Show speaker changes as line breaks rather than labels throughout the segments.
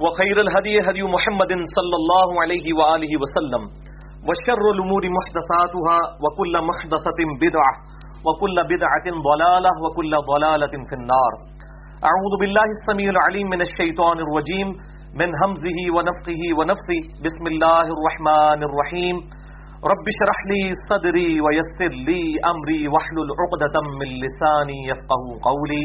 وخير الهدي هدي محمد صلى الله عليه وآله وسلم وشر الأمور محدثاتها وكل محدثة بدعة وكل بدعة ضلالة وكل ضلالة في النار. أعوذ بالله السميع العليم من الشيطان الرجيم، من همزه ونفقه ونفسه. بسم الله الرحمن الرحيم. رب شرح لي صدري ويسر لي أمري واحلل عقدة من لساني يفقه قولي.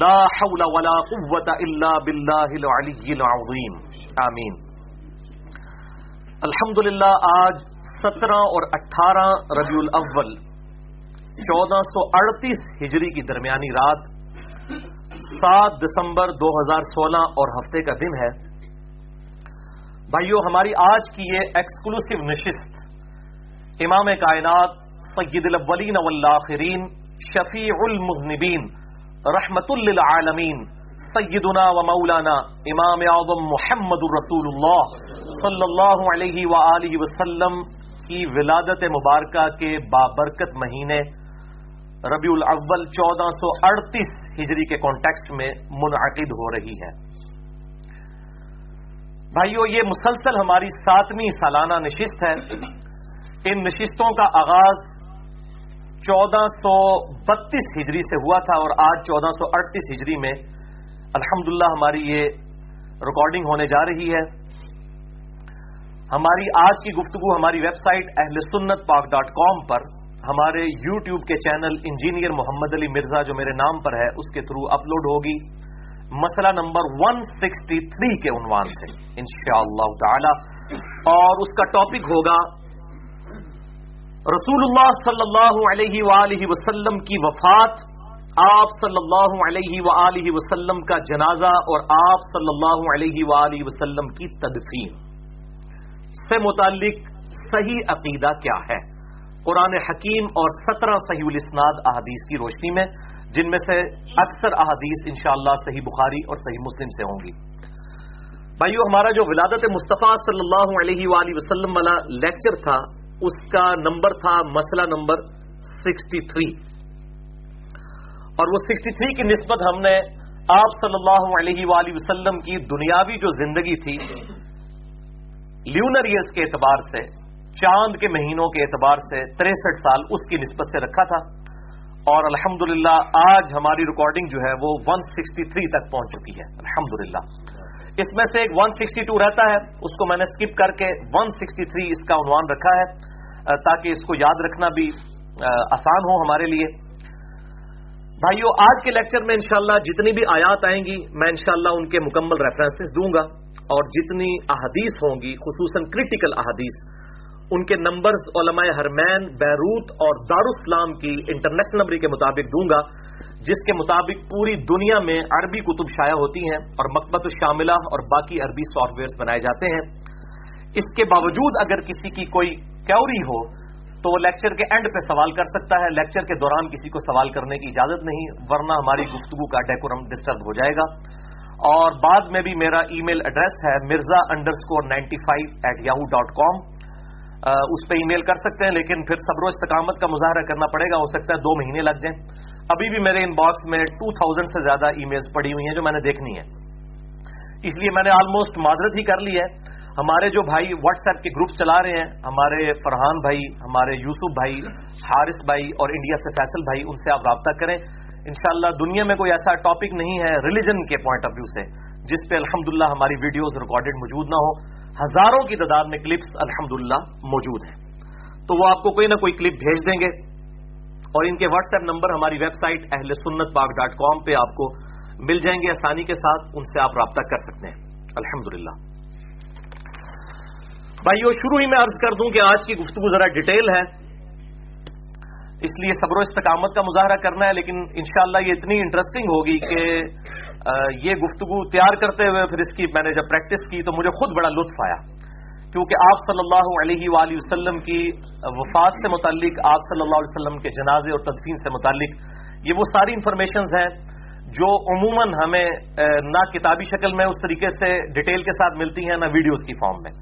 لا حول ولا قوة إلا بالله العلي العظيم. آمين الحمدللہ، آج سترہ اور اٹھارہ ربیع الاول، چودہ سو اڑتیس ہجری کی درمیانی رات، سات دسمبر دو ہزار سولہ اور ہفتے کا دن ہے۔ بھائیو، ہماری آج کی یہ ایکسکلوسو نشست، امام کائنات، سید الاولین والآخرین، شفیع المذنبین رحمت للعالمین، سیدنا و مولانا امام اعظم محمد الرسول اللہ صلی اللہ علیہ وآلہ وسلم کی ولادت مبارکہ کے بابرکت مہینے، ربیع الاول چودہ سو اڑتیس ہجری کے کانٹیکسٹ میں منعقد ہو رہی ہے۔ بھائیو، یہ مسلسل ہماری ساتویں سالانہ نشست ہے۔ ان نشستوں کا آغاز چودہ سو بتیس ہجری سے ہوا تھا اور آج چودہ سو اڑتیس ہجری میں الحمدللہ ہماری یہ ریکارڈنگ ہونے جا رہی ہے۔ ہماری آج کی گفتگو ہماری ویب سائٹ اہل سنت پاک ڈاٹ کام پر، ہمارے یو ٹیوب کے چینل انجینئر محمد علی مرزا جو میرے نام پر ہے، اس کے تھرو اپلوڈ ہوگی۔ مسئلہ نمبر ون سکسٹی تھری کے عنوان سے، انشاءاللہ تعالی۔ اور اس کا ٹاپک ہوگا رسول اللہ صلی اللہ علیہ وآلہ وسلم کی وفات، آپ صلی اللہ علیہ وآلہ وسلم کا جنازہ اور آپ صلی اللہ علیہ وآلہ وسلم کی تدفین۔ سے متعلق صحیح عقیدہ کیا ہے؟ قرآن حکیم اور سترہ صحیح الاسناد احادیث کی روشنی میں، جن میں سے اکثر احادیث انشاءاللہ صحیح بخاری اور صحیح مسلم سے ہوں گی۔ بھائیو، ہمارا جو ولادت مصطفیٰ صلی اللہ علیہ وآلہ وسلم والا لیکچر تھا اس کا نمبر تھا مسئلہ نمبر سکسٹی تھری۔ اور وہ سکسٹی تھری کی نسبت ہم نے آپ صلی اللہ علیہ وآلہ وسلم کی دنیاوی جو زندگی تھی لیونر ایئرس کے اعتبار سے، چاند کے مہینوں کے اعتبار سے تریسٹھ سال اس کی نسبت سے رکھا تھا۔ اور الحمدللہ، آج ہماری ریکارڈنگ جو ہے وہ 163 تک پہنچ چکی ہے۔ الحمدللہ۔ اس میں سے ایک 162 رہتا ہے، اس کو میں نے سکپ کر کے 163 اس کا عنوان رکھا ہے تاکہ اس کو یاد رکھنا بھی آسان ہو ہمارے لیے۔ بھائیو، آج کے لیکچر میں انشاءاللہ جتنی بھی آیات آئیں گی، میں انشاءاللہ ان کے مکمل ریفرنسز دوں گا۔ اور جتنی احادیث ہوں گی، خصوصاً کرٹیکل احادیث، ان کے نمبرز علماء حرمین، بیروت اور دارالسلام کی انٹرنیشنل نمبری کے مطابق دوں گا۔ جس کے مطابق پوری دنیا میں عربی کتب شائع ہوتی ہیں اور مکبت الشاملہ اور باقی عربی سافٹ ویئرس بنائے جاتے ہیں۔ اس کے باوجود اگر کسی کی کوئی کیوری ہو، تو وہ لیکچر کے اینڈ پہ سوال کر سکتا ہے۔ لیکچر کے دوران کسی کو سوال کرنے کی اجازت نہیں، ورنہ ہماری گفتگو کا ڈیکورم ڈسٹرب ہو جائے گا۔ اور بعد میں بھی میرا ای میل ایڈریس ہے Mirza underscore ninety five at Yahoo dot com اس پہ ای میل کر سکتے ہیں، لیکن پھر صبر و استقامت کا مظاہرہ کرنا پڑے گا، ہو سکتا ہے دو مہینے لگ جائیں۔ ابھی بھی میرے ان باکس میں ٹو تھاؤزینڈ سے زیادہ ای میلز پڑی ہوئی ہیں جو میں نے دیکھنی ہے اس لیے میں نے آلموسٹ معذرت ہی کر لی ہے۔ ہمارے جو بھائی واٹس ایپ کے گروپس چلا رہے ہیں، ہمارے فرحان بھائی، ہمارے یوسف بھائی، حارث بھائی اور انڈیا سے فیصل بھائی، ان سے آپ رابطہ کریں۔ انشاءاللہ دنیا میں کوئی ایسا ٹاپک نہیں ہے ریلیجن کے پوائنٹ آف ویو سے، جس پہ الحمدللہ ہماری ویڈیوز ریکارڈڈ موجود نہ ہو ہزاروں کی تعداد میں کلپس الحمدللہ موجود ہیں۔ تو وہ آپ کو کوئی نہ کوئی کلپ بھیج دیں گے۔ اور ان کے واٹس ایپ نمبر ہماری ویب سائٹ اہل سنت پاک ڈاٹ کام پہ آپ کو مل جائیں گے آسانی کے ساتھ، ان سے آپ رابطہ کر سکتے ہیں۔ الحمد للہ بھائیو شروع ہی میں عرض کر دوں کہ آج کی گفتگو ذرا ڈیٹیل ہے، اس لیے صبر و استقامت کا مظاہرہ کرنا ہے، لیکن انشاءاللہ یہ اتنی انٹرسٹنگ ہوگی کہ یہ گفتگو تیار کرتے ہوئے پھر اس کی میں نے جب پریکٹس کی تو مجھے خود بڑا لطف آیا۔ کیونکہ آپ صلی اللہ علیہ وآلہ وسلم کی وفات سے متعلق، آپ صلی اللہ علیہ وسلم کے جنازے اور تدفین سے متعلق، یہ وہ ساری انفارمیشنز ہیں جو عموماً ہمیں نہ کتابی شکل میں اس طریقے سے ڈیٹیل کے ساتھ ملتی ہیں، نہ ویڈیوز کی فارم میں۔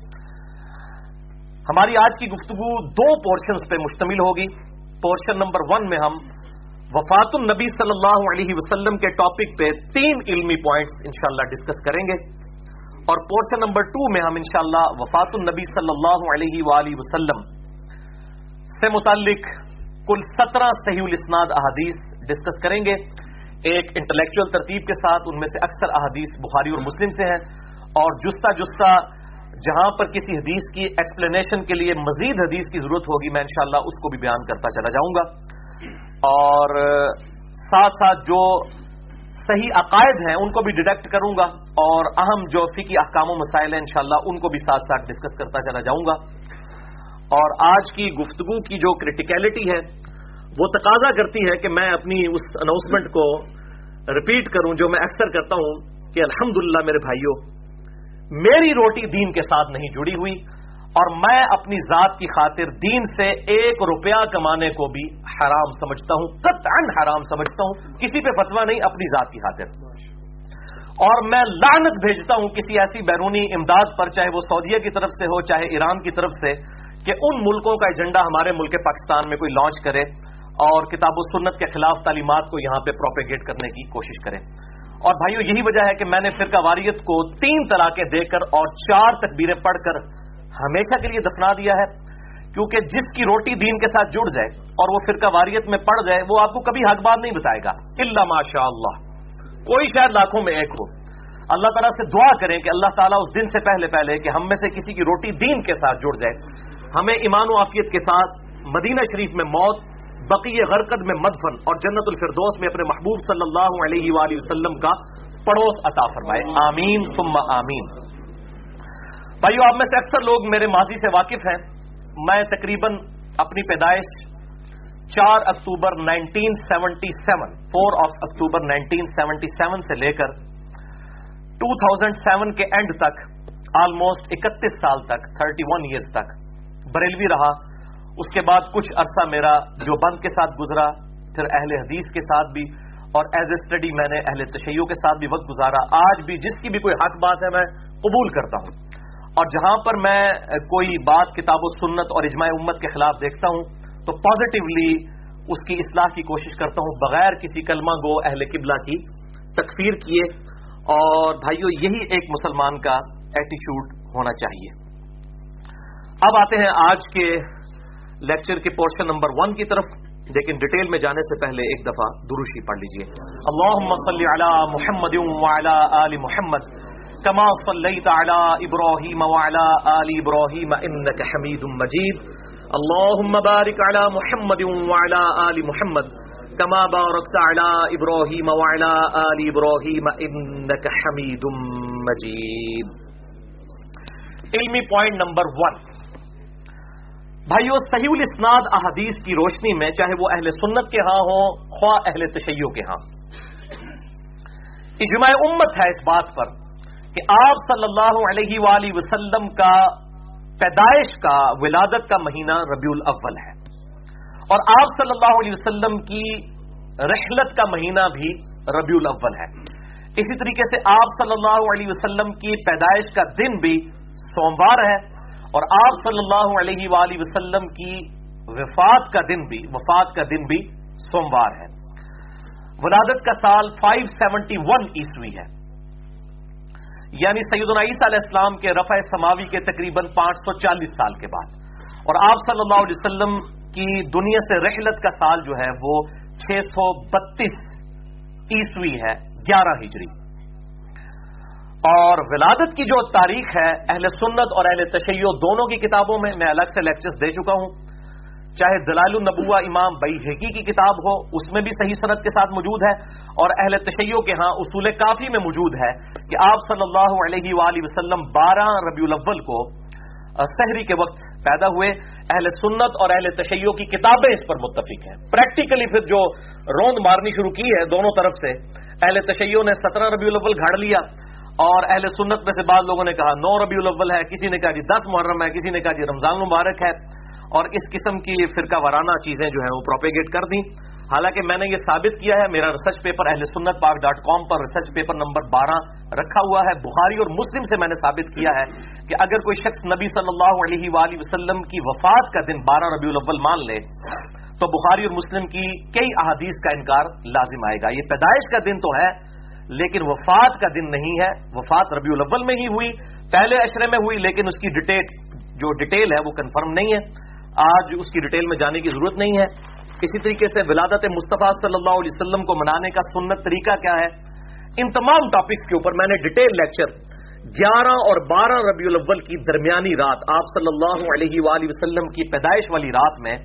ہماری آج کی گفتگو دو پورشنز پہ مشتمل ہوگی۔ پورشن نمبر ون میں ہم وفات النبی صلی اللہ علیہ وسلم کے ٹاپک پہ تین علمی پوائنٹس انشاءاللہ ڈسکس کریں گے۔ اور پورشن نمبر ٹو میں ہم انشاءاللہ وفات النبی صلی اللہ علیہ وآلہ وسلم سے متعلق کل سترہ صحیح الاسناد احادیث ڈسکس کریں گے۔ ایک انٹلیکچل ترتیب کے ساتھ ان میں سے اکثر احادیث بخاری اور مسلم سے ہیں۔ اور جستا جستا جہاں پر کسی حدیث کی ایکسپلینیشن کے لیے مزید حدیث کی ضرورت ہوگی، میں انشاءاللہ اس کو بھی بیان کرتا چلا جاؤں گا۔ اور ساتھ ساتھ جو صحیح عقائد ہیں، ان کو بھی ڈیٹیکٹ کروں گا اور اہم جو فکی احکام و مسائل ہیں انشاءاللہ ان کو بھی ساتھ ساتھ ڈسکس کرتا چلا جاؤں گا۔ اور آج کی گفتگو کی جو کریٹیکلٹی ہے، وہ تقاضا کرتی ہے کہ میں اپنی اس اناؤنسمنٹ کو ریپیٹ کروں جو میں اکثر کرتا ہوں کہ الحمدللہ میرے بھائیوں میری روٹی دین کے ساتھ نہیں جڑی ہوئی۔ اور میں اپنی ذات کی خاطر دین سے ایک روپیہ کمانے کو بھی حرام سمجھتا ہوں، قطعا حرام سمجھتا ہوں۔ کسی پہ فتوا نہیں، اپنی ذات کی خاطر۔ اور میں لعنت بھیجتا ہوں کسی ایسی بیرونی امداد پر، چاہے وہ سعودیہ کی طرف سے ہو، چاہے ایران کی طرف سے، کہ ان ملکوں کا ایجنڈا ہمارے ملک پاکستان میں کوئی لانچ کرے اور کتاب و سنت کے خلاف تعلیمات کو یہاں پہ پروپیگیٹ کرنے کی کوشش کرے۔ اور بھائیو، یہی وجہ ہے کہ میں نے فرقہ واریت کو تین طلاقیں دے کر اور چار تکبیریں پڑھ کر ہمیشہ کے لیے دفنا دیا ہے، کیونکہ جس کی روٹی دین کے ساتھ جڑ جائے اور وہ فرقہ واریت میں پڑ جائے، وہ آپ کو کبھی حق بات نہیں بتائے گا۔ اللہ ماشاء اللہ کوئی شاید لاکھوں میں ایک ہو۔ اللہ تعالیٰ سے دعا کریں کہ اللہ تعالیٰ اس دن سے پہلے پہلے کہ ہم میں سے کسی کی روٹی دین کے ساتھ جڑ جائے۔ ہمیں ایمان و عافیت کے ساتھ مدینہ شریف میں موت، بقی غرقد میں مدفن اور جنت الفردوس میں اپنے محبوب صلی اللہ علیہ وآلہ وسلم کا پڑوس عطا فرمائے۔ آمین، ثم آمین۔ بھائیو، آپ میں سے اکثر لوگ میرے ماضی سے واقف ہیں۔ میں تقریباً اپنی پیدائش چار October nineteen seventy seven, four of October nineteen seventy seven سے لے کر ٹو تھاؤزینڈ سیون کے اینڈ تک، آلموسٹ اکتیس سال تک، تھرٹی ون ایئرس تک بریلوی رہا۔ اس کے بعد کچھ عرصہ میرا جو بند کے ساتھ گزرا، پھر اہل حدیث کے ساتھ بھی، اور ایز اے اسٹڈی میں نے اہل تشیعوں کے ساتھ بھی وقت گزارا۔ آج بھی جس کی بھی کوئی حق بات ہے، میں قبول کرتا ہوں۔ اور جہاں پر میں کوئی بات کتاب و سنت اور اجماع امت کے خلاف دیکھتا ہوں، تو پازیٹیولی اس کی اصلاح کی کوشش کرتا ہوں، بغیر کسی کلمہ گو اہل قبلہ کی تکفیر کیے۔ اور بھائیو، یہی ایک مسلمان کا ایٹیچیوڈ ہونا چاہیے۔ اب آتے ہیں آج کے لیکچر کے پورشن نمبر ون کی طرف۔ لیکن ڈیٹیل میں جانے سے پہلے ایک دفعہ دروشی پڑھ لیجیے۔ اللہم صلی علی محمد وعلا آل محمد۔ کما صلیت علی ابراہیم وعلا آل ابراہیم انکا حمید مجید اللہم بارک علی محمد وعلا آل محمد. کما بارکت علی ابراہیم وعلا آل ابراہیم انکا حمید مجید علمی پوائنٹ نمبر ون بھائیو، صحیح الاسناد احادیث کی روشنی میں، چاہے وہ اہل سنت کے ہاں ہوں، خواہ اہل تشیعوں کے ہاں۔ اجماع امت ہے اس بات پر۔ کہ آپ صلی اللہ علیہ وآلہ وسلم کا پیدائش کا ولادت کا مہینہ ربیع الاول ہے۔ اور آپ صلی اللہ علیہ وسلم کی رحلت کا مہینہ بھی ربیع الاول ہے۔ اسی طریقے سے آپ صلی اللہ علیہ وسلم کی پیدائش کا دن بھی سوموار ہے۔ اور آپ صلی اللہ علیہ وآلہ وسلم کی وفات کا دن بھی، وفات کا دن بھی سوموار ہے۔ ولادت کا سال 571 عیسوی ہے۔ یعنی سیدنا عیسیٰ علیہ السلام کے رفع سماوی کے تقریباً پانچ سو چالیس سال کے بعد۔ اور آپ صلی اللہ علیہ وسلم کی دنیا سے رحلت کا سال جو ہے وہ چھ سو بتیس عیسوی ہے، گیارہ ہجری۔ اور ولادت کی جو تاریخ ہے، اہل سنت اور اہل تشیع، دونوں کی کتابوں میں میں الگ سے لیکچرز دے چکا ہوں۔ چاہے دلائل النبوہ امام بئی ہیکی کی کتاب ہو، اس میں بھی صحیح صنعت کے ساتھ موجود ہے اور اہل تشیعوں کے ہاں اصول کافی میں موجود ہے کہ آپ صلی اللہ علیہ وآلہ وسلم بارہ ربیع الاول کو سحری کے وقت پیدا ہوئے۔ اہل سنت اور اہل تشیعوں کی کتابیں اس پر متفق ہیں۔ پریکٹیکلی پھر جو روند مارنی شروع کی ہے دونوں طرف سے، اہل تشیعوں نے سترہ ربیع الاول گھڑ لیا اور اہل سنت میں سے بعض لوگوں نے کہا نو ربیع الاول ہے، کسی نے کہا جی دس محرم ہے، کسی نے کہا جی رمضان مبارک ہے۔ اور اس قسم کی فرقہ وارانہ چیزیں جو ہیں وہ پروپیگیٹ کر دیں۔ حالانکہ میں نے یہ ثابت کیا ہے، میرا research paper Ahle Sunnat Pak dot com پر ریسرچ پیپر نمبر بارہ رکھا ہوا ہے۔ بخاری اور مسلم سے میں نے ثابت کیا ہے کہ اگر کوئی شخص نبی صلی اللہ علیہ وآلہ وسلم کی وفات کا دن بارہ ربیع الاول مان لے، تو بخاری اور مسلم کی کئی احادیث کا انکار لازم آئے گا۔ یہ پیدائش کا دن تو ہے، لیکن وفات کا دن نہیں ہے۔ وفات ربیع الاول میں ہی ہوئی، پہلے اشرے میں ہوئی، لیکن اس کی ڈیٹیل جو ڈیٹیل ہے وہ کنفرم نہیں ہے۔ آج اس کی ڈیٹیل میں جانے کی ضرورت نہیں ہے۔ اسی طریقے سے ولادت مصطفیٰ صلی اللہ علیہ وسلم کو منانے کا سنت طریقہ کیا ہے؟ ان تمام ٹاپکس کے اوپر میں نے ڈیٹیل لیکچر گیارہ اور بارہ ربیع الاول کی درمیانی رات، آپ صلی اللہ علیہ وآلہ وسلم کی پیدائش والی رات میں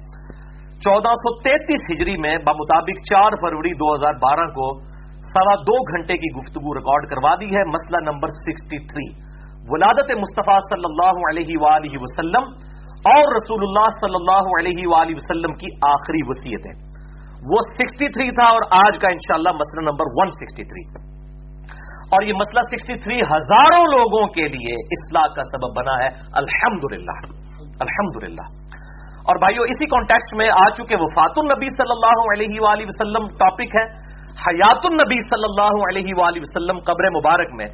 چودہ سو تینتیس ہجری میں بمطابق چار فروری دو ہزار بارہ کو سوا دو گھنٹے کی گفتگو ریکارڈ کروا دی ہے مسئلہ نمبر سکسٹی تھری ولادت مصطفیٰ صلی اللہ علیہ وآلہ وسلم اور رسول اللہ صلی اللہ علیہ وآلہ وسلم کی آخری وصیت ہے۔ وہ سکسٹی تھری تھا اور آج کا انشاءاللہ مسئلہ نمبر ون سکسٹی تھری۔ اور یہ مسئلہ سکسٹی تھری ہزاروں لوگوں کے لیے اصلاح کا سبب بنا ہے۔ الحمد للہ الحمد للہ اور بھائیو، اسی کانٹیکسٹ میں آ چکے وفات النبی صلی اللہ علیہ وآلہ وسلم ٹاپک ہے۔ حیات النبی صلی اللہ علیہ وآلہ وسلم قبر مبارک میں۔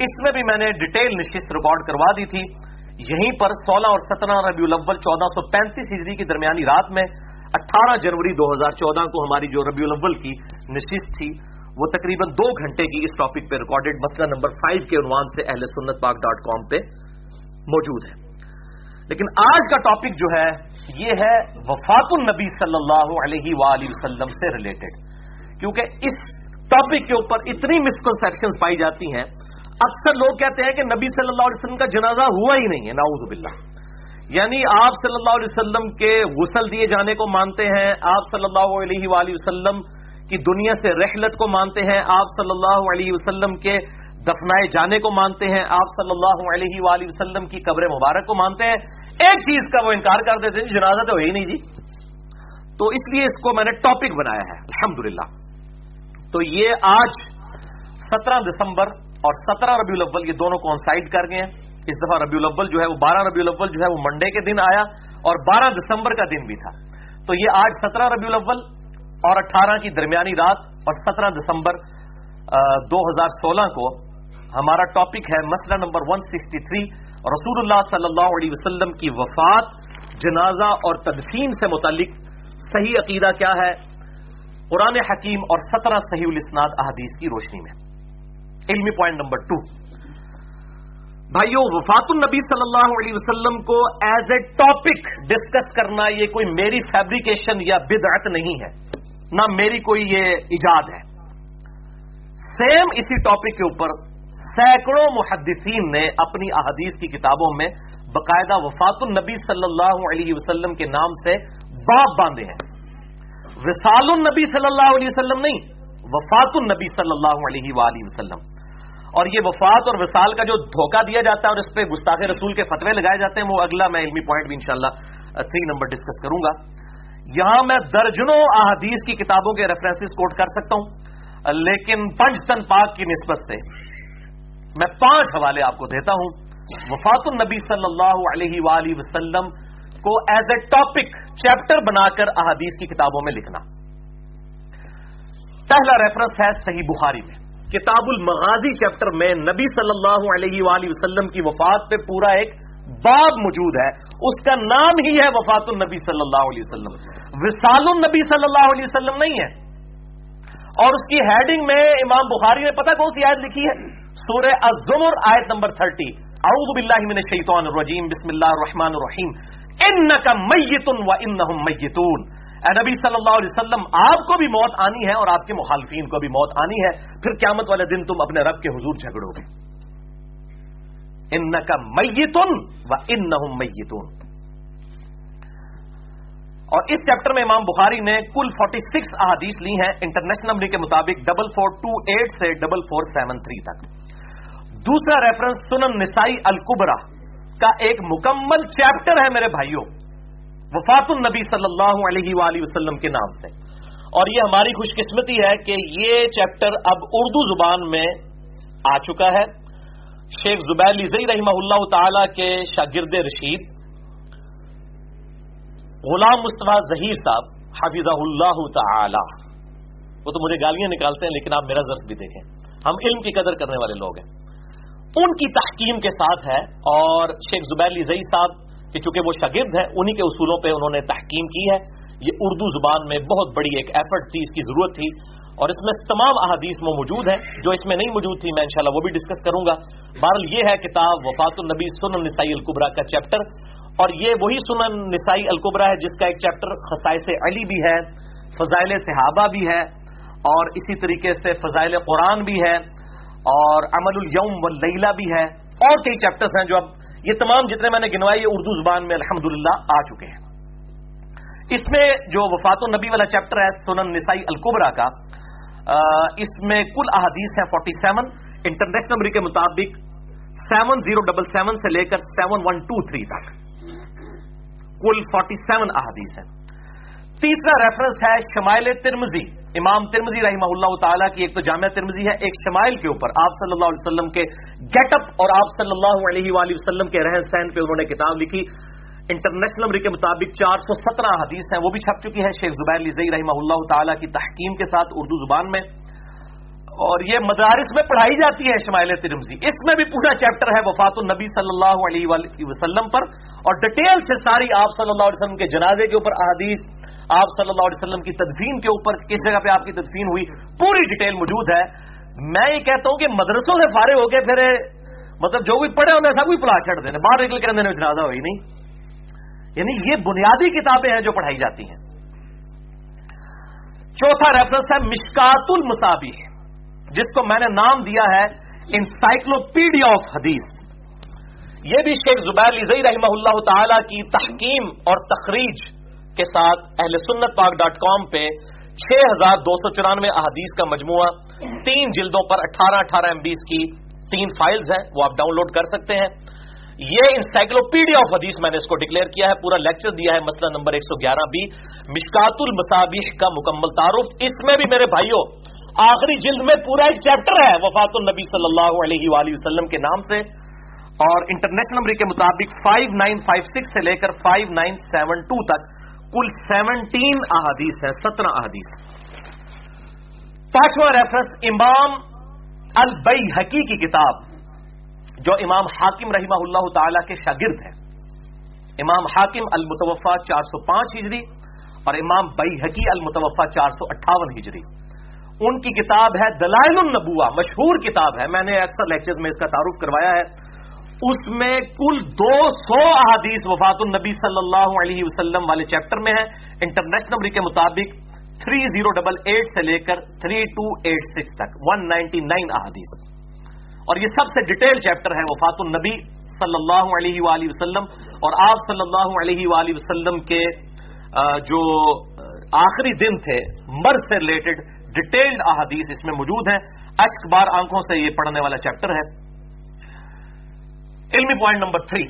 اس میں بھی میں نے ڈیٹیل نشست ریکارڈ کروا دی تھی۔ یہیں پر سولہ اور سترہ ربیع الاول چودہ سو پینتیس ہجری کی درمیانی رات میں اٹھارہ جنوری دو ہزار چودہ کو ہماری جو ربیع الاول کی نشست تھی، وہ تقریباً دو گھنٹے کی اس ٹاپک پہ ریکارڈڈ مسئلہ نمبر فائیو کے عنوان سے اہل سنت پاک ڈاٹ کام پہ موجود ہے۔ لیکن آج کا ٹاپک جو ہے، یہ ہے وفات النبی صلی اللہ علیہ وآلہ وسلم سے ریلیٹڈ کیونکہ اس ٹاپک کے اوپر اتنی مسکنسپشن پائی جاتی ہیں اکثر لوگ کہتے ہیں کہ نبی صلی اللہ علیہ وسلم کا جنازہ ہوا ہی نہیں ہے ناؤز باللہ۔ یعنی آپ صلی اللہ علیہ وسلم کے غسل دیے جانے کو مانتے ہیں، آپ صلی اللہ علیہ وآلہ وسلم کی دنیا سے رحلت کو مانتے ہیں، آپ صلی اللہ علیہ وسلم کے دفنائے جانے کو مانتے ہیں، آپ صلی اللہ علیہ وآلہ وسلم کی قبر مبارک کو مانتے ہیں۔ ایک چیز کا وہ انکار کر دیتے ہیں، جنازہ تو ہے ہی نہیں جی۔ تو اس لیے اس کو میں نے ٹاپک بنایا ہے، الحمدللہ۔ تو یہ آج سترہ دسمبر اور سترہ ربیع الاول یہ دونوں کونسائڈ کر گئے ہیں۔ اس دفعہ ربیع الاول جو ہے وہ بارہ ربیع الاول جو ہے وہ منڈے کے دن آیا اور بارہ دسمبر کا دن بھی تھا۔ تو یہ آج سترہ ربیع الاول اور اٹھارہ کی درمیانی رات اور سترہ دسمبر دو ہزار سولہ کو ہمارا ٹاپک ہے مسئلہ نمبر ون سکسٹی تھری رسول اللہ صلی اللہ علیہ وسلم کی وفات جنازہ اور تدفین سے متعلق صحیح عقیدہ کیا ہے؟ قرآن حکیم اور سترہ صحیح الاسناد احادیث کی روشنی میں۔ علمی پوائنٹ نمبر ٹو بھائیو، وفات النبی صلی اللہ علیہ وسلم کو ایز اے ٹاپک ڈسکس کرنا یہ کوئی میری فیبریکیشن یا بدعت نہیں ہے، نہ میری کوئی یہ ایجاد ہے۔ سیم اسی ٹاپک کے اوپر سینکڑوں محدثین نے اپنی احادیث کی کتابوں میں باقاعدہ وفات النبی صلی اللہ علیہ وسلم کے نام سے باپ باندھے ہیں۔ وسال النبی صلی اللہ علیہ وسلم نہیں، وفات النبی صلی اللہ علیہ وآلہ وسلم۔ اور یہ وفات اور وصال کا جو دھوکہ دیا جاتا ہے اور اس پہ گستاخ رسول کے فتوے لگائے جاتے ہیں، وہ اگلا میں علمی پوائنٹ بھی انشاءاللہ تھری نمبر ڈسکس کروں گا۔ یہاں میں درجنوں احادیث کی کتابوں کے ریفرنسز کوٹ کر سکتا ہوں لیکن پنج تن پاک کی نسبت سے میں پانچ حوالے آپ کو دیتا ہوں۔ وفات النبی صلی اللہ علیہ وآلہ وسلم کو ایز اے ٹاپک چیپٹر بنا کر احادیث کی کتابوں میں لکھنا۔ پہلا ریفرنس ہے صحیح بخاری میں۔ کتاب المغازی چیپٹر میں نبی صلی اللہ علیہ وآلہ وسلم کی وفات پہ پورا ایک باب موجود ہے۔ اس کا نام ہی ہے وفات النبی صلی اللہ علیہ وسلم۔ وسال النبی صلی اللہ علیہ وسلم نہیں ہے۔ اور اس کی ہیڈنگ میں امام بخاری نے پتہ کون سی آیت لکھی ہے؟ سورہ الزمر آیت نمبر تھرٹی۔ اعوذ باللہ من الشیطان الرجیم، بسم اللہ الرحمن الرحیم۔ انکا میتن و انہم میتون۔ اے نبی صلی اللہ علیہ وسلم، آپ کو بھی موت آنی ہے اور آپ کے مخالفین کو بھی موت آنی ہے، پھر قیامت والے دن تم اپنے رب کے حضور جھگڑو گے۔ ان کا میتن و ان میتون۔ اور اس چیپٹر میں امام بخاری نے کل فورٹی سکس احادیث لی ہیں، انٹرنیشنل نمبر کے مطابق ڈبل فور ٹو ایٹ سے ڈبل فور سیون تھری تک۔ دوسرا ریفرنس سنن نسائی القبرا کا ایک مکمل چیپٹر ہے میرے بھائیوں۔ وفات النبی صلی اللہ علیہ وآلہ وسلم کے نام سے۔ اور یہ ہماری خوش قسمتی ہے کہ یہ چیپٹر اب اردو زبان میں آ چکا ہے۔ شیخ زبیر زئی رحمہ اللہ تعالی کے شاگرد رشید، غلام مصطفیٰ ظہیر صاحب حافظ اللہ تعالی۔ وہ تو مجھے گالیاں نکالتے ہیں، لیکن آپ میرا ضرف بھی دیکھیں۔ ہم علم کی قدر کرنے والے لوگ ہیں۔ ان کی تحکیم کے ساتھ ہے اور شیخ زبیر زئی صاحب کہ چونکہ وہ شاگرد ہیں، انہی کے اصولوں پہ انہوں نے تحکیم کی ہے۔ یہ اردو زبان میں بہت بڑی ایک ایفرٹ تھی، اس کی ضرورت تھی۔ اور اس میں تمام احادیث میں موجود ہیں، جو اس میں نہیں موجود تھی میں انشاءاللہ وہ بھی ڈسکس کروں گا۔ بہرحال یہ ہے کتاب وفات النبی سن النسائی القبرا کا چیپٹر اور یہ وہی سنن نسائی القبرا ہے، جس کا ایک چیپٹر خصائص علی بھی ہے، فضائل صحابہ بھی ہے، اور اسی طریقے سے فضائل قرآن بھی ہے، اور عمل الیوم و بھی ہے۔ اور کئی چیپٹرز ہیں جو اب یہ تمام جتنے میں نے گنوائے یہ اردو زبان میں الحمد آ چکے ہیں۔ اس میں جو وفات النبی والا چیپٹر ہے سنن نسائی القبرا کا اس میں کل احادیث ہیں فورٹی سیون انٹرنیشنل نمبر کے مطابق سیون زیرو ڈبل سیون سے لے کر سیون ون ٹو تھری تک۔ کل فورٹی سیون احادیث ہیں۔ تیسرا ریفرنس ہے شمائل ترمزی امام ترمزی رحمہ اللہ تعالیٰ کی ایک تو جامعہ ترمزی ہے، ایک شمائل کے اوپر۔ آپ صلی اللہ علیہ وسلم کے گیٹ اپ اور آپ صلی اللہ علیہ وآلہ وسلم کے رہن سہن پہ انہوں نے کتاب لکھی۔ انٹرنیشنل نمبر کے مطابق چار سو سترہ حدیث ہیں، وہ بھی چھپ چکی ہے شیخ زبیر لزئی رحمہ اللہ تعالیٰ کی تحکیم کے ساتھ اردو زبان میں۔ اور یہ مدارس میں پڑھائی جاتی ہے شمائل ترمزی اس میں بھی پورا چیپٹر ہے وفات النبی صلی اللہ علیہ وسلم پر۔ اور ڈیٹیل سے ساری آپ صلی اللہ علیہ وسلم کے جنازے کے اوپر احادیث آپ صلی اللہ علیہ وسلم کی تدفین کے اوپر کس جگہ پہ آپ کی تدفین ہوئی؟ پوری ڈیٹیل موجود ہے۔ میں یہ کہتا ہوں کہ مدرسوں سے فارغ ہو کے پھر مطلب جو بھی پڑھے ہونے سب کوئی پلا چھڑ دینے۔ باہر نکل کے اندر جنازہ ہوئی نہیں۔ یعنی یہ بنیادی کتابیں ہیں جو پڑھائی جاتی ہیں۔ چوتھا ریفرنس ہے مشکات المسابی جس کو میں نے نام دیا ہے انسائکلوپیڈیا آف حدیث یہ بھی شیخ زبیر زئی رحمہ اللہ تعالی کی تحکیم اور تخریج۔ کے ساتھ اہل سنت پاک ڈاٹ کام پہ چھ ہزار دو سو چورانوے احادیث کا مجموعہ، تین جلدوں پر اٹھارہ اٹھارہ ایم بیس کی تین فائلز ہیں، وہ آپ ڈاؤن لوڈ کر سکتے ہیں۔ یہ انسائکلوپیڈیا آف حدیث میں نے اس کو ڈکلیئر کیا ہے، پورا لیکچر دیا ہے مسئلہ نمبر ایک سو گیارہ بی، مشکات المسابیح کا مکمل تعارف۔ اس میں بھی میرے بھائیوں آخری جلد میں پورا ایک چیپٹر ہے، وفات النبی صلی اللہ علیہ وآلہ وسلم کے نام سے۔ اور انٹرنیشنل نمبر کے مطابق فائیو نائن فائیو سکس سے لے کر فائیو نائن سیون ٹو تک کل سیونٹین احادیث ہے سترہ احادیث۔ پانچواں ریفرنس امام البئی حقی کی کتاب، جو امام حاکم رحمہ اللہ تعالی کے شاگرد ہیں۔ امام حاکم المتوفا چار سو پانچ ہجری اور امام بئی حقی المتوفا چار سو اٹھاون ہجری۔ ان کی کتاب ہے دلائل النبوہ، مشہور کتاب ہے۔ میں نے اکثر لیکچرز میں اس کا تعارف کروایا ہے۔ اس میں کل دو سو احادیث وفات النبی صلی اللہ علیہ وسلم والے چیپٹر میں ہے انٹرنیشنل نمبر کے مطابق تھری زیرو ڈبل ایٹ سے لے کر تھری ٹو ایٹ سکس تک ون نائنٹی نائن احادیث۔ اور یہ سب سے ڈیٹیل چیپٹر ہے وفات النبی صلی اللہ علیہ وآلہ وسلم۔ اور آپ صلی اللہ علیہ وآلہ وسلم کے جو آخری دن تھے مرض سے ریلیٹڈ ڈیٹیلڈ احادیث اس میں موجود ہیں۔ اشک بار آنکھوں سے یہ پڑھنے والا چیپٹر ہے۔ علمی پوائنٹ نمبر تھری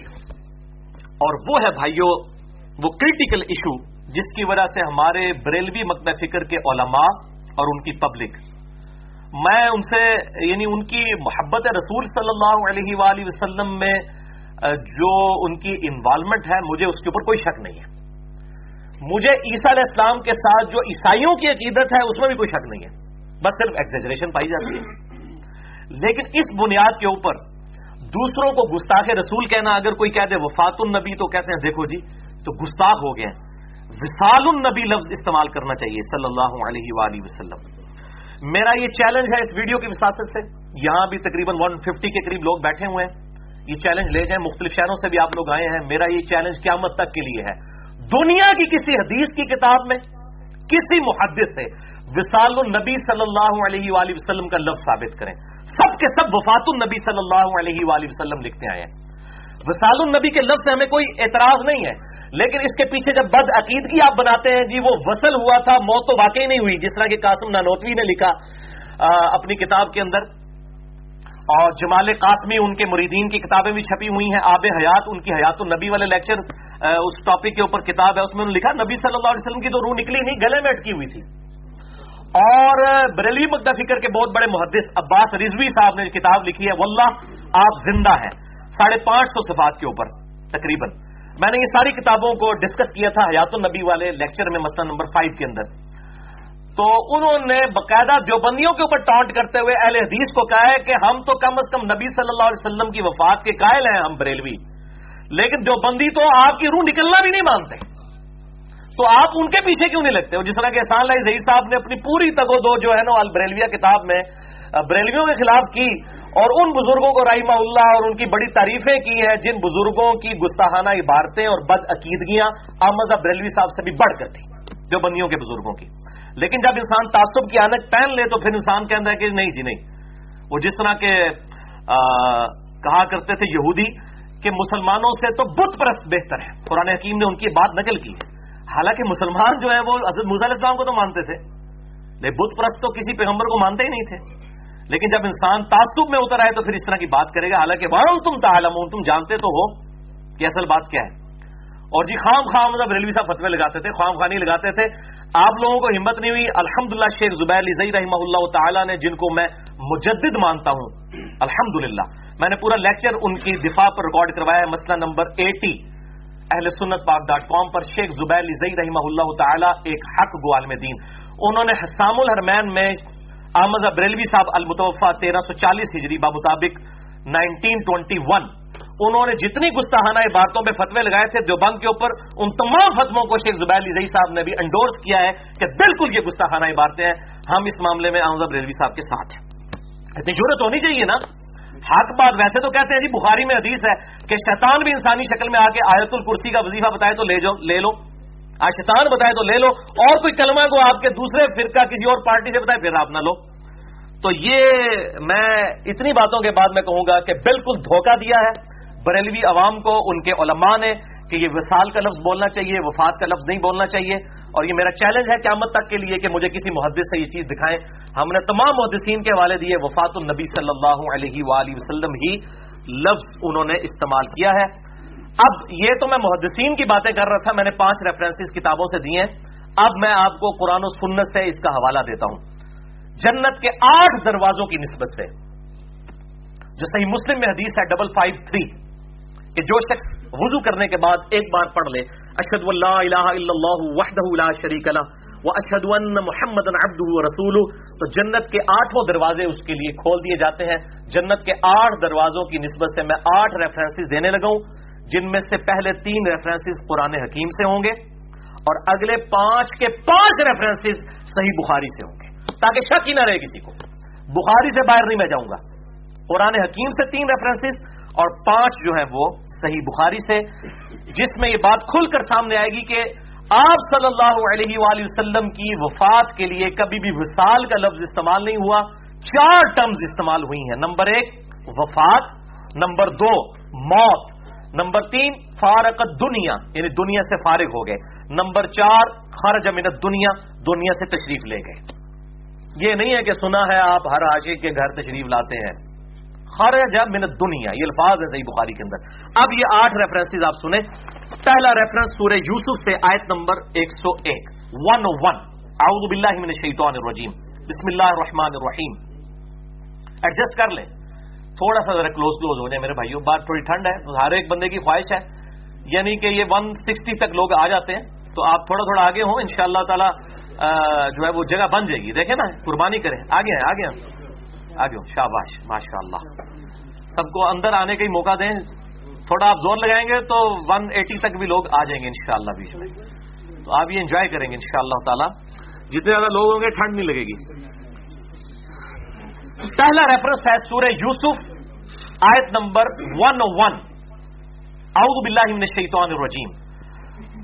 اور وہ ہے بھائیوں وہ کریٹیکل ایشو جس کی وجہ سے ہمارے بریلوی مکب فکر کے علماء اور ان کی پبلک میں ان سے یعنی ان کی محبت رسول صلی اللہ علیہ وآلہ وسلم میں جو ان کی انوالومنٹ ہے، مجھے اس کے اوپر کوئی شک نہیں ہے۔ مجھے عیسیٰ علیہ السلام کے ساتھ جو عیسائیوں کی عقیدت ہے، اس میں بھی کوئی شک نہیں ہے۔ بس صرف ایکزیجریشن پائی جاتی ہے۔ لیکن اس بنیاد کے اوپر دوسروں کو گستاخ رسول کہنا، اگر کوئی کہہ دے وفات النبی تو کہتے ہیں، دیکھو جی تو گستاخ ہو گئے وسال النبی لفظ استعمال کرنا چاہیے، صلی اللہ علیہ وآلہ وسلم۔ میرا یہ چیلنج ہے اس ویڈیو کی وساطت سے۔ یہاں بھی تقریباً ون ففٹی کے قریب لوگ بیٹھے ہوئے ہیں۔ یہ چیلنج لے جائیں، مختلف شہروں سے بھی آپ لوگ آئے ہیں۔ میرا یہ چیلنج قیامت تک کے لیے ہے۔ دنیا کی کسی حدیث کی کتاب میں کسی محدث سے وسال النبی صلی اللہ علیہ وآلہ وسلم کا لفظ ثابت کریں۔ سب کے سب وفات النبی صلی اللہ علیہ وآلہ وسلم لکھتے آئے ہیں۔ وسال النبی کے لفظ سے ہمیں کوئی اعتراض نہیں ہے، لیکن اس کے پیچھے جب بد عقیدگی آپ بناتے ہیں جی وہ وصل ہوا تھا، موت تو واقعی نہیں ہوئی، جس طرح کہ قاسم نانوتوی نے لکھا اپنی کتاب کے اندر۔ اور جمال قاسمی، ان کے مریدین کی کتابیں بھی چھپی ہوئی ہیں، آب حیات، ان کی حیات النبی والے لیکچر اس ٹاپک کے اوپر کتاب ہے، اس میں انہوں نے لکھا، نبی صلی اللہ علیہ وسلم کی تو روح نکلی نہیں، گلے میں اٹکی ہوئی تھی۔ اور بریلی مقدہ فکر کے بہت بڑے محدث عباس رضوی صاحب نے کتاب لکھی ہے، واللہ آپ زندہ ہیں۔ ساڑھے پانچ سو صفات کے اوپر، تقریباً۔ میں نے یہ ساری کتابوں کو ڈسکس کیا تھا حیات النبی والے لیکچر میں مسئلہ نمبر فائیو کے اندر۔ تو انہوں نے باقاعدہ دیوبندیوں کے اوپر ٹانٹ کرتے ہوئے اہل حدیث کو کہا ہے کہ ہم تو کم از کم نبی صلی اللہ علیہ وسلم کی وفات کے قائل ہیں، ہم بریلوی۔ لیکن دیوبندی تو آپ کی روح نکلنا بھی نہیں مانتے۔ تو آپ ان کے پیچھے کیوں نہیں لگتے جس طرح کہ احسان لائی ظہیر صاحب نے اپنی پوری تگو دو جو ہے نا البریلویا کتاب میں بریلویوں کے خلاف کی اور ان بزرگوں کو رحمہ اللہ اور ان کی بڑی تعریفیں کی ہیں جن بزرگوں کی گستاحانہ عبارتیں اور بد عقیدگیاں احمد بریلوی صاحب سے بھی بڑھ کر تھیں، جو بندیوں کے بزرگوں کی۔ لیکن جب انسان تعصب کی آنک پہن لے تو پھر انسان کہتا ہے کہ نہیں جی نہیں۔ وہ جس طرح کے کہا کرتے تھے یہودی کہ مسلمانوں سے تو بت پرست بہتر ہے۔ قرآن حکیم نے ان کی بات نقل کی۔ ہے حالانکہ مسلمان جو ہے وہ حضرت علیہ السلام کو تو مانتے تھے۔ لیکن بت پرست تو کسی پیغمبر کو مانتے ہی نہیں تھے۔ لیکن جب انسان تعصب میں اتر آئے تو پھر اس طرح کی بات کرے گا۔ حالانکہ وارو تم تعلم تم جانتے تو ہو کہ اصل بات کیا ہے۔ اور جی خام خام مطلب ریلوی صاحب فتوے لگاتے تھے، خام خانی لگاتے تھے۔ آپ لوگوں کو ہمت نہیں ہوئی۔ الحمد للہ شیخ زبیر علی رحمہ اللہ تعالیٰ نے جن کو میں مجدد مانتا ہوں الحمد میں نے پورا لیکچر ان کی دفاع پر ریکارڈ کروایا ہے۔ مسئلہ نمبر ایٹی۔ اہل سنت پاک ڈاٹ کام پر شیخ زبیر زئی رحمہ اللہ تعالی ایک حق گو عالم دین۔ انہوں نے حسام الحرمین میں احمد بریلوی صاحب المتوفا تیرہ سو چالیس ہجری با نائنٹین ٹوینٹی ون انہوں نے جتنی گستاحانہ عبارتوں میں فتوے لگائے تھے دیوبند کے اوپر، ان تمام فتووں کو شیخ زبیر زئی صاحب نے بھی انڈورس کیا ہے کہ بالکل یہ گستاحانہ عبارتیں ہیں۔ ہم اس معاملے میں احمد بریلوی صاحب کے ساتھ ہیں۔ اتنی ضرورت ہونی چاہیے نا۔ حق بات ویسے تو کہتے ہیں جی بخاری میں حدیث ہے کہ شیطان بھی انسانی شکل میں آ کے آیت الکرسی کا وظیفہ بتائے تو لے جاؤ لے لو۔ آج شیطان بتائے تو لے لو۔ اور کوئی کلمہ کو آپ کے دوسرے فرقہ کسی اور پارٹی سے بتائے، پھر آپ نہ لو۔ تو یہ میں اتنی باتوں کے بعد میں کہوں گا کہ بالکل دھوکہ دیا ہے۔ بریلوی عوام کو، ان کے علماء نے کہ یہ وصال کا لفظ بولنا چاہیے، وفات کا لفظ نہیں بولنا چاہیے، اور یہ میرا چیلنج ہے قیامت تک کے لیے کہ مجھے کسی محدث سے یہ چیز دکھائیں۔ ہم نے تمام محدثین کے حوالے دیے، وفات النبی صلی اللہ علیہ وآلہ وسلم ہی لفظ انہوں نے استعمال کیا ہے۔ اب یہ تو میں محدثین کی باتیں کر رہا تھا، میں نے پانچ ریفرنسز کتابوں سے دیے۔ اب میں آپ کو قرآن و سنت سے اس کا حوالہ دیتا ہوں۔ جنت کے آٹھ دروازوں کی نسبت سے، جو صحیح مسلم میں حدیث ہے ڈبل فائیو تھری کہ جو شخص وضو کرنے کے بعد ایک بار پڑھ لے اشد اللہ الہ الا اللہ وحدہ لا شریک لہ و اشد ان محمد عبدہ رسول تو جنت کے آٹھوں دروازے اس کے لیے کھول دیے جاتے ہیں۔ جنت کے آٹھ دروازوں کی نسبت سے میں آٹھ ریفرنسز دینے لگا ہوں، جن میں سے پہلے تین ریفرنسز قرآن حکیم سے ہوں گے اور اگلے پانچ کے پانچ ریفرنسز صحیح بخاری سے ہوں گے۔ تاکہ شک ہی نہ رہے کسی کو۔ بخاری سے باہر نہیں میں جاؤں گا۔ قرآن حکیم سے تین ریفرنسز اور پانچ جو ہے وہ صحیح بخاری سے، جس میں یہ بات کھل کر سامنے آئے گی کہ آپ صلی اللہ علیہ وآلہ وسلم کی وفات کے لیے کبھی بھی وصال کا لفظ استعمال نہیں ہوا۔ چار ٹرمز استعمال ہوئی ہیں۔ نمبر ایک، وفات، نمبر دو، موت، نمبر تین فارقت دنیا یعنی دنیا سے فارغ ہو گئے۔ نمبر چار، خرج منت دنیا دنیا سے تشریف لے گئے۔ یہ نہیں ہے کہ سنا ہے آپ ہر عاشق کے گھر تشریف لاتے ہیں۔ خارج من دنیا یہ الفاظ ہے صحیح بخاری کے اندر۔ اب یہ آٹھ ریفرنسز آپ سنیں۔ پہلا ریفرنس سورہ یوسف سے آیت نمبر ایک سو ایک۔ ون ون اعوذ باللہ من الشیطان الرجیم۔ بسم اللہ الرحمن الرحیم۔ ایڈجسٹ کر لیں۔ تھوڑا سا ذرا کلوز کلوز ہو جائے میرے بھائیوں بات تھوڑی ٹھنڈ ہے۔ ہر ایک بندے کی خواہش ہے۔ یعنی کہ یہ ون سکسٹی تک لوگ آ جاتے ہیں۔ تو آپ تھوڑا تھوڑا آگے ہوں۔ ان شاء اللہ تعالی جو ہے وہ جگہ بن جائے گی۔ دیکھیں نا، قربانی کریں۔ آگے ہیں آگے ہیں۔ آگے شاباش ماشاء اللہ سب کو اندر آنے کا ہی موقع دیں۔ تھوڑا آپ زور لگائیں گے تو ون ایٹی تک بھی لوگ آ جائیں گے انشاءاللہ بیچ میں۔ تو آپ یہ انجوائے کریں گے انشاءاللہ شاء تعالی۔ جتنے زیادہ لوگ ہوں گے ٹھنڈ نہیں لگے گی۔ پہلا ریفرنس ہے سورہ یوسف آیت نمبر ون ون اعوذ باللہ من الشیطان الرجیم۔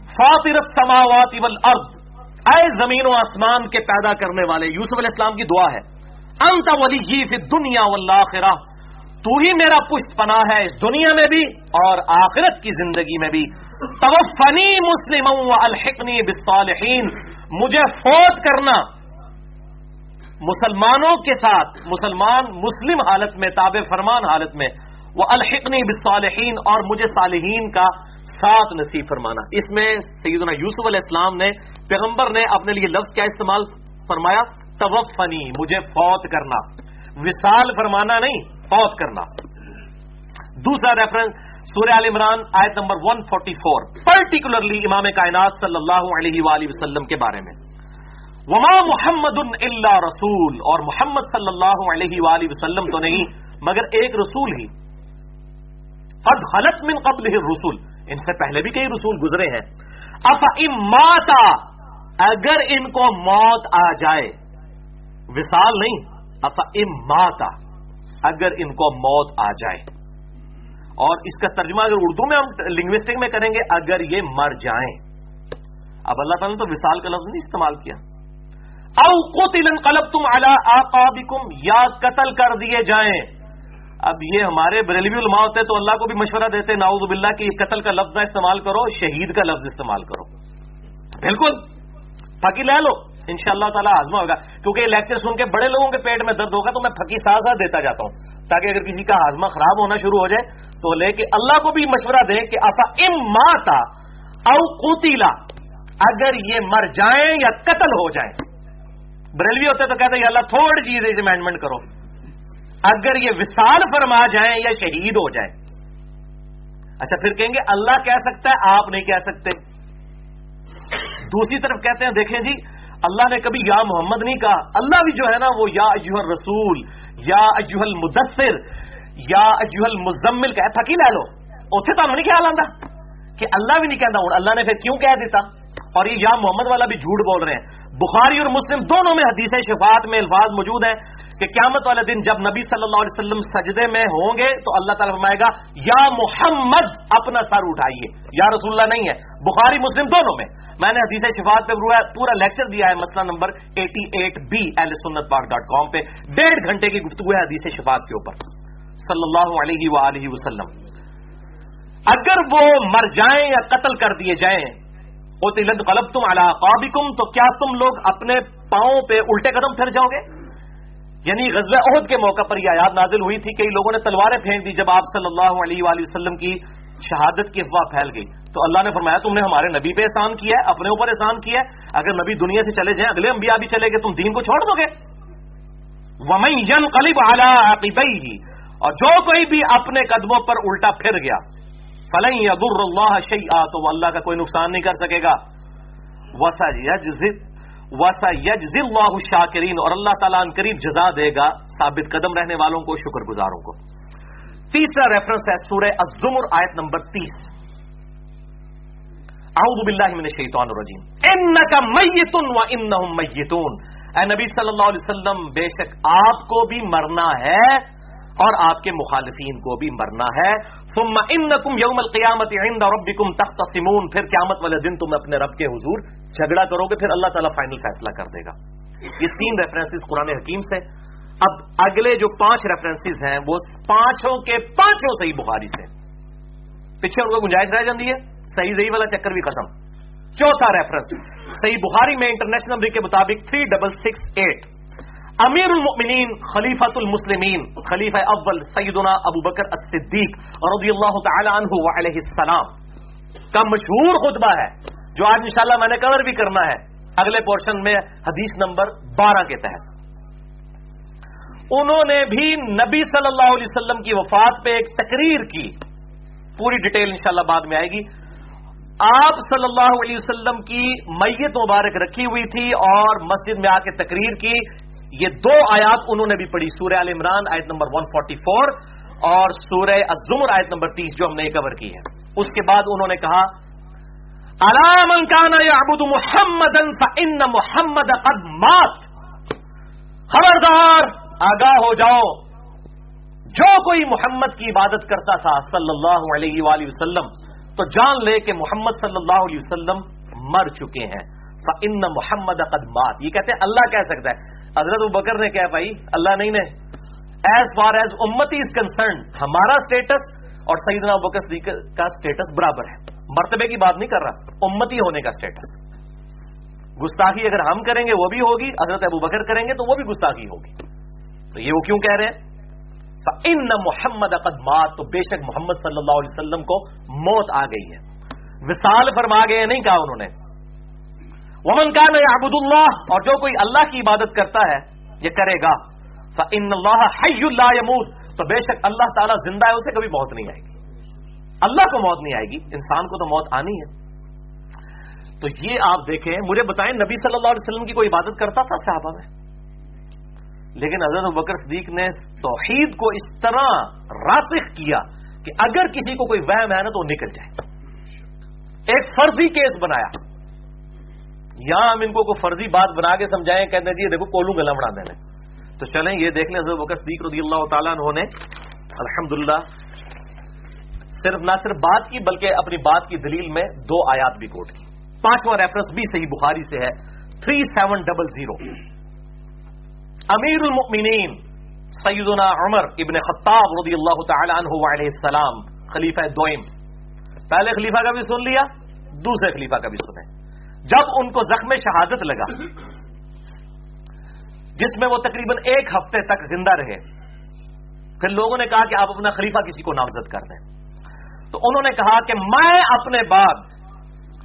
فاطر السماوات والارض۔ اے زمین و آسمان کے پیدا کرنے والے یوسف علیہ السلام کی دعا ہے۔ انت ولی جی فی دنیا والآخرہ۔ تو ہی میرا پشت پناہ ہے اس دنیا میں بھی اور آخرت کی زندگی میں بھی۔ توفنی مسلم الحقنی بالصالحین۔ مجھے فوت کرنا۔ مسلمانوں کے ساتھ، مسلمان مسلم حالت میں تاب فرمان حالت میں۔ وہ الحقنی بالصالحین اور مجھے صالحین کا ساتھ نصیب فرمانا۔ اس میں سیدنا یوسف علیہ السلام نے، پیغمبر نے اپنے لیے لفظ کیا استعمال فرمایا۔ توفنی مجھے فوت کرنا۔ وصال فرمانا نہیں، فوت کرنا۔ دوسرا ریفرنس سورہ عال عمران، آیت نمبر 144 پرٹیکولرلی امام کائنات صلی اللہ علیہ وآلہ وسلم کے بارے میں۔ وما محمد اللہ رسول، اور محمد صلی اللہ علیہ وآلہ وسلم تو نہیں، مگر ایک رسول ہی۔ قد خلط من قبل رسول ان سے پہلے بھی کئی رسول گزرے ہیں۔ اف اماتا اگر ان کو موت آ جائے وصال نہیں اف اماتا اگر ان کو موت آ جائے۔ اور اس کا ترجمہ اگر اردو میں ہم لنگوسٹک میں کریں گے، اگر یہ مر جائیں۔ اب اللہ تعالیٰ نے تو وصال کا لفظ نہیں استعمال کیا۔ او قتل قلب تم اعلی یا قتل کر دیے جائیں۔ اب یہ ہمارے بریلوی علماء ہوتے تو اللہ کو بھی مشورہ دیتے ناؤز باللہ کہ قتل کا لفظ استعمال کرو، شہید کا لفظ استعمال کرو۔ بالکل پھکی لے لو۔ ان شاء اللہ تعالیٰ آزما ہوگا۔ کیونکہ یہ لیکچر سن کے بڑے لوگوں کے پیٹ میں درد ہوگا تو میں پھکی ساتھ ساتھ دیتا جاتا ہوں۔ تاکہ اگر کسی کا ہاضمہ خراب ہونا شروع ہو جائے تو لے کے اللہ کو بھی مشورہ دیں کہ افا ام ماتا او قوتیلا اگر یہ مر جائیں یا قتل ہو جائیں۔ بریلوی ہوتے تو کہتے ہیں اللہ تھوڑی جی چیز اس امینڈمنٹ کرو۔ اگر یہ وصال فرما جائیں یا شہید ہو جائیں۔ اچھا پھر کہیں گے، اللہ کہہ سکتا ہے، آپ نہیں کہہ سکتے۔ دوسری طرف کہتے ہیں، دیکھیں جی اللہ نے کبھی یا محمد نہیں کہا، اللہ بھی جو ہے نا وہ یا اجوہ رسول یا اجوہ المدثر، یا اجوہ المزمل کہ تھکی لے لو؟ اتنے تو نہیں خیال آتا کہ اللہ بھی نہیں کہتا ہوں اللہ نے پھر کیوں کہہ دیتا؟ اور یہ یا محمد والا بھی جھوٹ بول رہے ہیں۔ بخاری اور مسلم دونوں میں حدیث شفاعت میں الفاظ موجود ہیں۔ کہ قیامت والے دن جب نبی صلی اللہ علیہ وسلم سجدے میں ہوں گے تو اللہ تعالیٰ فرمائے گا، یا محمد اپنا سر اٹھائیے۔ یا رسول اللہ نہیں ہے، بخاری، مسلم دونوں میں۔ میں نے حدیث شفاعت پہ پورا لیکچر دیا ہے مسئلہ نمبر ایٹی ایٹ بی ایل سنت پاک ڈاٹ کام پہ۔ ڈیڑھ گھنٹے کی گفتگو ہے حدیث شفاعت کے اوپر۔ صلی اللہ علیہ وآلہ وسلم۔ اگر وہ مر جائیں یا قتل کر دیے جائیں تلد غلب تم اللہ تو کیا تم لوگ اپنے پاؤں پہ الٹے قدم پھر جاؤ گے؟ یعنی غزل عہد کے موقع پر یہ آیات نازل ہوئی تھی کئی لوگوں نے تلواریں پھینک دی جب آپ صلی اللہ علیہ وآلہ وسلم کی شہادت کی افواہ پھیل گئی۔ تو اللہ نے فرمایا، تم نے ہمارے نبی پہ احسان کیا ہے، اپنے اوپر احسان کیا ہے۔ اگر نبی دنیا سے چلے جائیں، اگلے انبیاء بھی چلے گئے، تم دین کو چھوڑ دو گے۔ ومن ین قلیب اعلی اور جو کوئی بھی اپنے قدموں پر الٹا پھر گیا، فلن یضر اللہ شیئا تو وہ اللہ کا کوئی نقصان نہیں کر سکے گا۔ وسا وسا یجز اللہ شاکرین اور اللہ تعالیٰ ان قریب جزا دے گا ثابت قدم رہنے والوں کو شکر گزاروں کو۔ تیسرا ریفرنس ہے سورہ الزمر، آیت نمبر تیس۔ اعوذ باللہ من الشیطان الرجیم۔ انکا میتن و انہم میتون اے نبی صلی اللہ علیہ وسلم، بے شک آپ کو بھی مرنا ہے اور آپ کے مخالفین کو بھی مرنا ہے۔ ثم انکم یوم القیامت عند ربکم تختصمون۔ پھر قیامت والے دن تم اپنے رب کے حضور جھگڑا کرو گے، پھر اللہ تعالیٰ فائنل فیصلہ کر دے گا۔ یہ تین ریفرنسز قرآن حکیم سے۔ اب اگلے جو پانچ ریفرنسز ہیں، وہ پانچوں کے پانچوں صحیح بخاری سے۔ پیچھے ان کو گنجائش رہ جاتی ہے؟ صحیح صحیح والا چکر بھی ختم۔ چوتھا ریفرنس صحیح بخاری میں انٹرنیشنل نمبر کے مطابق تھری ڈبل سکس ایٹ امیر المؤمنین خلیفۃ المسلمین، خلیفہ اول سیدنا ابو بکر الصدیق رضی اللہ تعالی عنہ علیہ السلام کا مشہور خطبہ ہے، جو آج انشاءاللہ میں نے کور بھی کرنا ہے۔ اگلے پورشن میں حدیث نمبر بارہ کے تحت۔ انہوں نے بھی نبی صلی اللہ علیہ وسلم کی وفات پہ ایک تقریر کی۔ پوری ڈیٹیل انشاءاللہ بعد میں آئے گی۔ آپ صلی اللہ علیہ وسلم کی میت مبارک رکھی ہوئی تھی اور مسجد میں آ کے تقریر کی۔ یہ دو آیات انہوں نے بھی پڑھی، سورہ عال عمران آیت نمبر 144 اور سورہ الزمر آیت نمبر تیس جو ہم نے کور کی ہے اس کے بعد انہوں نے کہا علام کانا یعبد محمد ان محمد قد مات. خبردار، آگاہ ہو جاؤ۔ جو کوئی محمد کی عبادت کرتا تھا صلی اللہ علیہ وآلہ وسلم، تو جان لے کہ محمد صلی اللہ علیہ وسلم مر چکے ہیں۔ ان محمد مات۔ یہ کہتے ہیں، اللہ کہہ سکتا ہے۔ حضرت بکر نے کہا بھائی، اللہ نہیں نے۔ ایز فار ایز امتی از کنسرن ہمارا اسٹیٹس اور سیدنا بکر صدیق کا اسٹیٹس برابر ہے۔ مرتبے کی بات نہیں کر رہا، امتی ہونے کا اسٹیٹس گستاخی اگر ہم کریں گے، وہ بھی ہوگی، حضرت ابو بکر کریں گے تو وہ بھی گستاخی ہوگی۔ تو یہ وہ کیوں کہہ رہے ہیں؟ ان محمد اقدمات تو بے شک محمد صلی اللہ علیہ وسلم کو موت آ گئی ہے۔ وصال فرما گئے نہیں کہا انہوں نے۔ ومن کا نیا اللہ، اور جو کوئی اللہ کی عبادت کرتا ہے، یہ کرے گا۔ ان اللہ حی اللہ یموت تو بے شک اللہ تعالیٰ زندہ ہے، اسے کبھی موت نہیں آئے گی۔ اللہ کو موت نہیں آئے گی، انسان کو تو موت آنی ہے۔ تو یہ آپ دیکھیں، مجھے بتائیں، نبی صلی اللہ علیہ وسلم کی کوئی عبادت کرتا تھا صحابہ میں؟ لیکن حضرت بکر صدیق نے توحید کو اس طرح راسخ کیا کہ اگر کسی کو کوئی وہم ہے نا تو وہ نکل جائے۔ ایک فرضی کیس بنایا۔ یہاں ہم ان کو کوئی فرضی بات بنا کے سمجھائیں، کہتے ہیں جی دیکھو کولو گلا بنا دینا تو چلیں، یہ دیکھ لیں حضرت صدیق رضی اللہ تعالیٰ انہوں نے۔ الحمد صرف نہ صرف بات کی، بلکہ اپنی بات کی دلیل میں دو آیات بھی کوٹ کی۔ پانچواں ریفرنس بھی صحیح بخاری سے ہے۔ تھری سیون ڈبل زیرو امیر المؤمنین، سیدنا عمر ابن خطاب رضی اللہ تعالی عنہ علیہ السلام، خلیفہ دوئم۔ پہلے خلیفہ کا بھی سن لیا، دوسرے خلیفہ کا بھی سنیں۔ جب ان کو زخم شہادت لگا، جس میں وہ تقریباً ایک ہفتے تک زندہ رہے، پھر لوگوں نے کہا کہ آپ اپنا خلیفہ کسی کو نامزد کر دیں۔ تو انہوں نے کہا کہ میں اپنے بعد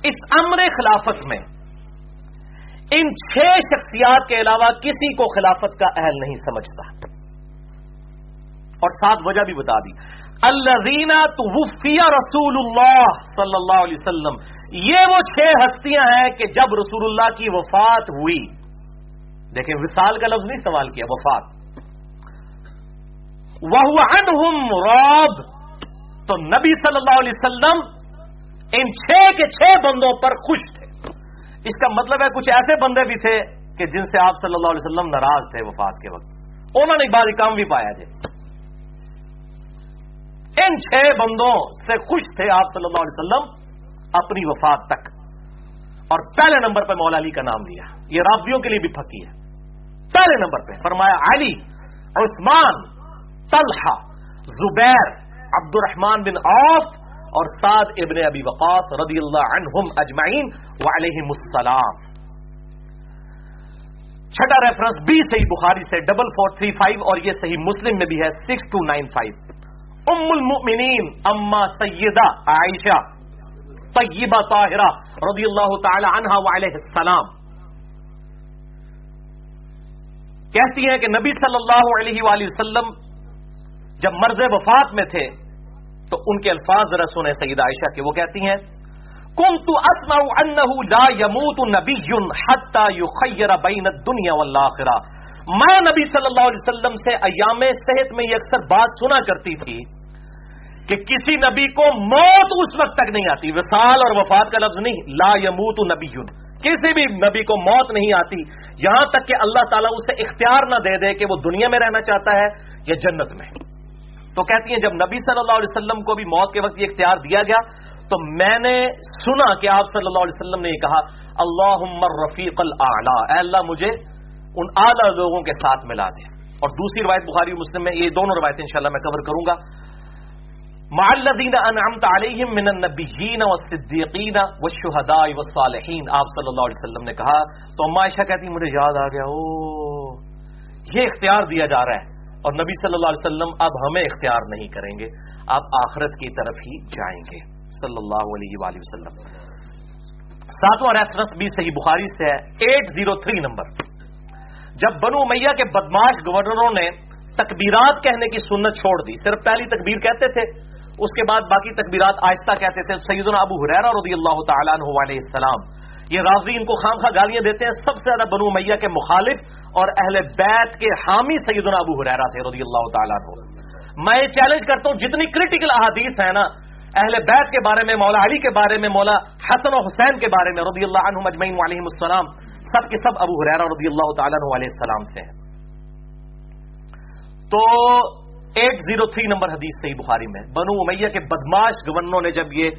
اس امر خلافت میں ان چھ شخصیات کے علاوہ کسی کو خلافت کا اہل نہیں سمجھتا۔ اور ساتھ وجہ بھی بتا دی۔ اللہ تو رسول اللہ صلی اللہ علیہ وسلم۔ یہ وہ چھ ہستیاں ہیں کہ جب رسول اللہ کی وفات ہوئی۔ دیکھیں، وصال کا لفظ نہیں سوال کیا، وفات۔ وہ راب تو نبی صلی اللہ علیہ وسلم ان چھ کے چھ بندوں پر خوش تھے۔ اس کا مطلب ہے، کچھ ایسے بندے بھی تھے کہ جن سے آپ صلی اللہ علیہ وسلم ناراض تھے وفات کے وقت۔ انہوں نے ایک بار کام بھی پایا تھے ان چھ بندوں سے خوش تھے آپ صلی اللہ علیہ وسلم اپنی وفات تک۔ اور پہلے نمبر پہ مولا علی کا نام لیا۔ یہ رابطیوں کے لیے بھی پھکی ہے۔ پہلے نمبر پہ فرمایا علی، عثمان، طلحہ، زبیر عبد الرحمان بن عوف اور سعد ابن ابی وقاص رضی اللہ عنہم اجمعین وعلیہم السلام۔ چھٹا ریفرنس بی صحیح بخاری سے ڈبل فور تھری فائیو اور یہ صحیح مسلم میں بھی ہے سکس ٹو نائن فائیو ام المؤمنین اما سیدہ عائشہ طیبہ طاہرہ رضی اللہ تعالی عنہ وعلیہ السلام. کہتی ہیں کہ نبی صلی اللہ علیہ وآلہ وسلم جب مرض وفات میں تھے، تو ان کے الفاظ ذرا سنے سید عائشہ کے، وہ کہتی ہیں کم تو اسما لا یموت نبی حتى يخير بین الدنيا والآخرہ میں نبی صلی اللہ علیہ وسلم سے ایام صحت میں یہ اکثر بات سنا کرتی تھی کہ کسی نبی کو موت اس وقت تک نہیں آتی، وصال اور وفات کا لفظ نہیں، لا یموت نبی. کسی بھی نبی کو موت نہیں آتی، یہاں تک کہ اللہ تعالیٰ اسے اختیار نہ دے دے کہ وہ دنیا میں رہنا چاہتا ہے یا جنت میں۔ تو کہتی ہیں، جب نبی صلی اللہ علیہ وسلم کو بھی موت کے وقت یہ اختیار دیا گیا تو میں نے سنا کہ آپ صلی اللہ علیہ وسلم نے یہ کہا اللہ عمر رفیق اے اللہ، مجھے ان اعلی لوگوں کے ساتھ ملا دے۔ اور دوسری روایت بخاری مسلم میں یہ دونوں روایتیں انشاءاللہ میں کور کروں گا۔ معلدین انعمت علیہم من النبیین والصدیقین والشہداء والصالحین۔ آپ صلی اللہ علیہ وسلم نے کہا، تو اما عائشہ کہتی، مجھے یاد آ گیا او یہ اختیار دیا جا رہا ہے۔ اور نبی صلی اللہ علیہ وسلم اب ہمیں اختیار نہیں کریں گے آپ آخرت کی طرف ہی جائیں گے۔ صلی اللہ علیہ وآلہ وسلم۔ ساتواں ریفرنس بھی صحیح بخاری سے ہے۔ Eight zero three number. جب بنو میاں کے بدماش گورنروں نے تکبیرات کہنے کی سنت چھوڑ دی، صرف پہلی تکبیر کہتے تھے، اس کے بعد باقی تکبیرات آہستہ کہتے تھے، سیدنا ابو حریرہ رضی اللہ تعالیٰ عنہ علیہ السلام۔ یہ راضی ان کو خام خواہ گالیاں دیتے ہیں۔ سب سے زیادہ بنو میاں کے مخالف اور اہل بیت کے حامی سیدنا ابو حریرا تھے رضی اللہ تعالیٰ عنہ۔ میں یہ چیلنج کرتا ہوں، جتنی کریٹیکل احادیث ہے نا اہل بیت کے بارے میں، مولا علی کے بارے میں، مولا حسن و حسین کے بارے میں رضی اللہ عنہ مجمعین علیہ السلام، سب کے سب ابو حریرہ رضی اللہ تعالیٰ عنہ علیہ السلام سے ہیں۔ تو ایٹ زیرو تھری نمبر حدیث صحیح بخاری میں، بنو امیہ کے بدماش گورنروں نے جب یہ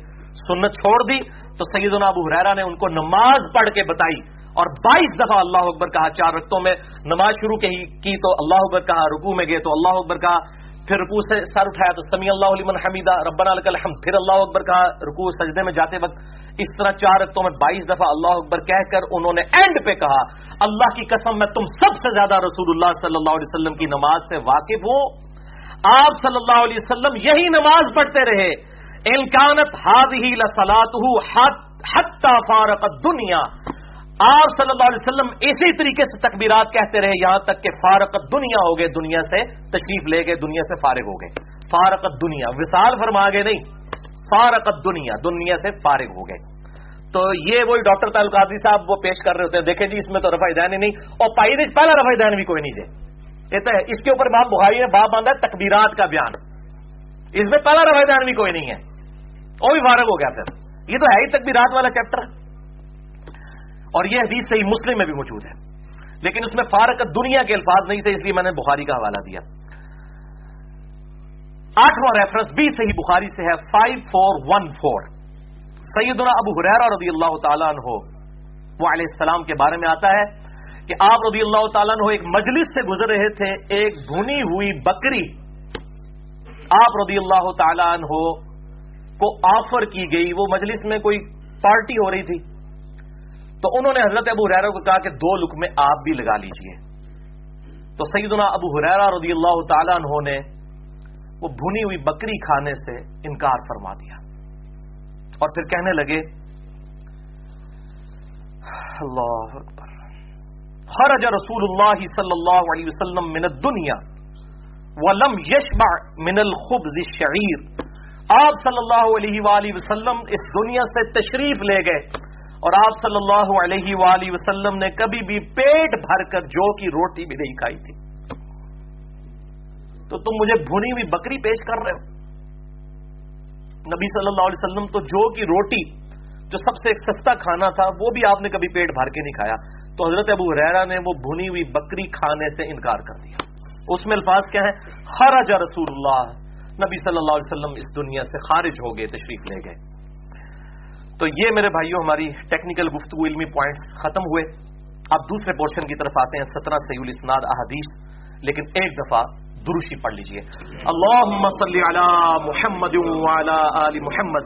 سنت چھوڑ دی، تو سیدنا ابو حریرہ نے ان کو نماز پڑھ کے بتائی اور بائیس دفعہ اللہ اکبر کہا، چار رقطوں میں نماز شروع کی تو اللہ اکبر کہا رکو میں گئے تو اللہ اکبر کہا پھر رکوع سے سر اٹھایا تو سمی اللہ علیہ حمیدہ، ربنا لک الحمد. پھر اللہ اکبر کہا، رکوع سجدے میں جاتے وقت اس طرح چار رقطوں میں بائیس دفعہ اللہ اکبر کہہ کر انہوں نے اینڈ پہ کہا، اللہ کی قسم میں تم سب سے زیادہ رسول اللہ صلی اللہ علیہ وسلم کی نماز سے واقف ہوں آپ صلی اللہ علیہ وسلم یہی نماز پڑھتے رہے۔ انکانت حاض ہی لسلات حتی فارق دنیا آپ صلی اللہ علیہ وسلم اسی طریقے سے تکبیرات کہتے رہے، یہاں تک کہ فارقت دنیا ہو گئے، دنیا سے تشریف لے گئے، دنیا سے فارغ ہو گئے۔ فارقت دنیا وصال فرما گئے نہیں فارقت دنیا دنیا سے فارغ ہو گئے۔ تو یہ وہی ڈاکٹر تعلقاتی صاحب وہ پیش کر رہے ہوتے ہیں، دیکھیں جی اس میں تو رفا دین ہی نہیں، اور پائی پہلا رفا دین بھی کوئی نہیں دے۔ یہ تو ہے، اس کے اوپر امام بخاری نے باپ باندھا تکبیرات کا بیان۔ اس میں پہلا رفا دین بھی کوئی نہیں ہے، وہ بھی فارغ ہو گیا پھر۔ یہ تو ہے ہی تکبیرات والا چیپٹر۔ اور یہ حدیث صحیح مسلم میں بھی موجود ہے۔ لیکن اس میں فارق دنیا کے الفاظ نہیں تھے، اس لیے میں نے بخاری کا حوالہ دیا۔ آٹھواں ریفرنس بھی صحیح بخاری سے ہے فائیو فور ون فور سیدنا ابو حریرا رضی اللہ تعالیٰ عنہ وہ علیہ السلام کے بارے میں آتا ہے کہ آپ رضی اللہ تعالیٰ عنہ ایک مجلس سے گزر رہے تھے، ایک بھنی ہوئی بکری آپ رضی اللہ تعالیٰ عنہ کو آفر کی گئی۔ وہ مجلس میں کوئی پارٹی ہو رہی تھی۔ تو انہوں نے حضرت ابو حریرا کو کہا کہ دو لکمے آپ بھی لگا لیجیے۔ تو سیدنا ابو حریرا رضی اللہ تعالیٰ عنہ نے وہ بھنی ہوئی بکری کھانے سے انکار فرما دیا۔ اور پھر کہنے لگے، اللہ اکبر۔ خرج رسول اللہ صلی اللہ علیہ وسلم من الدنیا ولم یشبع من الخبز الشعیر۔ آپ صلی اللہ علیہ وآلہ وسلم اس دنیا سے تشریف لے گئے۔ اور آپ صلی اللہ علیہ وآلہ وسلم نے کبھی بھی پیٹ بھر کر جو کی روٹی بھی نہیں کھائی تھی۔ تو تم مجھے بھنی ہوئی بکری پیش کر رہے ہو۔ نبی صلی اللہ علیہ وسلم تو جو کی روٹی، جو سب سے ایک سستا کھانا تھا، وہ بھی آپ نے کبھی پیٹ بھر کے نہیں کھایا۔ تو حضرت ابو ریرا نے وہ بھنی ہوئی بکری کھانے سے انکار کر دیا۔ اس میں الفاظ کیا ہے خراج رسول اللہ۔ نبی صلی اللہ علیہ وسلم اس دنیا سے خارج ہو گئے، تشریف لے گئے۔ تو یہ میرے بھائیوں ہماری ٹیکنیکل گفتگو علمی پوائنٹس ختم ہوئے۔ اب دوسرے پورشن کی طرف آتے ہیں، سترہ سعید اسناد احادیث۔ لیکن ایک دفعہ دروشی پڑھ لیجیے۔ اللہم صلی علی محمد وعلا آل محمد،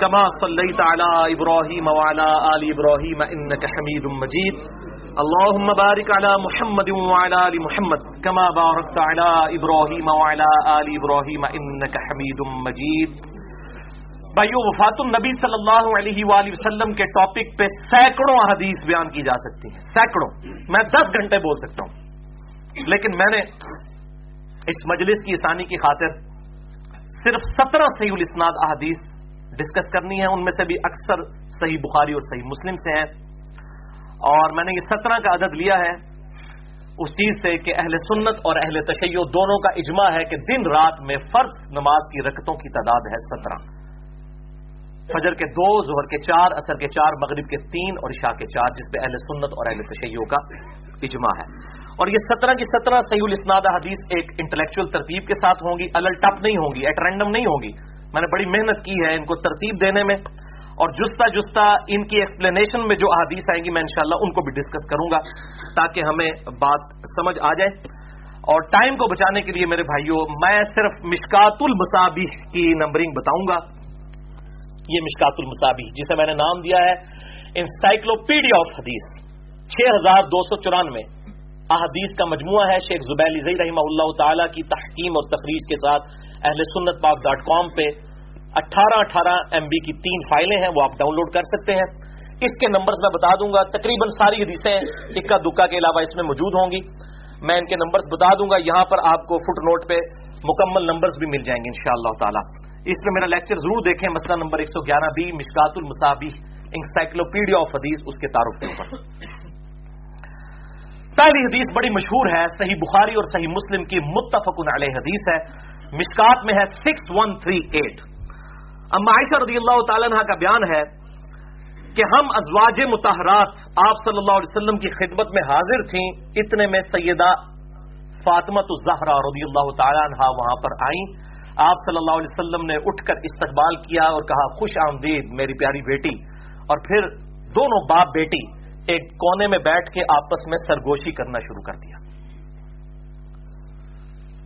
کما صلیت علی ابراہیم وعلا آل ابراہیم، انکا حمید مجید۔ اللہم بارک علی محمد وعلا آل محمد، کما بارکت علی ابراہیم وعلا آل ابراہیم، انکا حمید مجید۔ بھائیو وفات النبی صلی اللہ علیہ وآلہ وسلم کے ٹاپک پہ سینکڑوں حدیث بیان کی جا سکتی ہیں، سینکڑوں۔ میں دس گھنٹے بول سکتا ہوں۔ لیکن میں نے اس مجلس کی آسانی کی خاطر صرف سترہ صحیح الاسناد احادیث ڈسکس کرنی ہے ان میں سے بھی اکثر صحیح بخاری اور صحیح مسلم سے ہیں۔ اور میں نے یہ سترہ کا عدد لیا ہے۔ اس چیز سے کہ اہل سنت اور اہل تشیع دونوں کا اجماع ہے کہ دن رات میں فرض نماز کی رکتوں کی تعداد ہے سترہ۔ فجر کے دو، ظہر کے چار اثر کے چار، مغرب کے تین اور عشاء کے چار، جس پہ اہل سنت اور اہل تشیعوں کا اجماع ہے۔ اور یہ سترہ کی سترہ صحیح الاسناد حدیث ایک انٹلیکچل ترتیب کے ساتھ ہوں گی الل ٹپ نہیں ہوں گی، ایٹ رینڈم نہیں ہوں گی۔ میں نے بڑی محنت کی ہے ان کو ترتیب دینے میں۔ اور جستا جستا ان کی ایکسپلینیشن میں جو احادیث آئیں گی، میں انشاءاللہ ان کو بھی ڈسکس کروں گا تاکہ ہمیں بات سمجھ آ جائے۔ اور ٹائم کو بچانے کے لیے میرے بھائیوں میں صرف مشکات المصابی کی نمبرنگ بتاؤں گا۔ یہ مشکات المصابی جسے میں نے نام دیا ہے انسائکلوپیڈیا آف حدیث چھ ہزار دو سو چورانوے احادیث کا مجموعہ ہے۔ شیخ زبیل زئی رحمہ اللہ تعالی کی تحکیم اور تخریج کے ساتھ اہل سنت پاک ڈاٹ کام پہ اٹھارہ اٹھارہ ایم بی کی تین فائلیں ہیں، وہ آپ ڈاؤن لوڈ کر سکتے ہیں۔ اس کے نمبرز میں بتا دوں گا، تقریباً ساری حدیثیں اکا دکا کے علاوہ اس میں موجود ہوں گی۔ میں ان کے نمبرز بتا دوں گا، یہاں پر آپ کو فٹ نوٹ پہ مکمل نمبرز بھی مل جائیں گے انشاءاللہ تعالی۔ اس میں میرا لیکچر ضرور دیکھیں. مسئلہ نمبر ایک سو گیارہ بی مشکات المسابی انسائکلوپیڈیا آف حدیث اس کے تعارف کے اوپر۔ پہلی حدیث بڑی مشہور ہے، صحیح بخاری اور صحیح مسلم کی متفق علیہ حدیث ہے۔ مشکات میں ہے سکس ون تھری ایٹ اما عائشہ رضی اللہ تعالیٰ عنہ کا بیان ہے کہ ہم ازواج متحرات آپ صلی اللہ علیہ وسلم کی خدمت میں حاضر تھیں۔ اتنے میں سیدہ فاطمہ الزہرا رضی اللہ تعالیٰ عنہ وہاں پر آئیں۔ آپ صلی اللہ علیہ وسلم نے اٹھ کر استقبال کیا اور کہا، خوش آمدید میری پیاری بیٹی. اور پھر دونوں باپ بیٹی ایک کونے میں بیٹھ کے آپس میں سرگوشی کرنا شروع کر دیا۔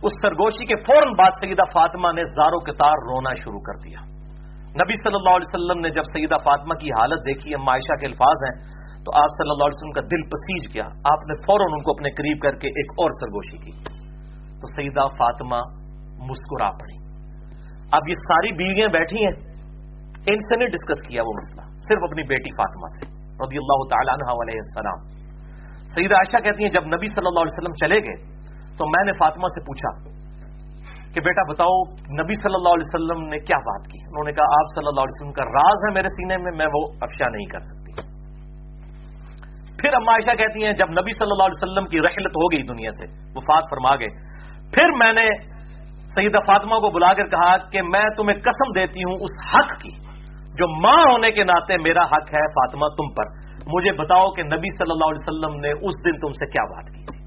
اس سرگوشی کے فوراً بعد سیدہ فاطمہ نے زاروں کے تار رونا شروع کر دیا۔ نبی صلی اللہ علیہ وسلم نے جب سیدہ فاطمہ کی حالت دیکھی اما عائشہ کے الفاظ ہیں، تو آپ صلی اللہ علیہ وسلم کا دل پسیج گیا۔ آپ نے فوراً ان کو اپنے قریب کر کے ایک اور سرگوشی کی۔ تو سیدہ فاطمہ مسکرا پڑی۔ اب یہ ساری بیویاں بیٹھی ہیں۔ ان سے نے ڈسکس کیا وہ مسئلہ، صرف اپنی بیٹی فاطمہ سے، رضی اللہ تعالیٰ عنہ علیہ السلام۔ سعید عائشہ کہتی ہیں، جب نبی صلی اللہ علیہ وسلم چلے گئے، تو میں نے فاطمہ سے پوچھا کہ بیٹا بتاؤ، نبی صلی اللہ علیہ وسلم نے کیا بات کی؟ انہوں نے کہا، آپ صلی اللہ علیہ وسلم کا راز ہے میرے سینے میں میں وہ افشا نہیں کر سکتی۔ پھر اما عائشہ کہتی ہیں، جب نبی صلی اللہ علیہ وسلم کی رحلت ہو گئی دنیا سے، وفات فرما گئے۔ پھر میں نے سیدہ فاطمہ کو بلا کر کہا کہ میں تمہیں قسم دیتی ہوں اس حق کی جو ماں ہونے کے ناطے میرا حق ہے فاطمہ تم پر۔ مجھے بتاؤ کہ نبی صلی اللہ علیہ وسلم نے اس دن تم سے کیا بات کی تھی۔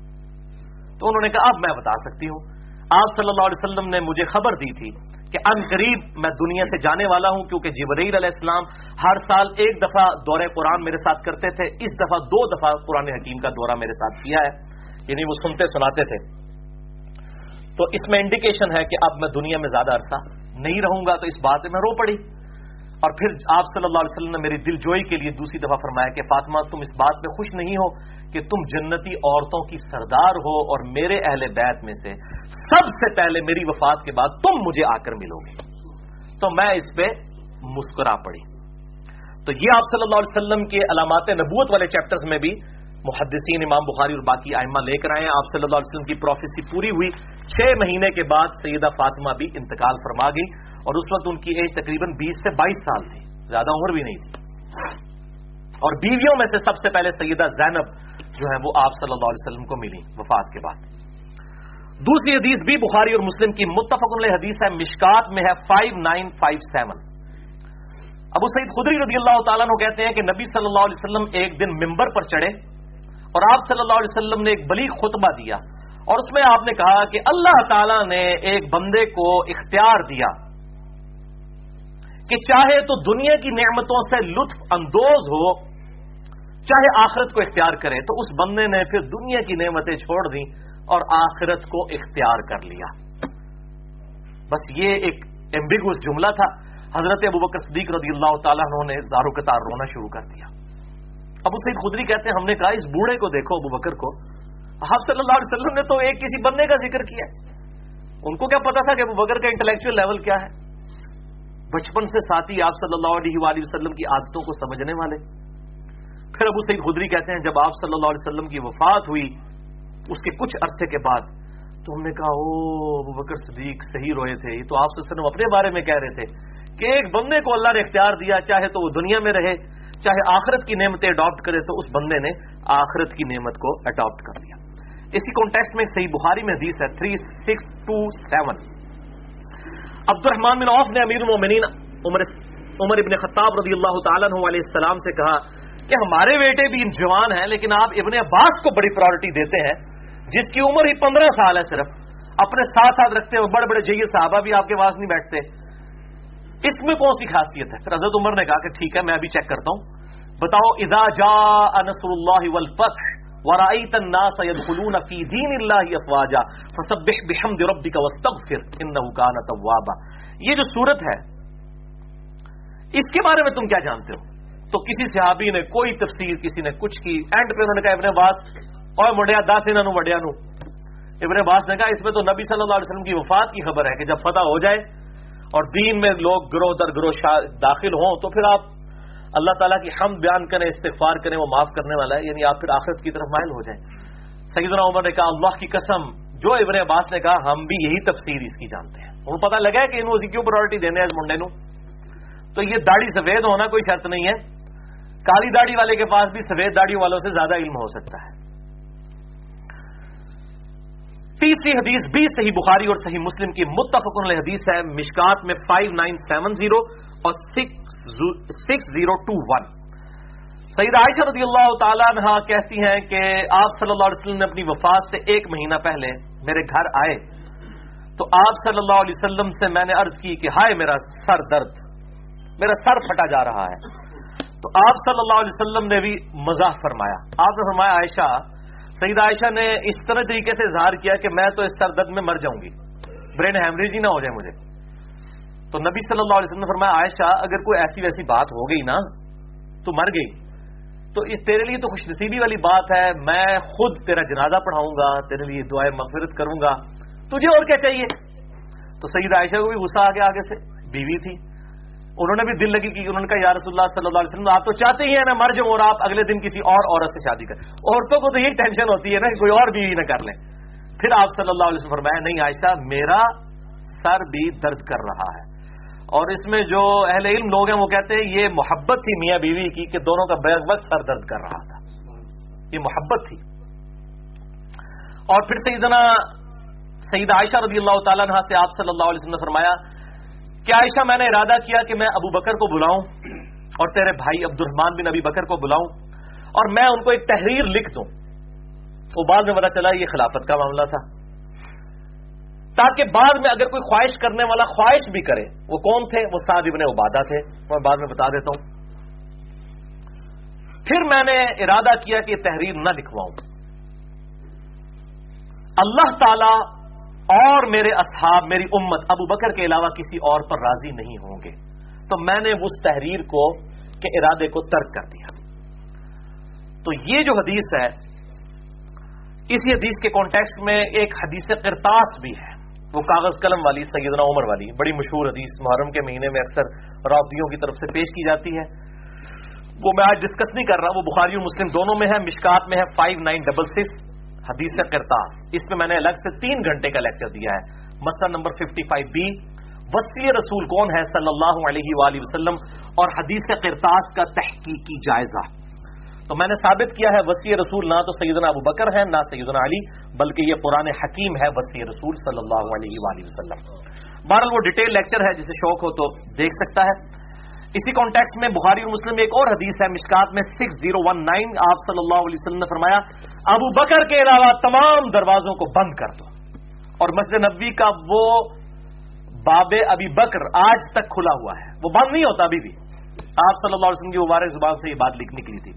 تو انہوں نے کہا، اب میں بتا سکتی ہوں۔ آپ صلی اللہ علیہ وسلم نے مجھے خبر دی تھی کہ ان قریب میں دنیا سے جانے والا ہوں کیونکہ جبرائیل علیہ السلام ہر سال ایک دفعہ دورہ قرآن میرے ساتھ کرتے تھے۔ اس دفعہ دو دفعہ قرآن حکیم کا دورہ میرے ساتھ کیا ہے۔ یعنی وہ سنتے سناتے تھے۔ تو اس میں انڈیکیشن ہے کہ اب میں دنیا میں زیادہ عرصہ نہیں رہوں گا تو اس بات میں رو پڑی۔ اور پھر آپ صلی اللہ علیہ وسلم نے میری دل جوئی کے لیے دوسری دفعہ فرمایا کہ فاطمہ، تم اس بات میں خوش نہیں ہو کہ تم جنتی عورتوں کی سردار ہو اور میرے اہل بیت میں سے سب سے پہلے میری وفات کے بعد تم مجھے آ کر ملو گے۔ تو میں اس پہ مسکرا پڑی۔ تو یہ آپ صلی اللہ علیہ وسلم کے علامات نبوت والے چیپٹرز میں بھی محدثین امام بخاری اور باقی آئمہ لے کر آئے ہیں۔ آپ صلی اللہ علیہ وسلم کی پروفیسی پوری ہوئی۔ چھ مہینے کے بعد سیدہ فاطمہ بھی انتقال فرما گئی اور اس وقت ان کی ایج تقریباً بیس سے بائیس سال تھی۔ زیادہ عمر بھی نہیں تھی۔ اور بیویوں میں سے سب سے پہلے سیدہ زینب جو ہے وہ آپ صلی اللہ علیہ وسلم کو ملی وفات کے بعد۔ دوسری حدیث بھی بخاری اور مسلم کی متفق علیہ حدیث ہے۔ مشکات میں ہے five nine five seven Abu Saeed Khudri رضی اللہ تعالیٰ کہتے ہیں کہ نبی صلی اللہ علیہ وسلم ایک دن ممبر پر چڑھے۔ اور آپ صلی اللہ علیہ وسلم نے ایک بلی خطبہ دیا اور اس میں آپ نے کہا کہ اللہ تعالی نے ایک بندے کو اختیار دیا کہ چاہے تو دنیا کی نعمتوں سے لطف اندوز ہو، چاہے آخرت کو اختیار کرے، تو اس بندے نے پھر دنیا کی نعمتیں چھوڑ دیں اور آخرت کو اختیار کر لیا۔ بس یہ ایک ایمبیگوس جملہ تھا۔ حضرت ابو بکر صدیق رضی اللہ تعالیٰ نے زارو کتار رونا شروع کر دیا۔ ابو سعید خدری کہتے ہیں، ہم نے کہا، اس بوڑھے کو دیکھو، ابو بکر کو۔ آپ صلی اللہ علیہ وسلم نے تو ایک کسی بندے کا ذکر کیا ان کو کیا پتا تھا کہ ابو بکر کا انٹلیکچوئل لیول کیا ہے؟ بچپن سے ساتھی آپ صلی اللہ علیہ وآلہ وسلم کی عادتوں کو سمجھنے والے۔ پھر ابو سعید خدری کہتے ہیں، جب آپ صلی اللہ علیہ وسلم کی وفات ہوئی، اس کے کچھ عرصے کے بعد، تو ہم نے کہا، او، ابو بکر صدیق صحیح روئے تھے۔ یہ تو آپ صلی اللہ علیہ وسلم اپنے بارے میں کہہ رہے تھے کہ ایک بندے کو اللہ نے اختیار دیا، چاہے تو وہ دنیا میں رہے چاہے آخرت کی نعمتیں اڈاپٹ کرے تو اس بندے نے آخرت کی نعمت کو اڈاپٹ کر لیا۔ اسی کانٹیکس میں صحیح بخاری میں حدیث ہے تھری سکس ٹو سیون عبد الرحمان بن عوف نے امیر المومنین عمر عمر ابن خطاب رضی اللہ تعالیٰ علیہ السلام سے کہا کہ ہمارے بیٹے بھی جوان ہیں، لیکن آپ ابن عباس کو بڑی پرائرٹی دیتے ہیں، جس کی عمر ہی پندرہ سال ہے صرف۔ اپنے ساتھ ساتھ رکھتے ہیں بڑے بڑے جیے صحابہ بھی آپ کے پاس نہیں بیٹھتے۔ اس میں کون سی خاصیت ہے؟ پھر حضرت عمر نے کہا کہ ٹھیک ہے، میں ابھی چیک کرتا ہوں۔ بتاؤ، اذا جا نصر اللہ والفتح ورائیت الناس يدخلون فی دین اللہ افواجا فسبح بحمد ربک واستغفر انہو کان توابا. یہ جو صورت ہے، اس کے بارے میں تم کیا جانتے ہو؟ تو کسی صحابی نے کوئی تفسیر، کسی نے کچھ کی۔ اینڈ پہ انہوں نے کہا، ابن باس اور مڈیا دس انہوں وڈیا نو ابن باس نے کہا، اس میں تو نبی صلی اللہ علیہ وسلم کی وفات کی خبر ہے کہ جب فتح ہو جائے اور دین میں لوگ گروہ در گروہ داخل ہوں تو پھر آپ اللہ تعالیٰ کی ہم بیان کریں، استغفار کریں، وہ معاف کرنے والا ہے یعنی آپ پھر آخرت کی طرف مائل ہو جائیں۔ سیدنا عمر نے کہا، اللہ کی قسم، جو ابن عباس نے کہا، ہم بھی یہی تفسیر اس کی جانتے ہیں۔ انہوں پتا لگا ہے کہ انہوں کیوں پرائرٹی دینے ہیں اس منڈے نو۔ تو یہ داڑھی سفید ہونا کوئی شرط نہیں ہے۔ کالی داڑھی والے کے پاس بھی سفید داڑھی والوں سے زیادہ علم ہو سکتا ہے۔ تیسری حدیث بھی صحیح بخاری اور صحیح مسلم کی متفق حدیث ہے، مشکات میں فائیو نائن سیون زیرو اور سکس زیرو ٹو ون سعید عائشہ رضی اللہ تعالیٰ عنہ کہتی ہیں کہ آپ صلی اللہ علیہ وسلم نے اپنی وفات سے ایک مہینہ پہلے میرے گھر آئے۔ تو آپ صلی اللہ علیہ وسلم سے میں نے عرض کی کہ ہائے میرا سر درد، میرا سر پھٹا جا رہا ہے۔ تو آپ صلی اللہ علیہ وسلم نے بھی مزاح فرمایا۔ آپ نے فرمایا، عائشہ سعید عائشہ نے اس طرح طریقے سے اظہار کیا کہ میں تو اس سر درد میں مر جاؤں گی۔ برین ہیمریج ہی نہ ہو جائے مجھے۔ تو نبی صلی اللہ علیہ وسلم نے فرمایا، عائشہ، اگر کوئی ایسی ویسی بات ہو گئی نا، تو مر گئی۔ تو اس تیرے لیے تو خوش نصیبی والی بات ہے، میں خود تیرا جنازہ پڑھاؤں گا، تیرے لیے دعائیں مغفرت کروں گا۔ تجھے اور کیا چاہیے؟ تو سعید عائشہ کو بھی غصہ آ گیا آگے سے۔ بیوی تھی۔ انہوں نے بھی دل لگی کی انہوں نے کہا، یا رسول اللہ صلی اللہ علیہ وسلم، آپ تو چاہتے ہی ہیں میں مر جاؤں اور آپ اگلے دن کسی اور عورت سے شادی کریں. عورتوں کو تو یہی ٹینشن ہوتی ہے نا کہ کوئی اور بیوی نہ کر لیں۔ پھر آپ صلی اللہ علیہ وسلم فرمایا، نہیں عائشہ، میرا سر بھی درد کر رہا ہے۔ اور اس میں جو اہل علم لوگ ہیں وہ کہتے ہیں، یہ محبت تھی میاں بیوی کی کہ دونوں کا بیگ وقت سر درد کر رہا تھا۔ یہ محبت تھی۔ اور پھر سیدنا سعید عائشہ رضی اللہ تعالیٰ سے آپ صلی اللہ علیہ وسلم نے فرمایا کہ عائشہ میں نے ارادہ کیا کہ میں ابو بکر کو بلاؤں اور تیرے بھائی عبد الرحمان بن ابی بکر کو بلاؤں اور میں ان کو ایک تحریر لکھ دوں؟ وہ بعد میں پتا چلا یہ خلافت کا معاملہ تھا۔ تاکہ بعد میں اگر کوئی خواہش کرنے والا خواہش بھی کرے، وہ کون تھے؟ وہ سعد ابن عبادہ تھے۔ میں بعد میں بتا دیتا ہوں۔ پھر میں نے ارادہ کیا کہ یہ تحریر نہ لکھواؤں۔ اللہ تعالی اور میرے اصحاب، میری امت ابو بکر کے علاوہ کسی اور پر راضی نہیں ہوں گے۔ تو میں نے اس تحریر کو کے ارادے کو ترک کر دیا۔ تو یہ جو حدیث ہے اسی حدیث کے کانٹیکسٹ میں ایک حدیث کرتاس بھی ہے۔ وہ کاغذ قلم والی سیدنا عمر والی، بڑی مشہور حدیث، محرم کے مہینے میں اکثر رابطیوں کی طرف سے پیش کی جاتی ہے۔ وہ میں آج ڈسکس نہیں کر رہا، وہ بخاری اور مسلم دونوں میں ہے، مشکات میں ہے فائیو نائن ڈبل سکس حدیث کرتاس اس میں میں نے الگ سے تین گھنٹے کا لیکچر دیا ہے۔ مسئلہ نمبر ففٹی فائیو بی وسیع رسول کون ہے صلی اللہ علیہ وآلہ وسلم؟ اور حدیث کرتاس کا تحقیقی جائزہ۔ تو میں نے ثابت کیا ہے وسیع رسول نہ تو سیدنا ابو بکر ہے نہ سیدنا علی، بلکہ یہ قرآن حکیم ہے وسیع رسول صلی اللہ علیہ وآلہ وسلم۔ بہرحال وہ ڈیٹیل لیکچر ہے، جسے شوق ہو تو دیکھ سکتا ہے۔ اسی کانٹیکس میں بخاری اور مسلم ایک اور حدیث ہے، مشکات میں سکس زیرو ون نائن، آپ صلی اللہ علیہ وسلم نے فرمایا، ابو بکر کے علاوہ تمام دروازوں کو بند کر دو۔ اور مسجد نبی کا وہ باب ابی بکر آج تک کھلا ہوا ہے۔ وہ بند نہیں ہوتا ابھی بھی۔ آپ صلی اللہ علیہ وسلم کی مبارک زبان سے یہ بات لکھ نکلی تھی۔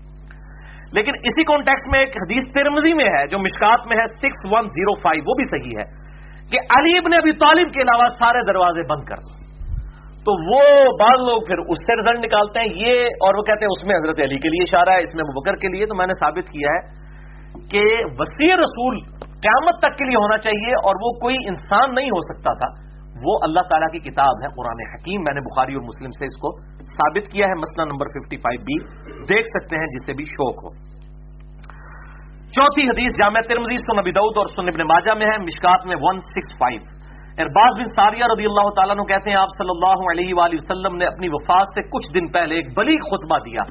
لیکن اسی کانٹیکس میں ایک حدیث ترمزی میں ہے، جو مشکات میں ہے، سکس ون زیرو فائیو، وہ بھی صحیح ہے کہ علی ابن ابی طالب کے علاوہ سارے دروازے بند کر دو۔ تو وہ بعض لوگ پھر اس سے رزلٹ نکالتے ہیں، یہ اور وہ کہتے ہیں اس میں حضرت علی کے لیے اشارہ ہے، اس میں مبکر کے لیے، تو میں نے ثابت کیا ہے کہ وسیع رسول قیامت تک کے لیے ہونا چاہیے اور وہ کوئی انسان نہیں ہو سکتا تھا۔ وہ اللہ تعالیٰ کی کتاب ہے، قرآن حکیم، میں نے بخاری اور مسلم سے اس کو ثابت کیا ہے، مسئلہ نمبر 55 بی دیکھ سکتے ہیں، جسے بھی شوق ہو۔ چوتھی حدیث جامع ترمزی سن نبی دعود اور سن ابن ماجہ میں ہے، مشکات میں 165 ارباز بن ساریہ رضی اللہ تعالیٰ نے کہتے ہیں، آپ صلی اللہ علیہ وآلہ وسلم نے اپنی وفات سے کچھ دن پہلے ایک بلی خطبہ دیا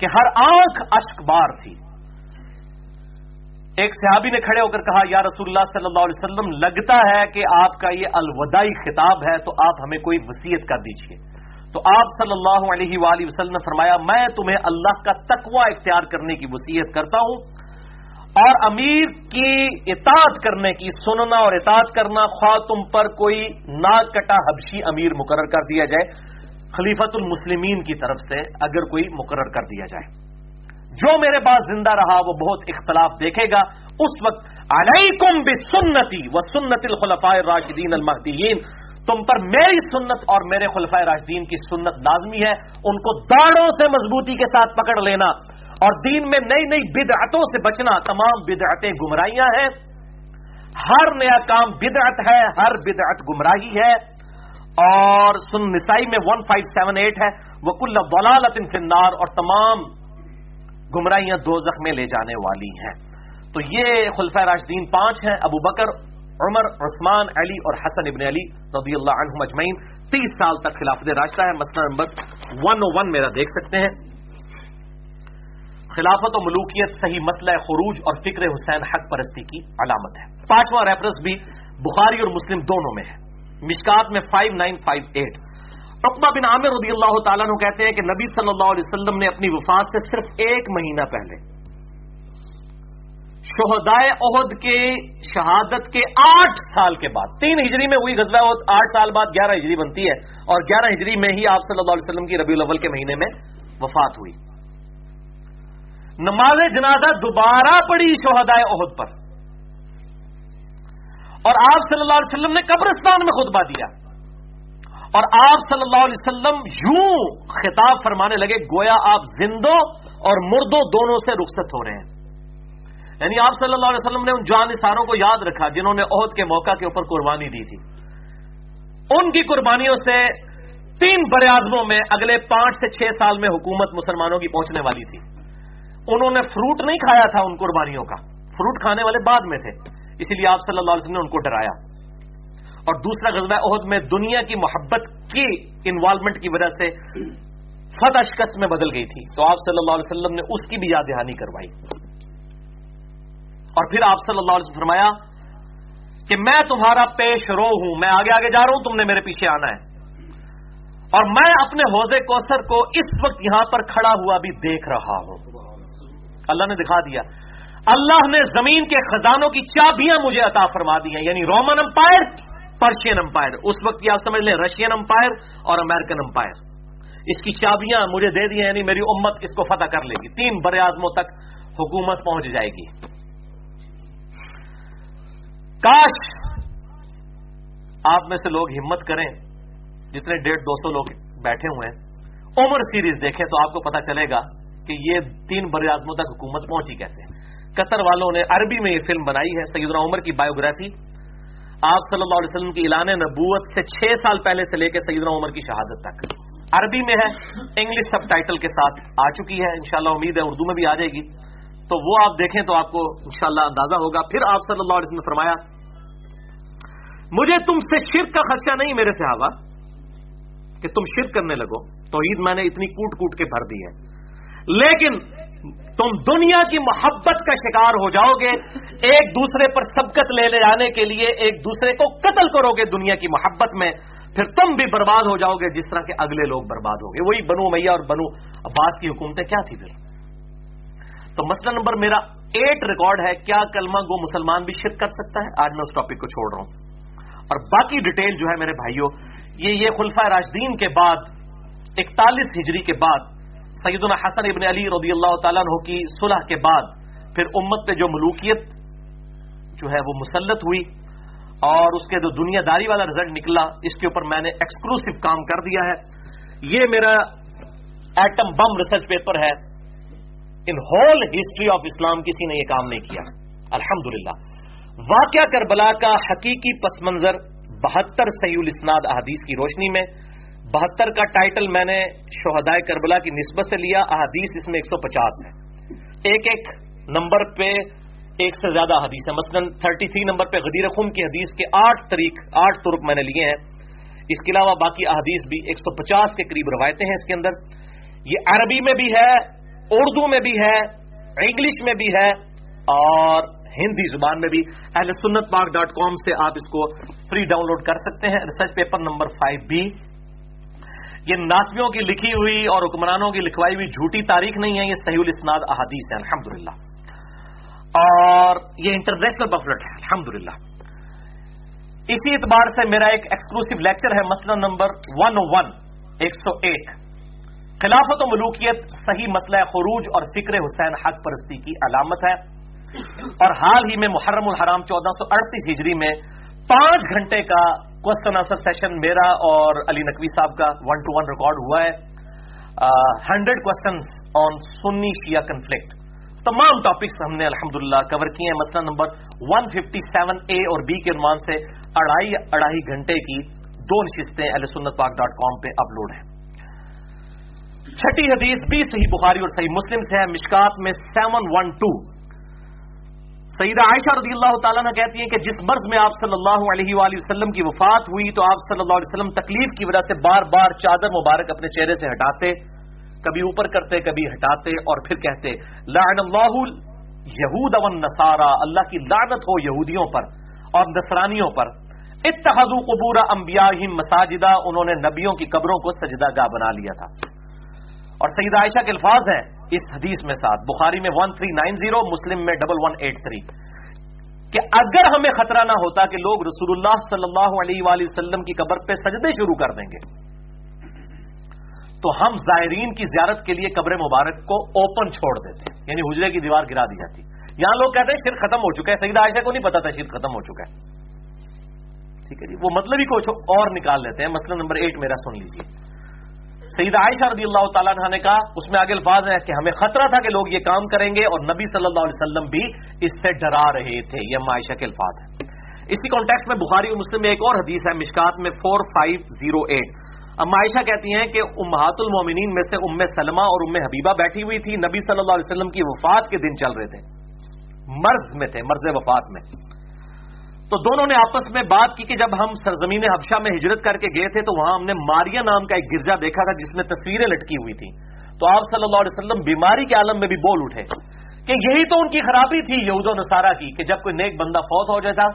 کہ ہر آنکھ اشک بار تھی۔ ایک صحابی نے کھڑے ہو کر کہا، یا رسول اللہ صلی اللہ علیہ وسلم، لگتا ہے کہ آپ کا یہ الوداعی خطاب ہے تو آپ ہمیں کوئی وسیعت کر دیجیے تو آپ صلی اللہ علیہ وآلہ وسلم نے فرمایا، میں تمہیں اللہ کا تقوی اختیار کرنے کی وسیعت کرتا ہوں۔ اور امیر کی اطاعت کرنے کی سننا اور اطاعت کرنا خواہ تم پر کوئی نا کٹا حبشی امیر مقرر کر دیا جائے خلیفت المسلمین کی طرف سے اگر کوئی مقرر کر دیا جائے۔ جو میرے پاس زندہ رہا وہ بہت اختلاف دیکھے گا۔ اس وقت علیکم بسنتی و سنت الخلفاء راشدین المحدین تم پر میری سنت اور میرے خلفۂ راشدین کی سنت لازمی ہے۔ ان کو داڑوں سے مضبوطی کے ساتھ پکڑ لینا۔ اور دین میں نئی نئی بدعتوں سے بچنا تمام بدعتیں گمراہیاں ہیں۔ ہر نیا کام بدعت ہے، ہر بدعت گمراہی ہے۔ اور سن نسائی میں ون فائیو سیون ایٹ ہے۔ وہ کل ولالت فنار اور تمام گمراہیاں دو میں لے جانے والی ہیں۔ تو یہ خلفۂ راشدین پانچ ہیں، ابو بکر، عمر، عثمان، علی اور حسن ابن علی رضی اللہ عنہ مجمعین تیس سال تک خلافت راستہ ہے مسئلہ نمبر ون او ون میرا دیکھ سکتے ہیں۔ خلافت و ملوکیت صحیح مسئلہ خروج اور فکر حسین حق پرستی کی علامت ہے۔ پانچواں ریفرنس بھی بخاری اور مسلم دونوں میں ہے۔ مشکات میں فائیو نائن فائیو ایٹ اقبا بن عامر رضی اللہ تعالیٰ کہتے ہیں کہ نبی صلی اللہ علیہ وسلم نے اپنی وفات سے صرف ایک مہینہ پہلے شہدائے عہد کے شہادت کے آٹھ سال کے بعد، تین ہجری میں ہوئی غزوہ عہد آٹھ سال بعد گیارہ ہجری بنتی ہے اور گیارہ ہجری میں ہی آپ صلی اللہ علیہ وسلم کی ربیع الاول کے مہینے میں وفات ہوئی۔ نماز جنازہ دوبارہ پڑی شہدائے عہد پر۔ اور آپ صلی اللہ علیہ وسلم نے قبرستان میں خطبہ دیا۔ اور آپ صلی اللہ علیہ وسلم یوں خطاب فرمانے لگے، گویا آپ زندوں اور مردوں دونوں سے رخصت ہو رہے ہیں۔ یعنی آپ صلی اللہ علیہ وسلم نے ان جان اشاروں کو یاد رکھا جنہوں نے عہد کے موقع کے اوپر قربانی دی تھی۔ ان کی قربانیوں سے تین بر اعظموں میں اگلے پانچ سے چھ سال میں حکومت مسلمانوں کی پہنچنے والی تھی۔ انہوں نے فروٹ نہیں کھایا تھا ان قربانیوں کا۔ فروٹ کھانے والے بعد میں تھے۔ اسی لیے آپ صلی اللہ علیہ وسلم نے ان کو ڈرایا۔ اور دوسرا غزبہ عہد میں دنیا کی محبت کی انوالومنٹ کی وجہ سے فتح شکست میں بدل گئی تھی۔ تو آپ صلی اللہ علیہ وسلم نے اس کی بھی یاد دہانی کروائی۔ اور پھر آپ صلی اللہ علیہ وسلم فرمایا کہ میں تمہارا پیش رو ہوں، میں آگے آگے جا رہا ہوں، تم نے میرے پیچھے آنا ہے۔ اور میں اپنے حوضے کوثر کو اس وقت یہاں پر کھڑا ہوا بھی دیکھ رہا ہوں۔ اللہ نے دکھا دیا۔ اللہ نے زمین کے خزانوں کی چابیاں مجھے عطا فرما دی ہیں یعنی رومن امپائر، پرشین امپائر۔ اس وقت یہ آپ سمجھ لیں، رشین امپائر اور امریکن امپائر۔ اس کی چابیاں مجھے دے دی ہیں یعنی میری امت اس کو فتح کر لے گی۔ تین بر اعظموں تک حکومت پہنچ جائے گی۔ کاش آپ میں سے لوگ ہمت کریں، جتنے ڈیڑھ دو سو لوگ بیٹھے ہوئے ہیں۔ عمر سیریز دیکھیں تو آپ کو پتا چلے گا کہ یہ تین بر اعظموں تک حکومت پہنچی کیسے قطر والوں نے عربی میں یہ فلم بنائی ہے، سیدنا عمر کی بایوگرافی آپ صلی اللہ علیہ وسلم کی اعلان نبوت سے چھ سال پہلے سے لے کے سیدنا عمر کی شہادت تک۔ عربی میں ہے، انگلش سب ٹائٹل کے ساتھ آ چکی ہے، انشاءاللہ امید ہے اردو میں بھی آ جائے گی۔ تو وہ آپ دیکھیں تو آپ کو انشاءاللہ اندازہ ہوگا۔ پھر آپ صلی اللہ علیہ وسلم نے فرمایا، مجھے تم سے شرک کا خدشہ نہیں میرے صحابہ کہ تم شرک کرنے لگو۔ تو عید میں نے اتنی کوٹ کوٹ کے بھر دی ہے۔ لیکن تم دنیا کی محبت کا شکار ہو جاؤ گے، ایک دوسرے پر سبقت لے لے جانے کے لیے ایک دوسرے کو قتل کرو گے دنیا کی محبت میں، پھر تم بھی برباد ہو جاؤ گے جس طرح کے اگلے لوگ برباد ہو گے۔ وہی بنو میاں اور بنو عباس کی حکومتیں کیا تھی پھر؟ تو مسئلہ نمبر میرا ایٹ ریکارڈ ہے، کیا کلمہ گو مسلمان بھی شرک کر سکتا ہے؟ آج میں اس ٹاپک کو چھوڑ رہا ہوں۔ اور باقی ڈیٹیل جو ہے میرے بھائیوں، یہ یہ خلفہ راشدین کے بعد، اکتالیس ہجری کے بعد سیدنا حسن ابن علی رضی اللہ تعالیٰ عنہ کی صلح کے بعد پھر امت پہ جو ملوکیت جو ہے وہ مسلط ہوئی اور اس کے جو دنیا داری والا رزلٹ نکلا، اس کے اوپر میں نے ایکسکلوسو کام کر دیا ہے۔ یہ میرا ایٹم بم ریسرچ پیپر ہے۔ In whole history of Islam کسی نے یہ کام نہیں کیا۔ الحمد للہ واقعہ کربلا کا حقیقی پس منظر بہتر سعید اسناد احادیث کی روشنی میں بہتر کا ٹائٹل میں نے شہدائے کربلا کی نسبت سے لیا، احادیث اس میں ایک سو پچاس ہے ایک ایک نمبر پہ ایک سے زیادہ حدیث ہے مثلا تھرٹی تھری نمبر پہ غدیر خم کی حدیث کے آٹھ طریق، آٹھ ترک میں نے لیے ہیں۔ اس کے علاوہ باقی احادیث بھی ایک سو پچاس کے قریب روایتیں ہیں اس کے اندر۔ یہ عربی میں بھی ہے، اردو میں بھی ہے، انگلش میں بھی ہے اور ہندی زبان میں بھی۔ اہل سنت پاک ڈاٹ کام سے آپ اس کو فری ڈاؤن لوڈ کر سکتے ہیں۔ Research paper number five B. یہ ناسبیوں کی لکھی ہوئی اور حکمرانوں کی لکھوائی ہوئی جھوٹی تاریخ نہیں ہے، یہ صحیح الاسناد احادیث ہے الحمد اور یہ انٹرنیشنل پفلٹ ہے الحمد اسی اعتبار سے میرا ایک ایکسکلوسو لیکچر ہے، مسئلہ نمبر ون ون oh ایک سو ایک۔ خلافت و ملوکیت صحیح مسئلہ خروج اور فکر حسین حق پرستی کی علامت ہے۔ اور حال ہی میں محرم الحرام چودہ سو اڑتیس ہجری میں پانچ گھنٹے کا کوشچن آنسر سیشن میرا اور علی نقوی صاحب کا ون ٹو ون ریکارڈ ہوا ہے hundred question on Sunni Shia conflict تمام ٹاپکس ہم نے الحمدللہ کور کیے ہیں مسئلہ number one fifty seven A اور بی کے عنوان سے اڑائی اڑائی گھنٹے کی دو نشستیں سنت پاک ڈاٹ کام پہ اپلوڈ ہیں چھٹی حدیث بھی صحیح بخاری اور صحیح مسلم سے ہے مشکات میں seven one two Syeda Aisha رضی اللہ تعالیٰ نے کہتی ہیں کہ جس مرض میں آپ صلی اللہ علیہ وآلہ وسلم کی وفات ہوئی تو آپ صلی اللہ علیہ وسلم تکلیف کی وجہ سے بار بار چادر مبارک اپنے چہرے سے ہٹاتے، کبھی اوپر کرتے، کبھی ہٹاتے اور پھر کہتے، لعن اللہ یہود و اللہ کی لعنت ہو یہودیوں پر اور نصرانیوں پر۔ اتخذوا قبور انبیاء مساجدہ، انہوں نے نبیوں کی قبروں کو سجدہ گاہ بنا لیا تھا۔ اور سید عائشہ کے الفاظ ہیں اس حدیث میں ساتھ۔ بخاری میں one three nine zero Muslim میں ڈبل ون ایٹ تھری کہ اگر ہمیں خطرہ نہ ہوتا کہ لوگ رسول اللہ صلی اللہ علیہ وآلہ وسلم کی قبر پہ سجدے شروع کر دیں گے، تو ہم زائرین کی زیارت کے لیے قبر مبارک کو اوپن چھوڑ دیتے یعنی حجرے کی دیوار گرا دی جاتی۔ یہاں لوگ کہتے ہیں شرک ختم ہو چکا ہے سعید عائشہ کو نہیں پتا تھا شرک ختم ہو چکا ہے۔ ٹھیک ہے جی وہ مطلب ہی کچھ اور نکال لیتے ہیں۔ مسئلہ نمبر ایٹ میرا سن لیجیے سعید عائشہ رضی اللہ تعالیٰ نے کہا، اس میں آگے الفاظ ہے کہ ہمیں خطرہ تھا کہ لوگ یہ کام کریں گے اور نبی صلی اللہ علیہ وسلم بھی اس سے ڈرا رہے تھے۔ یہ عائشہ کے الفاظ ہیں۔ اسی کانٹیکس میں بخاری اور مسلم میں ایک اور حدیث ہے، مشکات میں فور فائیو زیرو ایٹ اب عائشہ کہتی ہیں کہ امہات المومنین میں سے ام سلمہ اور ام حبیبہ بیٹھی ہوئی تھی، نبی صلی اللہ علیہ وسلم کی وفات کے دن چل رہے تھے۔ مرض میں تھے، مرض وفات میں۔ تو دونوں نے آپس میں بات کی کہ جب ہم سرزمین حبشہ میں ہجرت کر کے گئے تھے تو وہاں ہم نے ماریا نام کا ایک گرجا دیکھا تھا جس میں تصویریں لٹکی ہوئی تھی تو آپ صلی اللہ علیہ وسلم بیماری کے عالم میں بھی بول اٹھے کہ یہی تو ان کی خرابی تھی یہود و نصارہ کی کہ جب کوئی نیک بندہ فوت ہو جاتا،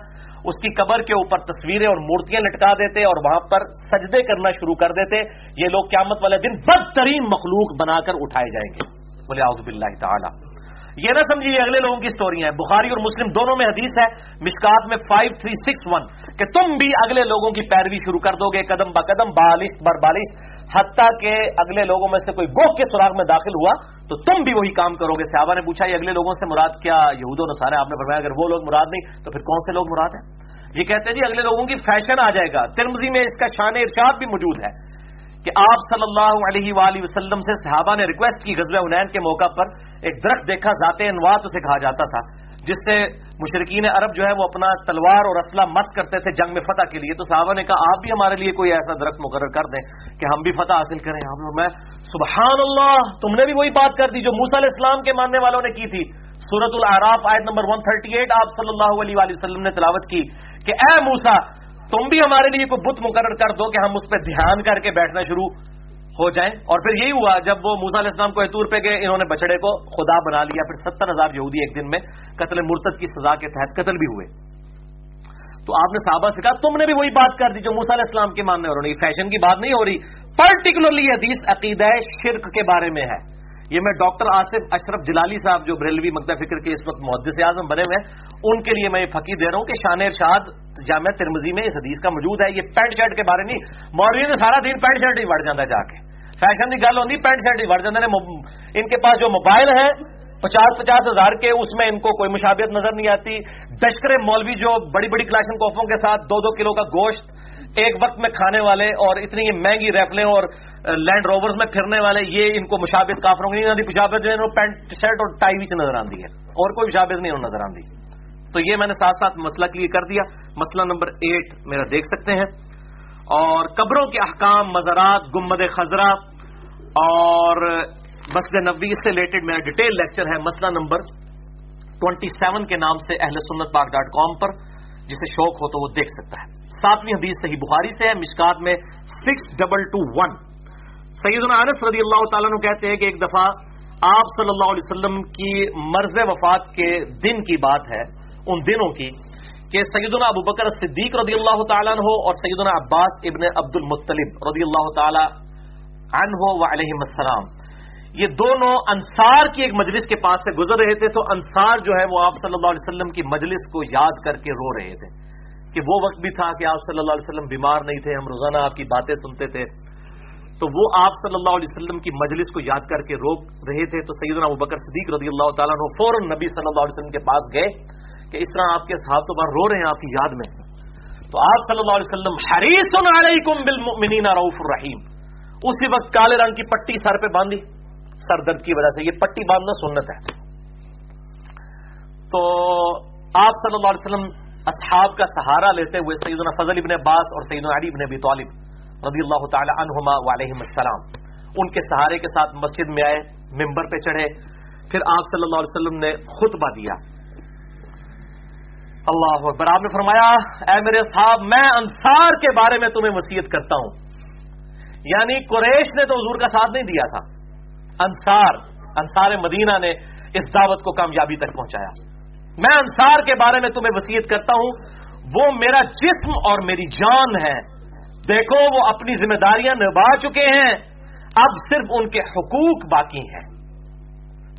اس کی قبر کے اوپر تصویریں اور مورتیاں لٹکا دیتے اور وہاں پر سجدے کرنا شروع کر دیتے، یہ لوگ قیامت والے دن بدترین مخلوق بنا کر اٹھائے جائیں گے۔ بولے آؤ باللہ تعالی۔ یہ نہ سمجھیے اگلے لوگوں کی سٹوری ہیں۔ بخاری اور مسلم دونوں میں حدیث ہے، مشکات میں فائیو تھری سکس ون کہ تم بھی اگلے لوگوں کی پیروی شروع کر دو گے قدم با قدم بالش بر بالش حتیٰ کہ اگلے لوگوں میں سے کوئی گوہ کے سراغ میں داخل ہوا تو تم بھی وہی کام کرو گے۔ صحابہ نے پوچھا، یہ اگلے لوگوں سے مراد کیا یہود و نصارے آپ نے فرمایا، اگر وہ لوگ مراد نہیں تو پھر کون سے لوگ مراد ہیں؟ یہ کہتے ہیں جی اگلے لوگوں کی فیشن آ جائے گا۔ ترمزی میں اس کا شان ارشاد بھی موجود ہے۔ کہ آپ صلی اللہ علیہ وآلہ وسلم سے صحابہ نے ریکویسٹ کی غزوہ عنین کے موقع پر، ایک درخت دیکھا، ذات انوات اسے کہا جاتا تھا، جس سے مشرقین عرب جو ہے وہ اپنا تلوار اور اسلحہ مست کرتے تھے جنگ میں فتح کے لیے۔ تو صحابہ نے کہا، آپ بھی ہمارے لیے کوئی ایسا درخت مقرر کر دیں کہ ہم بھی فتح حاصل کریں۔ ہم میں سبحان اللہ، تم نے بھی وہی بات کر دی جو موسا علیہ السلام کے ماننے والوں نے کی تھی۔ سورت العراف آیت نمبر 138 آپ صلی اللہ علیہ وسلم نے تلاوت کی کہ، اے موسا تم بھی ہمارے لیے کوئی بت مقرر کر دو کہ ہم اس پہ دھیان کر کے بیٹھنا شروع ہو جائیں۔ اور پھر یہی ہوا جب وہ موسا علیہ السلام کو اطور پہ گئے، انہوں نے بچڑے کو خدا بنا لیا۔ پھر ستر ہزار یہودی ایک دن میں قتل مرتد کی سزا کے تحت قتل بھی ہوئے۔ تو آپ نے صحابہ سے کہا، تم نے بھی وہی بات کر دی جو موسا علیہ السلام کے ماننے اور فیشن کی بات نہیں ہو رہی۔ پرٹیکولرلی حدیث عقیدہ شرک کے بارے میں ہے۔ یہ میں ڈاکٹر آصف اشرف جلالی صاحب جو بریلوی مکتا فکر کے اس وقت محدث اعظم بنے ہوئے ہیں، ان کے لیے میں یہ پھکی دے رہا ہوں کہ شان ارشاد جامع ترمزی میں اس حدیث کا موجود ہے۔ یہ پینٹ شرٹ کے بارے نہیں مولوی نے سارا دن پینٹ شرٹ ہی بڑھ جاتا ہے جا کے۔ فیشن کی گل ہوتی پینٹ شرٹ ہی بڑھ جاتے ہیں ان کے پاس جو موبائل ہے پچاس پچاس ہزار کے، اس میں ان کو کوئی مشابت نظر نہیں آتی۔ دشکر مولوی جو بڑی بڑی کلاشن کوفوں کے ساتھ دو دو کلو کا گوشت ایک وقت میں کھانے والے اور اتنی مہنگی ریفلیں اور لینڈ روورز میں پھرنے والے یہ ان کو مشابت کافروں کی نہیں مشابت جو ہے پینٹ، شرٹ اور ٹائی بھی نظر آتی ہے۔ اور کوئی مشابت نہیں نظر آتی تو یہ میں نے ساتھ ساتھ مسئلہ کلیئر کر دیا۔ مسئلہ نمبر ایٹ میرا دیکھ سکتے ہیں۔ اور قبروں کے احکام، مزارات، گمبد خزرہ اور مسجد نبی سے ریلیٹڈ میرا ڈیٹیل لیکچر ہے مسئلہ نمبر ٹوینٹی سیون کے نام سے اہل سنت پاک ڈاٹ کام پر، جسے شوق ہو تو وہ دیکھ سکتا ہے۔ ساتویں حدیث صحیح بخاری سے ہے، مشکات میں سکس ڈبل ٹو ون سیدنا انس رضی اللہ تعالیٰ نے کہتے ہیں کہ ایک دفعہ آپ صلی اللہ علیہ وسلم کی مرض وفات کے دن کی بات ہے، ان دنوں کی، کہ سیدنا ابو بکر صدیق رضی اللہ تعالیٰ ہو اور سیدنا عباس ابن عبد المطلب رضی اللہ تعالی عنہ و علیہ السلام۔ یہ دونوں انصار کی ایک مجلس کے پاس سے گزر رہے تھے، تو انصار جو ہے وہ آپ صلی اللہ علیہ وسلم کی مجلس کو یاد کر کے رو رہے تھے۔ کہ وہ وقت بھی تھا کہ آپ صلی اللہ علیہ وسلم بیمار نہیں تھے، ہم روزانہ آپ کی باتیں سنتے تھے۔ تو وہ آپ صلی اللہ علیہ وسلم کی مجلس کو یاد کر کے روک رہے تھے تو سیدنا ابو بکر صدیق رضی اللہ تعالیٰ نے فوراً نبی صلی اللہ علیہ وسلم کے پاس گئے کہ اس طرح آپ کے صحاب تو بار رو رہے ہیں آپ کی یاد میں۔ تو آپ صلی اللہ علیہ وسلم حریص علیکم بالمؤمنین رعوف الرحیم۔ اسی وقت کالے رنگ کی پٹی سر پہ باندھی۔ سر درد کی وجہ سے یہ پٹی باندھنا سنت ہے۔ تو آپ صلی اللہ علیہ وسلم اصحاب کا سہارا لیتے ہوئے سیدنا فضل ابن عباس اور سیدنا علی ابن ابی طالب رضی اللہ تعالی عنہما علیہ السلام۔ ان کے سہارے کے ساتھ مسجد میں آئے ممبر پہ چڑھے۔ پھر آپ صلی اللہ علیہ وسلم نے خطبہ دیا۔ اللہ اکبر، آپ نے فرمایا، اے میرے صاحب میں انصار کے بارے میں تمہیں وسیعت کرتا ہوں۔ یعنی قریش نے تو حضور کا ساتھ نہیں دیا تھا۔ انصار انصار مدینہ نے اس دعوت کو کامیابی تک پہنچایا۔ میں انصار کے بارے میں تمہیں وسیعت کرتا ہوں، وہ میرا جسم اور میری جان ہے۔ دیکھو، وہ اپنی ذمہ داریاں نبھا چکے ہیں۔ اب صرف ان کے حقوق باقی ہیں۔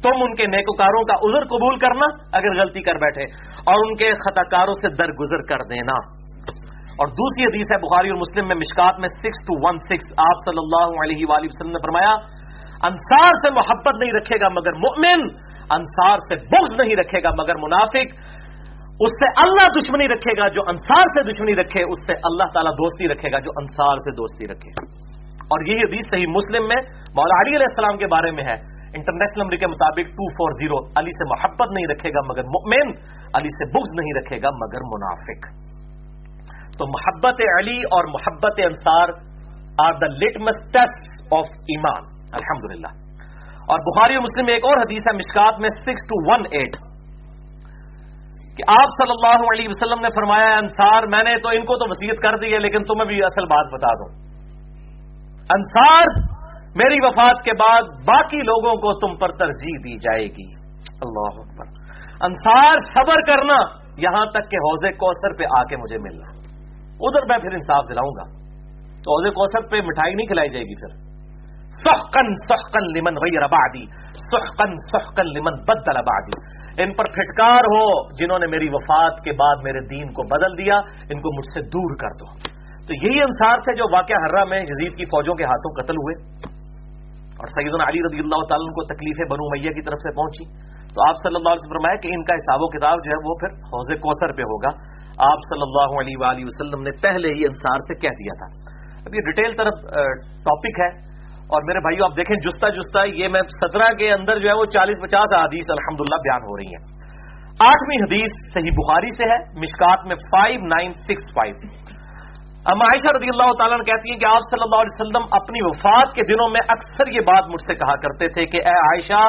تم ان کے نیکوکاروں کا عذر قبول کرنا اگر غلطی کر بیٹھے، اور ان کے خطا کاروں سے درگزر کر دینا۔ اور دوسری حدیث ہے بخاری اور مسلم میں مشکات میں سکس ٹو ون سکس آپ صلی اللہ علیہ وآلہ وسلم نے فرمایا، انصار سے محبت نہیں رکھے گا مگر مؤمن، انصار سے بغض نہیں رکھے گا مگر منافق۔ اس سے اللہ دشمنی رکھے گا جو انصار سے دشمنی رکھے، اس سے اللہ تعالیٰ دوستی رکھے گا جو انصار سے دوستی رکھے۔ اور یہی حدیث صحیح مسلم میں مولا علی علیہ السلام کے بارے میں ہے۔ انٹرنیشنل نمبر کے مطابق ٹو فور زیرو علی سے محبت نہیں رکھے گا مگر مؤمن علی سے بغض نہیں رکھے گا مگر منافق۔ تو محبت علی اور محبت انصار are the litmus test of ایمان۔ الحمد اور بخاری اور مسلم میں ایک اور حدیث ہے مشکات میں سکس ٹو ون ایٹ کہ آپ صلی اللہ علیہ وسلم نے فرمایا انصار، میں نے تو ان کو تو وسیعت کر دی ہے، لیکن تمہیں بھی اصل بات بتا دوں. انصار، میری وفات کے بعد باقی لوگوں کو تم پر ترجیح دی جائے گی۔ اللہ اکبر۔ انصار، صبر کرنا، یہاں تک کہ حوض کوثر پہ آ کے مجھے ملنا۔ ادھر میں پھر انصاف دلاؤں گا۔ تو حوض کوثر پہ مٹھائی نہیں کھلائی جائے گی پھر۔ سحقن سحقن لمن غیر آبادی سحقن سحقن لمن بدل آبادی ان پر پھٹکار ہو جنہوں نے میری وفات کے بعد میرے دین کو بدل دیا، ان کو مجھ سے دور کر دو۔ تو یہی انصار تھے جو واقعہ ہررا میں یزید کی فوجوں کے ہاتھوں قتل ہوئے۔ اور سیدنا علی رضی اللہ تعالیٰ کو تکلیفیں بنو میاں کی طرف سے پہنچی تو آپ صلی اللہ علیہ وسلم فرمایا کہ ان کا حساب و کتاب جو ہے وہ پھر حوض کوثر پہ ہوگا۔ آپ صلی اللہ علیہ وآلہ وسلم نے پہلے ہی انصار سے کہہ دیا تھا۔ اب یہ ڈیٹیل طرف ٹاپک ہے۔ اور میرے بھائیو، آپ دیکھیں جستا جستا یہ میں سترہ کے اندر جو ہے وہ چالیس پچاس حدیث الحمد بیان ہو رہی ہیں۔ آٹھویں حدیث صحیح بخاری سے ہے، مشکات میں فائیو نائن سکس فائیو اما عائشہ رضی اللہ تعالیٰ نے کہتی ہیں کہ آپ صلی اللہ علیہ وسلم اپنی وفات کے دنوں میں اکثر یہ بات مجھ سے کہا کرتے تھے کہ اے عائشہ،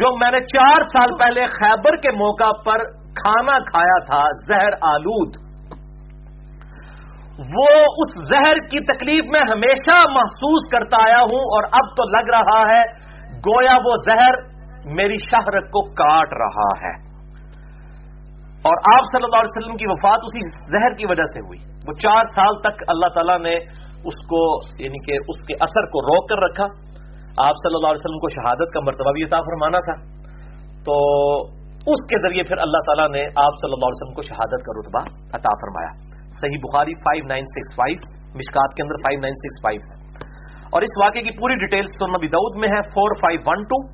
جو میں نے چار سال پہلے خیبر کے موقع پر کھانا کھایا تھا، زہر آلود وہ اس زہر کی تکلیف میں ہمیشہ محسوس کرتا آیا ہوں اور اب تو لگ رہا ہے گویا وہ زہر میری شہرت کو کاٹ رہا ہے۔ اور آپ صلی اللہ علیہ وسلم کی وفات اسی زہر کی وجہ سے ہوئی۔ وہ چار سال تک اللہ تعالیٰ نے اس کو یعنی کہ اس کے اثر کو روک کر رکھا۔ آپ صلی اللہ علیہ وسلم کو شہادت کا مرتبہ بھی عطا فرمانا تھا۔ تو اس کے ذریعے پھر اللہ تعالیٰ نے آپ صلی اللہ علیہ وسلم کو شہادت کا رتبہ عطا فرمایا۔ صحیح بخاری 5965 مشکات کے اندر 5965 اور اس واقعے کی پوری ڈیٹیل نبی دعود میں ہے 4512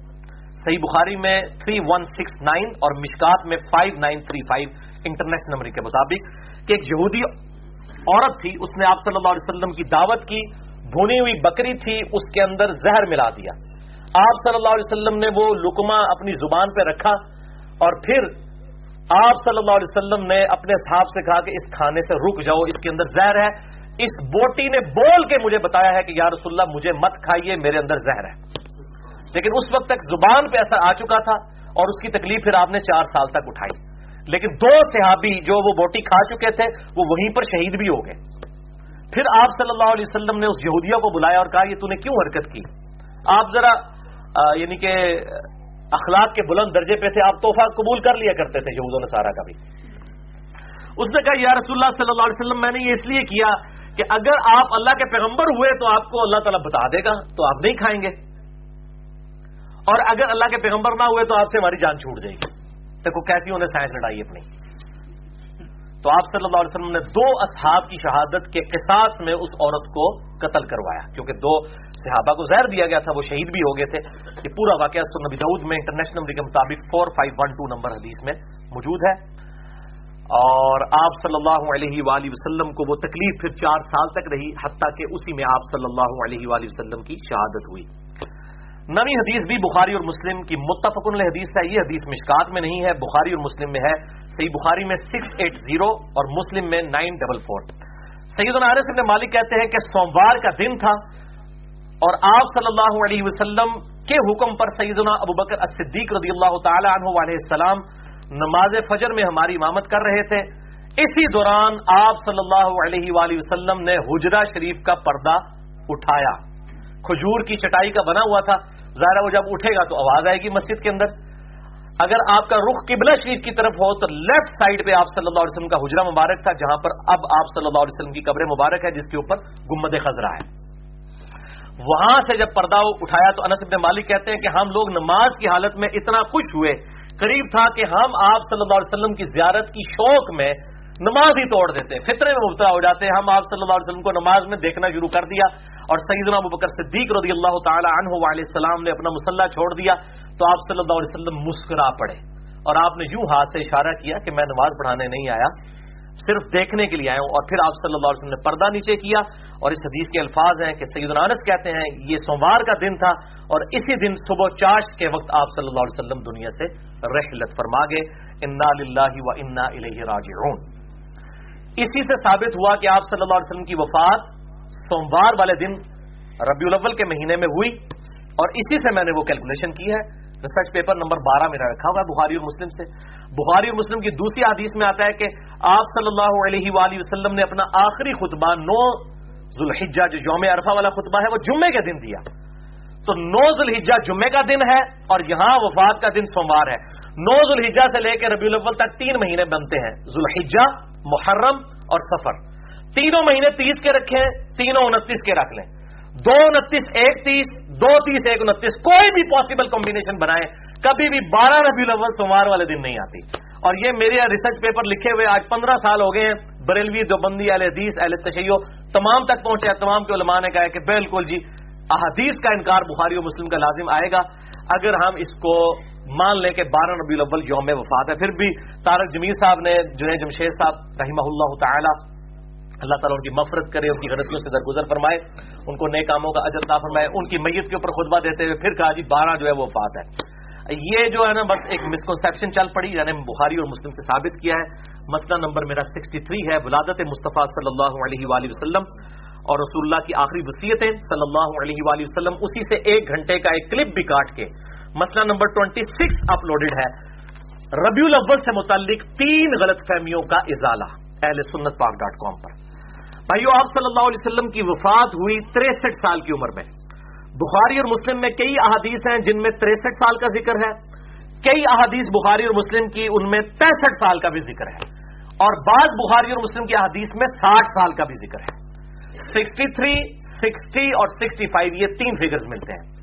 صحیح بخاری میں 3169 اور مشکات میں 5935 انٹرنیشنل نمبر کے مطابق کہ ایک یہودی عورت تھی، اس نے آپ صلی اللہ علیہ وسلم کی دعوت کی، بھونی ہوئی بکری تھی، اس کے اندر زہر ملا دیا۔ آپ صلی اللہ علیہ وسلم نے وہ لکما اپنی زبان پہ رکھا اور پھر آپ صلی اللہ علیہ وسلم نے اپنے صحاب سے کہا کہ اس کھانے سے رک جاؤ، اس کے اندر زہر ہے۔ اس بوٹی نے بول کے مجھے بتایا ہے کہ یا رسول اللہ، مجھے مت کھائیے، میرے اندر زہر ہے۔ لیکن اس وقت تک زبان پہ ایسا آ چکا تھا اور اس کی تکلیف پھر آپ نے چار سال تک اٹھائی۔ لیکن دو صحابی جو وہ بوٹی کھا چکے تھے، وہ وہیں پر شہید بھی ہو گئے۔ پھر آپ صلی اللہ علیہ وسلم نے اس یہودیہ کو بلایا اور کہا، یہ تو نے کیوں حرکت کی؟ آپ ذرا یعنی کہ اخلاق کے بلند درجے پہ تھے، آپ تحفہ قبول کر لیا کرتے تھے یہود و نصارہ کا بھی۔ اس نے کہا، یا رسول اللہ صلی اللہ علیہ وسلم، میں نے یہ اس لیے کیا کہ اگر آپ اللہ کے پیغمبر ہوئے تو آپ کو اللہ تعالیٰ بتا دے گا، تو آپ نہیں کھائیں گے۔ اور اگر اللہ کے پیغمبر نہ ہوئے تو آپ سے ہماری جان چھوٹ جائے گی۔ دیکھو، کیسی انہیں سائنس لڑائی اپنی۔ تو آپ صلی اللہ علیہ وسلم نے دو اصحاب کی شہادت کے قصاص میں اس عورت کو قتل کروایا، کیونکہ دو صحابہ کو زہر دیا گیا تھا، وہ شہید بھی ہو گئے تھے۔ یہ پورا واقعہ نبی دعود میں، انٹرنیشنل نمبر کے مطابق four five one two number حدیث میں موجود ہے۔ اور آپ صلی اللہ علیہ وآلہ وسلم کو وہ تکلیف پھر چار سال تک رہی، حتیٰ کہ اسی میں آپ صلی اللہ علیہ وآلہ وسلم کی شہادت ہوئی۔ نوی حدیث بھی بخاری اور مسلم کی متفق حدیث ہے۔ یہ حدیث مشکات میں نہیں ہے۔ بخاری اور مسلم میں ہے۔ صحیح بخاری میں سکس ایٹ زیرو اور مسلم میں نائن ڈبل فور سید العرص ابن مالک کہتے ہیں کہ سوموار کا دن تھا اور آپ صلی اللہ علیہ وسلم کے حکم پر سیدنا ابو بکر صدیق رضی اللہ تعالی عنہ علیہ السلام نماز فجر میں ہماری امامت کر رہے تھے۔ اسی دوران آپ صلی اللہ علیہ وآلہ وسلم نے حجرہ شریف کا پردہ اٹھایا۔ کھجور کی چٹائی کا بنا ہوا تھا، ظاہر وہ جب اٹھے گا تو آواز آئے گی مسجد کے اندر۔ اگر آپ کا رخ قبلہ شریف کی طرف ہو تو لیفٹ سائڈ پہ آپ صلی اللہ علیہ وسلم کا حجرہ مبارک تھا، جہاں پر اب آپ صلی اللہ علیہ وسلم کی قبر مبارک ہے، جس کے اوپر گمد خزرہ ہے۔ وہاں سے جب پردہ اٹھایا تو انس ابن مالک کہتے ہیں کہ ہم لوگ نماز کی حالت میں اتنا خوش ہوئے۔ قریب تھا کہ ہم آپ صلی اللہ علیہ وسلم کی زیارت کی شوق میں نماز ہی توڑ دیتے ہیں، فطرے میں مبتلا ہو جاتے ہیں۔ ہم آپ صلی اللہ علیہ وسلم کو نماز میں دیکھنا شروع کر دیا اور سیدنا ابو بکر صدیق رضی اللہ تعالی عنہ علیہ السلام نے اپنا مسلح چھوڑ دیا تو آپ صلی اللہ علیہ وسلم مسکرا پڑے۔ اور آپ نے یوں ہاتھ سے اشارہ کیا کہ میں نماز پڑھانے نہیں آیا، صرف دیکھنے کے لیے آیا ہوں۔ اور پھر آپ صلی اللہ علیہ وسلم نے پردہ نیچے کیا اور اس حدیث کے الفاظ ہیں کہ سید الانس کہتے ہیں، یہ سوموار کا دن تھا اور اسی دن صبح چاش کے وقت آپ صلی اللہ علیہ وسلم دنیا سے رحلت فرما گئے۔ انا و انا الیہ راجعون۔ اسی سے ثابت ہوا کہ آپ صلی اللہ علیہ وسلم کی وفات سوموار والے دن ربیع الاول کے مہینے میں ہوئی اور اسی سے میں نے وہ کیلکولیشن کی ہے۔ ریسرچ پیپر نمبر بارہ میرا رکھا ہوا ہے بخاری اور مسلم سے۔ بخاری اور مسلم کی دوسری حدیث میں آتا ہے کہ آپ صلی اللہ علیہ وآلہ وسلم نے اپنا آخری خطبہ نو ذوالحجہ، جو یوم عرفہ والا خطبہ ہے، وہ جمعے کے دن دیا۔ تو نو ذوالحجہ جمعے کا دن ہے اور یہاں وفات کا دن سوموار ہے۔ نو ذوالحجہ سے لے کے ربیع الاول تک تین مہینے بنتے ہیں۔ ذوالحجہ محرم اور سفر۔ تینوں مہینے تیس کے رکھے ہیں، تینوں انتیس کے رکھ لیں۔ دو انتیس، ایک تیس، دو تیس، ایک انتیس، کوئی بھی پاسبل کمبینیشن بنائے کبھی بھی بارہ ربی الاول سوموار والے دن نہیں آتی۔ اور یہ میرے ریسرچ پیپر لکھے ہوئے آج پندرہ سال ہو گئے ہیں۔ بریلوی دوبندی، اہل حدیث، اہل تشیو تمام تک پہنچے تمام کے علماء نے کہا کہ بالکل جی احادیث کا انکار بخاری و مسلم کا لازم آئے گا۔ اگر ہم اس کو مان لیں کہ بارہ ربی الاول یوم وفات ہے، پھر بھی تارک جمیل صاحب نے، جنید جمشید صاحب رحمہ اللہ تعالی، اللہ تعالیٰ ان کی مفرت کرے، ان کی غلطیوں سے درگزر فرمائے، ان کو نئے کاموں کا عزت نہ فرمائے، ان کی میت کے اوپر خطبہ دیتے ہوئے پھر کہا جی بارہ جو ہے وہ وفات ہے۔ یہ جو ہے نا بس ایک مسکنسپشن چل پڑی یعنی بخاری اور مسلم سے ثابت کیا ہے۔ مسئلہ نمبر میرا سکسٹی تھری ہے، ولادت مصطفیٰ صلی اللہ علیہ وآلہ وسلم اور رسول اللہ کی آخری وصیتیں صلی اللہ علیہ وآلہ وسلم، اسی سے ایک گھنٹے کا ایک کلپ بھی کاٹ کے مسئلہ نمبر ٹوینٹی سکس اپلوڈیڈ ہے۔ ربیع الاول سے متعلق تین غلط فہمیوں کا ازالہ اہل سنت پاک ڈاٹ کام پر۔ بھائیو، آپ صلی اللہ علیہ وسلم کی وفات ہوئی تریسٹھ سال کی عمر میں۔ بخاری اور مسلم میں کئی احادیث ہیں جن میں تریسٹھ سال کا ذکر ہے۔ کئی احادیث بخاری اور مسلم کی، ان میں پینسٹھ سال کا بھی ذکر ہے۔ اور بعض بخاری اور مسلم کی احادیث میں ساٹھ سال کا بھی ذکر ہے۔ سکسٹی تھری سکسٹی اور سکسٹی فائیو یہ تین فگرز ملتے ہیں۔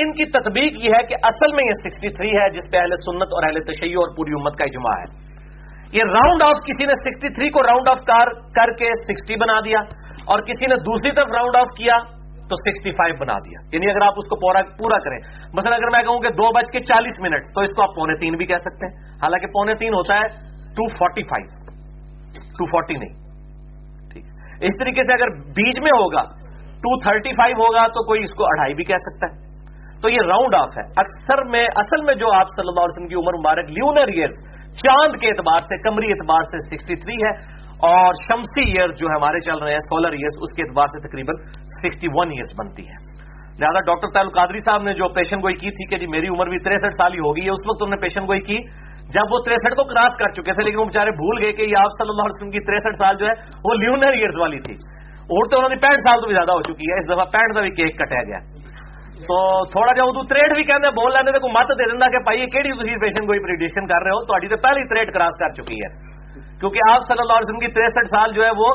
ان کی تطبیق یہ ہے کہ اصل میں یہ سکسٹی تھری ہے جس پہ اہل سنت اور اہل تشیع اور پوری امت کا اجماع ہے۔ یہ راؤنڈ آف کسی نے سکسٹی تھری کو راؤنڈ آف کار کر کے سکسٹی بنا دیا اور کسی نے دوسری طرف راؤنڈ آف کیا تو سکسٹی فائیو بنا دیا۔ یعنی اگر آپ اس کو پورا پورا کریں۔ مثلا اگر میں کہوں کہ دو بج کے چالیس منٹ، تو اس کو آپ پونے تین بھی کہہ سکتے ہیں۔ حالانکہ پونے تین ہوتا ہے two forty five two forty نہیں۔ ٹھیک۔ اس طریقے سے اگر بیچ میں ہوگا ٹو تھرٹی فائیو ہوگا تو کوئی اس کو اڑھائی بھی کہہ سکتا ہے۔ تو یہ راؤنڈ آف ہے۔ اکثر میں اصل میں جو آپ صلی اللہ علیہ وسلم کی عمر مبارک لیونر ایئرس چاند کے اعتبار سے، کمری اعتبار سے سکسٹی تھری ہے اور شمسی ایئر جو ہمارے چل رہے ہیں سولر ایئرس اس کے اعتبار سے تقریباً سکسٹی ون ایئرس بنتی ہے لہٰذا ڈاکٹر تعلق قادری صاحب نے جو پیشن گوئی کی تھی کہ جی میری عمر بھی تریسٹھ سال ہی ہوگی ہے اس وقت انہوں نے پیشن گوئی کی۔ جب وہ تریسٹھ کو کراس کر چکے تھے، لیکن وہ بےچارے بھول گئے کہ یہ آپ صلی اللہ علیہ وسلم کی تریسٹھ سال جو ہے، وہ لیونر ایئرس والی تھی۔ اور تو انہوں نے پینٹ سال تو بھی زیادہ ہو چکی ہے، اس دفعہ پینٹ کا بھی کیک کٹایا گیا۔ تو تھوڑا جہا ادو تریٹ بھی کہنے بول لینے تو مت دے دینا کہ بھائی کہڑی تھی پیشن کوئی پریڈکشن کر رہے ہو تاری تو پہلی تریٹ کراس کر چکی ہے کیونکہ آپ صلی اللہ علیہ وسلم کی تریسٹھ سال جو ہے وہ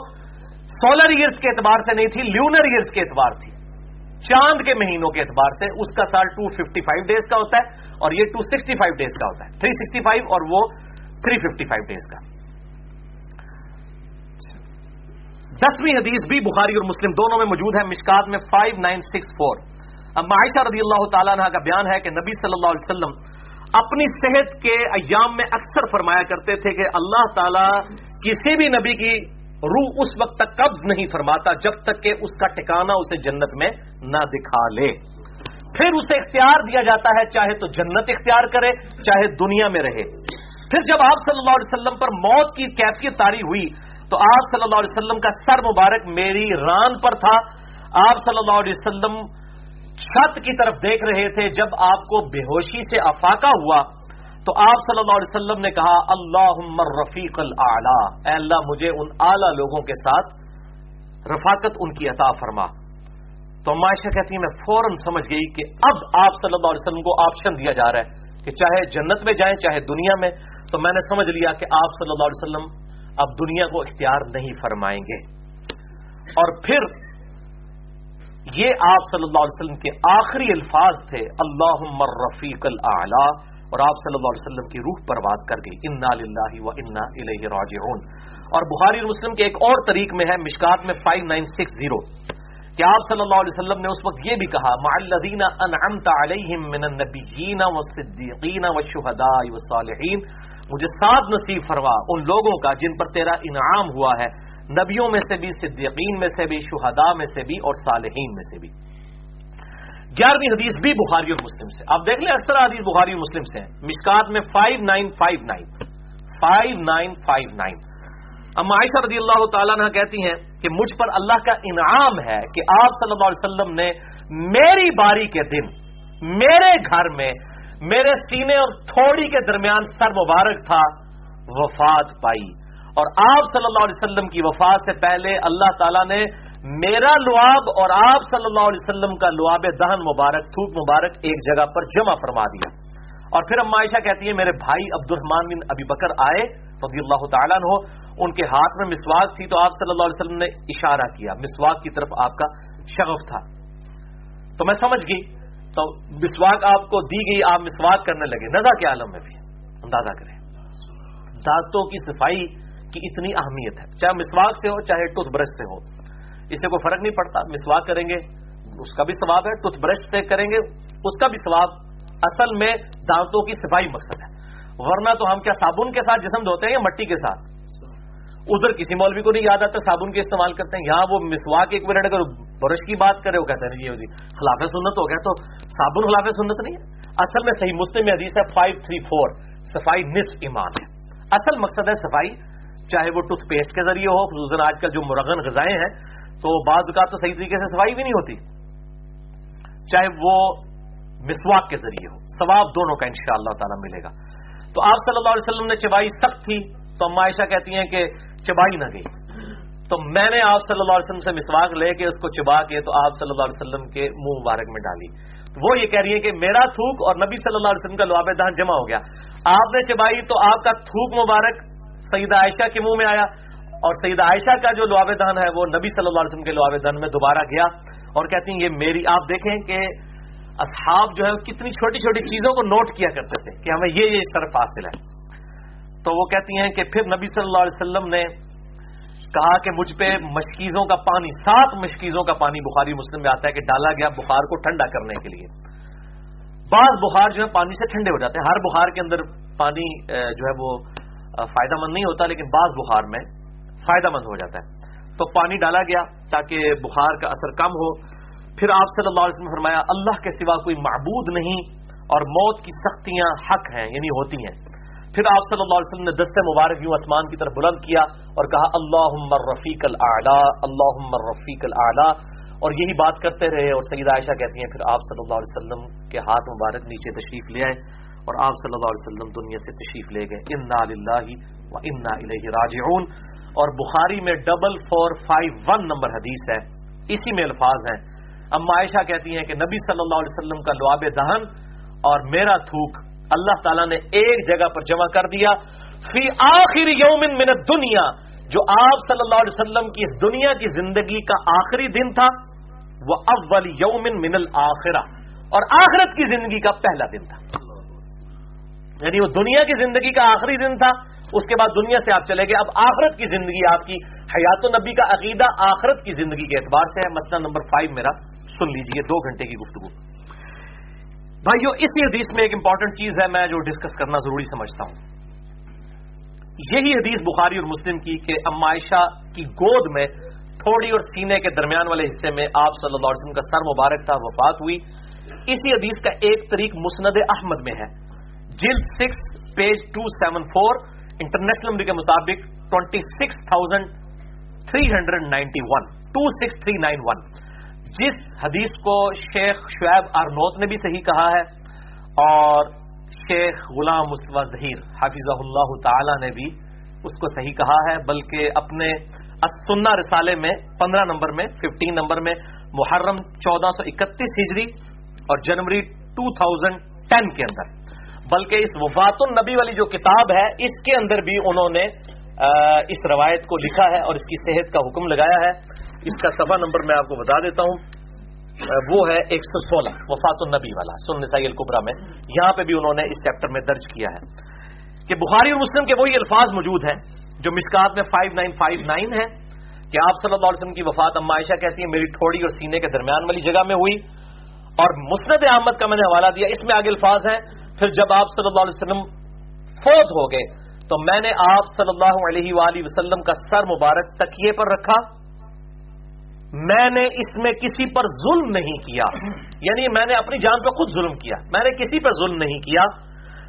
سولر ایئرس کے اعتبار سے نہیں تھی لیونر ایئرس کے اعتبار تھی چاند کے مہینوں کے اعتبار سے اس کا سال 255 ڈیز کا ہوتا ہے اور یہ 265 ڈیز کا ہوتا ہے 365 اور وہ 355 ڈیز کا دسویں حدیث بھی بخاری اور مسلم دونوں میں موجود ہے مشکات میں 5964 اما عائشہ رضی اللہ تعالیٰ عنہ کا بیان ہے کہ نبی صلی اللہ علیہ وسلم اپنی صحت کے ایام میں اکثر فرمایا کرتے تھے کہ اللہ تعالیٰ کسی بھی نبی کی روح اس وقت تک قبض نہیں فرماتا جب تک کہ اس کا ٹکانا اسے جنت میں نہ دکھا لے۔ پھر اسے اختیار دیا جاتا ہے چاہے تو جنت اختیار کرے، چاہے دنیا میں رہے۔ پھر جب آپ صلی اللہ علیہ وسلم پر موت کی کیفیت تاری ہوئی تو آپ صلی اللہ علیہ وسلم کا سر مبارک میری ران پر تھا۔ آپ صلی اللہ علیہ وسلم چھت کی طرف دیکھ رہے تھے جب آپ کو بے ہوشی سے افاقہ ہوا، تو آپ صلی اللہ علیہ وسلم نے کہا اللہ رفیق اے اللہ، مجھے ان اعلی لوگوں کے ساتھ رفاقت ان کی عطا فرما۔ تو معاشہ کہتی ہیں، میں فوراً سمجھ گئی کہ اب آپ صلی اللہ علیہ وسلم کو آپشن دیا جا رہا ہے کہ چاہے جنت میں جائیں، چاہے دنیا میں۔ تو میں نے سمجھ لیا کہ آپ صلی اللہ علیہ وسلم اب دنیا کو اختیار نہیں فرمائیں گے۔ اور پھر یہ آپ صلی اللہ علیہ وسلم کے آخری الفاظ تھے اللہ رفیق العلی اور آپ صلی اللہ علیہ وسلم کی روح پرواز کر گئی، انا للہ و انا الیہ راجعون۔ اور بخاری مسلم کے ایک اور طریق میں ہے، مشکات میں 5960 کہ آپ صلی اللہ علیہ وسلم نے اس وقت یہ بھی کہا معلدین انعمت علیہم من النبیین والصدیقین والشہداء والصالحین مجھے سات نصیب فروا ان لوگوں کا جن پر تیرا انعام ہوا ہے۔ نبیوں میں سے بھی، صدیقین میں سے بھی، شہداء میں سے بھی اور صالحین میں سے بھی۔ گیارہویں حدیث بھی بخاری اور مسلم سے۔ آپ دیکھ لیں اکثر حدیث بخاری اور مسلم سے۔ ہیں مشکات میں five nine five nine five nine five nine اب عائشہ رضی اللہ تعالیٰ نے کہتی ہیں کہ مجھ پر اللہ کا انعام ہے کہ آپ صلی اللہ علیہ وسلم نے میری باری کے دن، میرے گھر میں، میرے سینے اور تھوڑی کے درمیان سر مبارک تھا، وفات پائی۔ اور آپ صلی اللہ علیہ وسلم کی وفات سے پہلے اللہ تعالیٰ نے میرا لعاب اور آپ صلی اللہ علیہ وسلم کا لعاب دہن مبارک، تھوک مبارک ایک جگہ پر جمع فرما دیا۔ اور پھر ام عائشہ کہتی ہے میرے بھائی عبد الرحمان بن ابی بکر آئے رضی اللہ تعالیٰ ہو ان کے ہاتھ میں مسواک تھی تو آپ صلی اللہ علیہ وسلم نے اشارہ کیا۔ مسواک کی طرف آپ کا شغف تھا۔ تو میں سمجھ گئی، تو مسواک آپ کو دی گئی، آپ مسواک کرنے لگے۔ نظر کے عالم میں بھی؟ اندازہ کریں۔ دانتوں کی صفائی کی اتنی اہمیت ہے۔ چاہے مسواک سے ہو، چاہے ٹوتھ برش سے ہو۔ اسے کوئی فرق نہیں پڑتا، مسواک کریں گے، اس کا بھی ثواب ہے ٹوتھ برش سے کریں گے، اس کا بھی ثواب۔ اصل میں دانتوں کی صفائی مقصد ہے۔ ورنہ تو ہم کیا صابن کے ساتھ جسم دھوتے ہیں یا مٹی کے ساتھ؟ ادھر کسی مولوی کو نہیں یاد آتا، صابن کے استعمال کرتے ہیں۔ یہاں وہ مسواک ایک منٹ اگر برش کی بات کرے، وہ کہتے ہیں یہ خلاف سنت ہو گیا تو صابن خلاف سنت نہیں ہے۔ اصل میں صحیح مسلم حدیث ہے فائیو تھری فور صفائی نصف ایمان ہے۔ اصل مقصد ہے صفائی چاہے وہ ٹوتھ پیسٹ کے ذریعے ہو، خصوصاً آج کل جو مرغن غذائیں ہیں، تو بعض اوقات تو صحیح طریقے سے صفائی بھی نہیں ہوتی۔ چاہے وہ مسواک کے ذریعے ہو، ثواب دونوں کا انشاءاللہ تعالی ملے گا۔ تو آپ صلی اللہ علیہ وسلم نے چبائی سخت تھی، تو عائشہ کہتی ہیں کہ چبائی نہ گئی۔ تو میں نے آپ صلی اللہ علیہ وسلم سے مسواک لے کے اس کو چبا کے تو آپ صلی اللہ علیہ وسلم کے منہ مبارک میں ڈالی۔ تو وہ یہ کہہ رہی ہے کہ میرا تھوک اور نبی صلی اللہ علیہ وسلم کا لواب دہن جمع ہو گیا۔ آپ نے چبائی تو آپ کا تھوک مبارک سیدہ عائشہ کے منہ میں آیا اور سیدہ عائشہ کا جو لعاب دہن ہے وہ نبی صلی اللہ علیہ وسلم کے لعاب دہن میں دوبارہ گیا اور کہتی ہیں، یہ میری، آپ دیکھیں کہ اصحاب جو ہے کتنی چھوٹی چھوٹی چیزوں کو نوٹ کیا کرتے تھے کہ ہمیں یہ یہ شرف حاصل ہے۔ تو وہ کہتی ہیں کہ پھر نبی صلی اللہ علیہ وسلم نے کہا کہ مجھ پہ مشکیزوں کا پانی، سات مشکیزوں کا پانی بخاری مسلم میں آتا ہے کہ ڈالا گیا بخار کو ٹھنڈا کرنے کے لیے۔ بعض بخار جو ہے پانی سے ٹھنڈے ہو جاتے ہیں۔ ہر بخار کے اندر پانی جو ہے وہ فائدہ مند نہیں ہوتا، لیکن بعض بخار میں فائدہ مند ہو جاتا ہے۔ تو پانی ڈالا گیا تاکہ بخار کا اثر کم ہو۔ پھر آپ صلی اللہ علیہ وسلم نے فرمایا، اللہ کے سوا کوئی معبود نہیں اور موت کی سختیاں حق ہیں یعنی ہوتی ہیں۔ پھر آپ صلی اللہ علیہ وسلم نے دست مبارک یوں آسمان کی طرف بلند کیا اور کہا اللہ رفیق العلا اللہ رفیق العلا اور یہی بات کرتے رہے اور سید عائشہ کہتی ہیں، پھر آپ صلی اللہ علیہ وسلم کے ہاتھ مبارک نیچے تشریف لے آئے۔ اور آپ صلی اللہ علیہ وسلم دنیا سے تشریف لے گئے۔ انا و انا الیہ راجعون۔ اور بخاری میں double four five one number حدیث ہے۔ اسی میں الفاظ ہیں۔ اما عائشہ کہتی ہیں کہ نبی صلی اللہ علیہ وسلم کا لعاب دہن اور میرا تھوک اللہ تعالیٰ نے ایک جگہ پر جمع کر دیا۔ فی آخر یوم من دنیا جو آپ صلی اللہ علیہ وسلم کی اس دنیا کی زندگی کا آخری دن تھا، وہ اول یوم من الآخرہ اور آخرت کی زندگی کا پہلا دن تھا۔ یعنی وہ دنیا کی زندگی کا آخری دن تھا، اس کے بعد دنیا سے آپ چلے گئے۔ اب آخرت کی زندگی آپ کی، حیات و نبی کا عقیدہ آخرت کی زندگی کے اعتبار سے ہے۔ مسئلہ نمبر فائیو میرا، سن لیجیے دو گھنٹے کی گفتگو۔ بھائیو اسی حدیث میں ایک امپورٹنٹ چیز ہے، میں جو ڈسکس کرنا ضروری سمجھتا ہوں۔ یہی حدیث بخاری اور مسلم کی کہ عائشہ کی گود میں تھوڑی اور سینے کے درمیان والے حصے میں آپ صلی اللہ علیہ وسلم کا سر مبارک تھا، وفات ہوئی۔ اسی حدیث کا ایک طریق مسند احمد میں ہے۔ جلد six page two seven four, international number کے مطابق twenty six thousand three hundred ninety one two six three nine one جس حدیث کو شیخ شعیب ارنوت نے بھی صحیح کہا ہے اور شیخ غلام مسوا ظہیر حافظ اللہ تعالی نے بھی اس کو صحیح کہا ہے، بلکہ اپنے سننا رسالے میں، پندرہ نمبر میں ففٹین نمبر میں، محرم چودہ سو اکتیس ہجری اور جنوری ٹو تھاؤزینڈ ٹین کے اندر۔ بلکہ اس وفات النبی والی جو کتاب ہے، اس کے اندر بھی انہوں نے اس روایت کو لکھا ہے اور اس کی صحت کا حکم لگایا ہے۔ اس کا سفا نمبر میں آپ کو بتا دیتا ہوں۔ وہ ہے ایک سو سولہ، وفات النبی والا، سن نسائی القبرا میں۔ یہاں پہ بھی انہوں نے اس چیپٹر میں درج کیا ہے کہ بخاری اور مسلم کے وہی الفاظ موجود ہیں جو مشکات میں فائیو نائن فائیو نائن ہے کہ آپ صلی اللہ علیہ وسلم کی وفات اما عائشہ کہتی ہے میری ٹھوڑی اور سینے کے درمیان والی جگہ میں ہوئی۔ اور مسند احمد کا میں نے حوالہ دیا، اس میں آگے الفاظ ہیں۔ پھر جب آپ صلی اللہ علیہ وسلم فوت ہو گئے، تو میں نے آپ صلی اللہ علیہ وآلہ وسلم کا سر مبارک تکیے پر رکھا۔ میں نے اس میں کسی پر ظلم نہیں کیا۔ یعنی میں نے اپنی جان پہ خود ظلم کیا۔ میں نے کسی پر ظلم نہیں کیا۔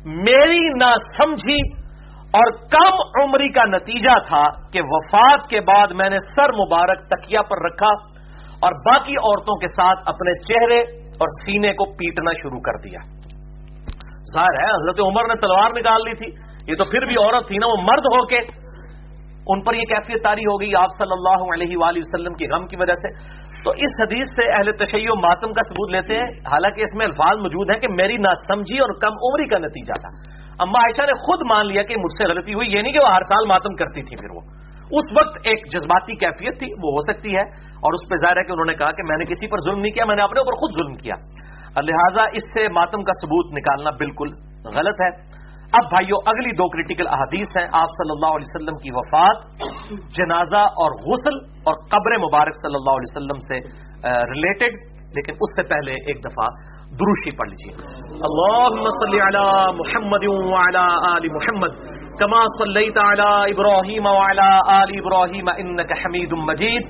میری نہ سمجھی اور کم عمری کا نتیجہ تھا کہ وفات کے بعد میں نے سر مبارک تکیا پر رکھا اور باقی عورتوں کے ساتھ اپنے چہرے اور سینے کو پیٹنا شروع کر دیا۔ ظاہر ہے، حضرت عمر نے تلوار نکال لی تھی۔ یہ تو پھر بھی عورت تھی نا، وہ مرد ہو کے۔ ان پر یہ کیفیت تاری ہو گئی آپ صلی اللہ علیہ وآلہ وسلم کی غم کی وجہ سے۔ تو اس حدیث سے اہل تشیع و ماتم کا ثبوت لیتے ہیں۔ حالانکہ اس میں الفاظ موجود ہیں کہ میری ناسمجھی اور کم عمری کا نتیجہ تھا۔ اما عائشہ نے خود مان لیا کہ مجھ سے غلطی ہوئی یہ نہیں کہ وہ ہر سال ماتم کرتی تھی پھر وہ۔ اس وقت ایک جذباتی کیفیت تھی، وہ ہو سکتی ہے۔ اور اس پہ ظاہر ہے کہ انہوں نے کہا کہ میں نے کسی پر ظلم نہیں کیا، میں نے اپنے اوپر خود ظلم کیا۔ لہٰذا اس سے ماتم کا ثبوت نکالنا بالکل غلط ہے۔ اب بھائیو، اگلی دو کریٹیکل احادیث ہیں۔ آپ صلی اللہ علیہ وسلم کی وفات، جنازہ اور غسل اور قبر مبارک صلی اللہ علیہ وسلم سے ریلیٹڈ لیکن اس سے پہلے ایک دفعہ دروشی پڑھ لیجیے اللہ صلی علی محمد وعلی آل محمد كما صليت على ابراهيم وعلى آل ابراهيم انك حميد مجيد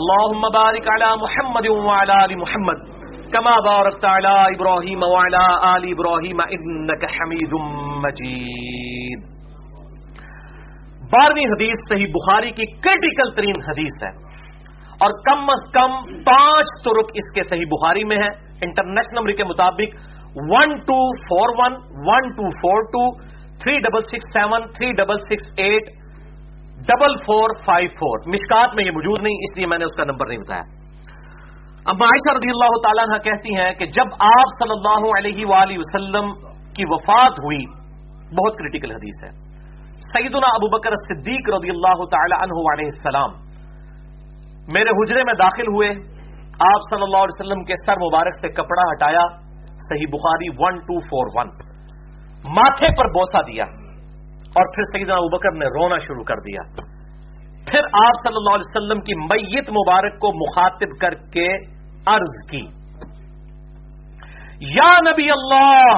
اللهم بارك على محمد وعلى آل محمد۔ كما باركت على ابراهيم وعلى آل ابراهيم انك حميد مجيد۔ بارہویں حدیث صحیح بخاری کی کریٹیکل ترین حدیث ہے۔ اور کم از کم پانچ ترک اس کے صحیح بخاری میں ہے انٹرنیشنل نمبر کے مطابق one two four one one two four two three double six seven three double six eight double four five four مشکات میں یہ موجود نہیں، اس لیے میں نے اس کا نمبر نہیں بتایا۔ اب عائشہ رضی اللہ تعالیٰ کہتی ہیں کہ جب آپ صلی اللہ علیہ وآلہ وسلم کی وفات ہوئی، بہت کریٹیکل حدیث ہے۔ سیدنا ابو بکر صدیق رضی اللہ تعالی عنہ علیہ السلام میرے حجرے میں داخل ہوئے۔ آپ صلی اللہ علیہ وسلم کے سر مبارک سے کپڑا ہٹایا۔ صحیح بخاری ون ٹو فور ون ماتھے پر بوسا دیا اور پھر سیدنا ابو بکر نے رونا شروع کر دیا۔ پھر آپ صلی اللہ علیہ وسلم کی میت مبارک کو مخاطب کر کے عرض کی۔ یا نبی اللہ،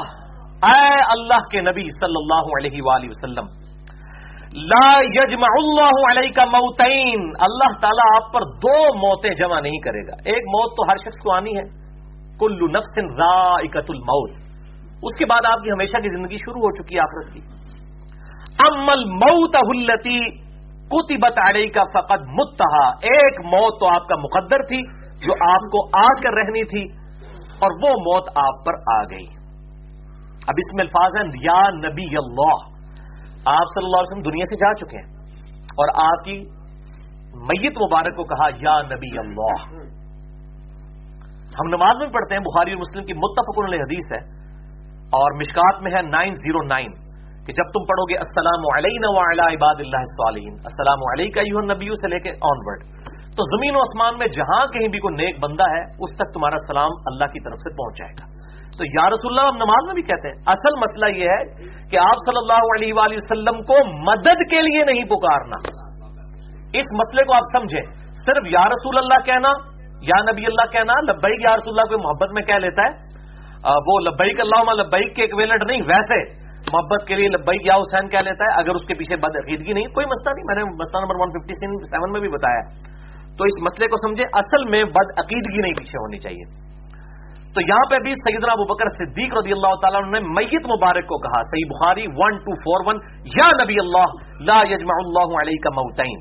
اے اللہ کے نبی صلی اللہ علیہ وآلہ وسلم، لا یجمع اللہ علیہ کا موتین۔ اللہ تعالیٰ آپ پر دو موتیں جمع نہیں کرے گا۔ ایک موت تو ہر شخص کو آنی ہے۔ کل نفس ذائقت الموت۔ اس کے بعد آپ کی ہمیشہ کی زندگی شروع ہو چکی آخرت کی۔ امل موت اہلتی کتبت علیہ کا فقط متحا ایک موت تو آپ کا مقدر تھی جو آپ کو آ کر رہنی تھی اور وہ موت آپ پر آ گئی۔ اب اس میں الفاظ ہیں، یا نبی اللہ۔ آپ صلی اللہ علیہ وسلم دنیا سے جا چکے ہیں اور آپ کی میت مبارک کو کہا، یا نبی اللہ۔ ہم نماز میں پڑھتے ہیں، بخاری اور مسلم کی متفق علیہ حدیث ہے اور مشکات میں ہے نائن زیرو نائن۔ کہ جب تم پڑھو گے السلام علیہ عباد اللہ صالحین السلام علیہ نبی سے لے کے آن ورڈ تو زمین و آسمان میں جہاں کہیں بھی کوئی نیک بندہ ہے، اس تک تمہارا سلام اللہ کی طرف سے پہنچ جائے گا۔ تو یا رسول اللہ، ہم نماز میں بھی کہتے ہیں، اصل مسئلہ یہ ہے کہ آپ صلی اللہ علیہ وآلہ وسلم کو مدد کے لیے نہیں پکارنا۔ اس مسئلے کو آپ سمجھیں، صرف یا رسول اللہ کہنا، یا نبی اللہ کہنا، لبیک یا رسول اللہ کو محبت میں کہہ لیتا ہے وہ لبیک اللہ لبیک کے ایکویلنٹ نہیں، ویسے محبت کے لیے لبیک یا حسین کہہ لیتا ہے، اگر اس کے پیچھے بد عقیدگی نہیں، کوئی مسئلہ نہیں، میں نے مسئلہ نمبر ون ففٹی سیون میں بھی بتایا تو اس مسئلے کو سمجھے، اصل میں بد عقیدگی نہیں پیچھے ہونی چاہیے۔ تو یہاں پہ بھی سیدنا ابو بکر صدیق رضی اللہ تعالیٰ نے میت مبارک کو کہا، صحیح بخاری ون ٹو فور ون یا نبی اللہ، لا یجمع اللہ علیہ کا موتین۔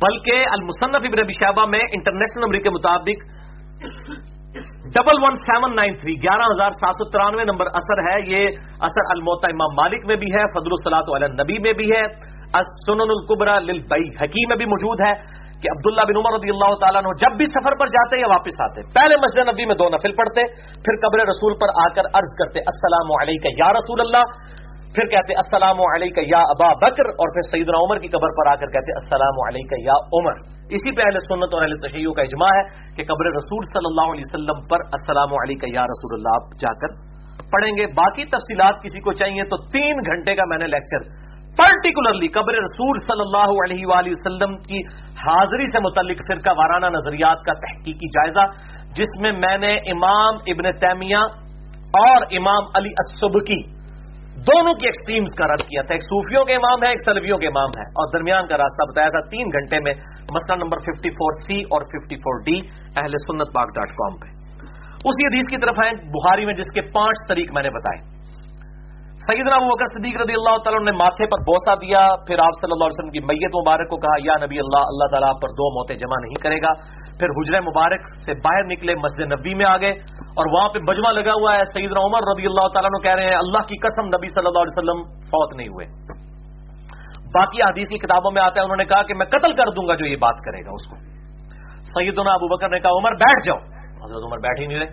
بلکہ المصنف ابن شعبہ میں انٹرنیشنل نمبر کے مطابق double one seven nine three گیارہ ہزار سات سو ترانوے نمبر اثر ہے، یہ اثر الموتا امام مالک میں بھی ہے، فضل الصلاۃ علیہ نبی میں بھی ہے سنن القبرا للبئی حکیم میں بھی موجود ہے کہ عبداللہ بن عمر رضی اللہ تعالیٰ نے جب بھی سفر پر جاتے یا واپس آتے، پہلے مسجد نبی میں دو نفل پڑھتے، پھر قبر رسول پر آ کر عرض کرتے، السلام علیکم یا رسول اللہ پھر کہتے السلام علیکم یا ابا بکر اور پھر سیدنا عمر کی قبر پر آ کر کہتے السلام علیکم یا عمر۔ اسی پہ اہل سنت اور اہل تشیعوں کا اجماع ہے کہ قبر رسول صلی اللہ علیہ وسلم پر السلام علیکم یا رسول اللہ آپ جا کر پڑھیں گے۔ باقی تفصیلات کسی کو چاہیے تو تین گھنٹے کا میں نے لیکچر پرٹیکولرلی قبر رسول صلی اللہ علیہ وآلہ وسلم کی حاضری سے متعلق فرقہ وارانہ نظریات کا تحقیقی جائزہ، جس میں میں نے امام ابن تیمیہ اور امام علی السبکی دونوں کی ایکسٹریمز کا رد کیا تھا۔ ایک صوفیوں کے امام ہے، ایک سلویوں کے امام ہے۔ اور درمیان کا راستہ بتایا تھا، تین گھنٹے میں مسئلہ نمبر 54 سی اور 54 ڈی اہل سنت پاک ڈاٹ کام پہ۔ اسی حدیث کی طرف آئے بخاری میں جس کے پانچ طریق میں نے بتائے۔ سیدنا ابو بکر صدیق رضی اللہ تعالیٰ نے ماتھے پر بوسا دیا، پھر آپ صلی اللہ علیہ وسلم کی میت مبارک کو کہا، یا نبی اللہ اللہ تعالیٰ پر دو موتیں جمع نہیں کرے گا۔ پھر حجر مبارک سے باہر نکلے مسجد نبی میں آگے اور وہاں پہ بجمہ لگا ہوا ہے۔ سیدنا عمر رضی اللہ تعالیٰ نے کہہ رہے ہیں، اللہ کی قسم نبی صلی اللہ علیہ وسلم فوت نہیں ہوئے۔ باقی حدیث کی کتابوں میں آتا ہے، انہوں نے کہا کہ میں قتل کر دوں گا جو یہ بات کرے گا اس کو۔ سیدنا ابو بکر نے کہا، عمر بیٹھ جاؤ۔ حضرت عمر بیٹھ ہی نہیں رہے۔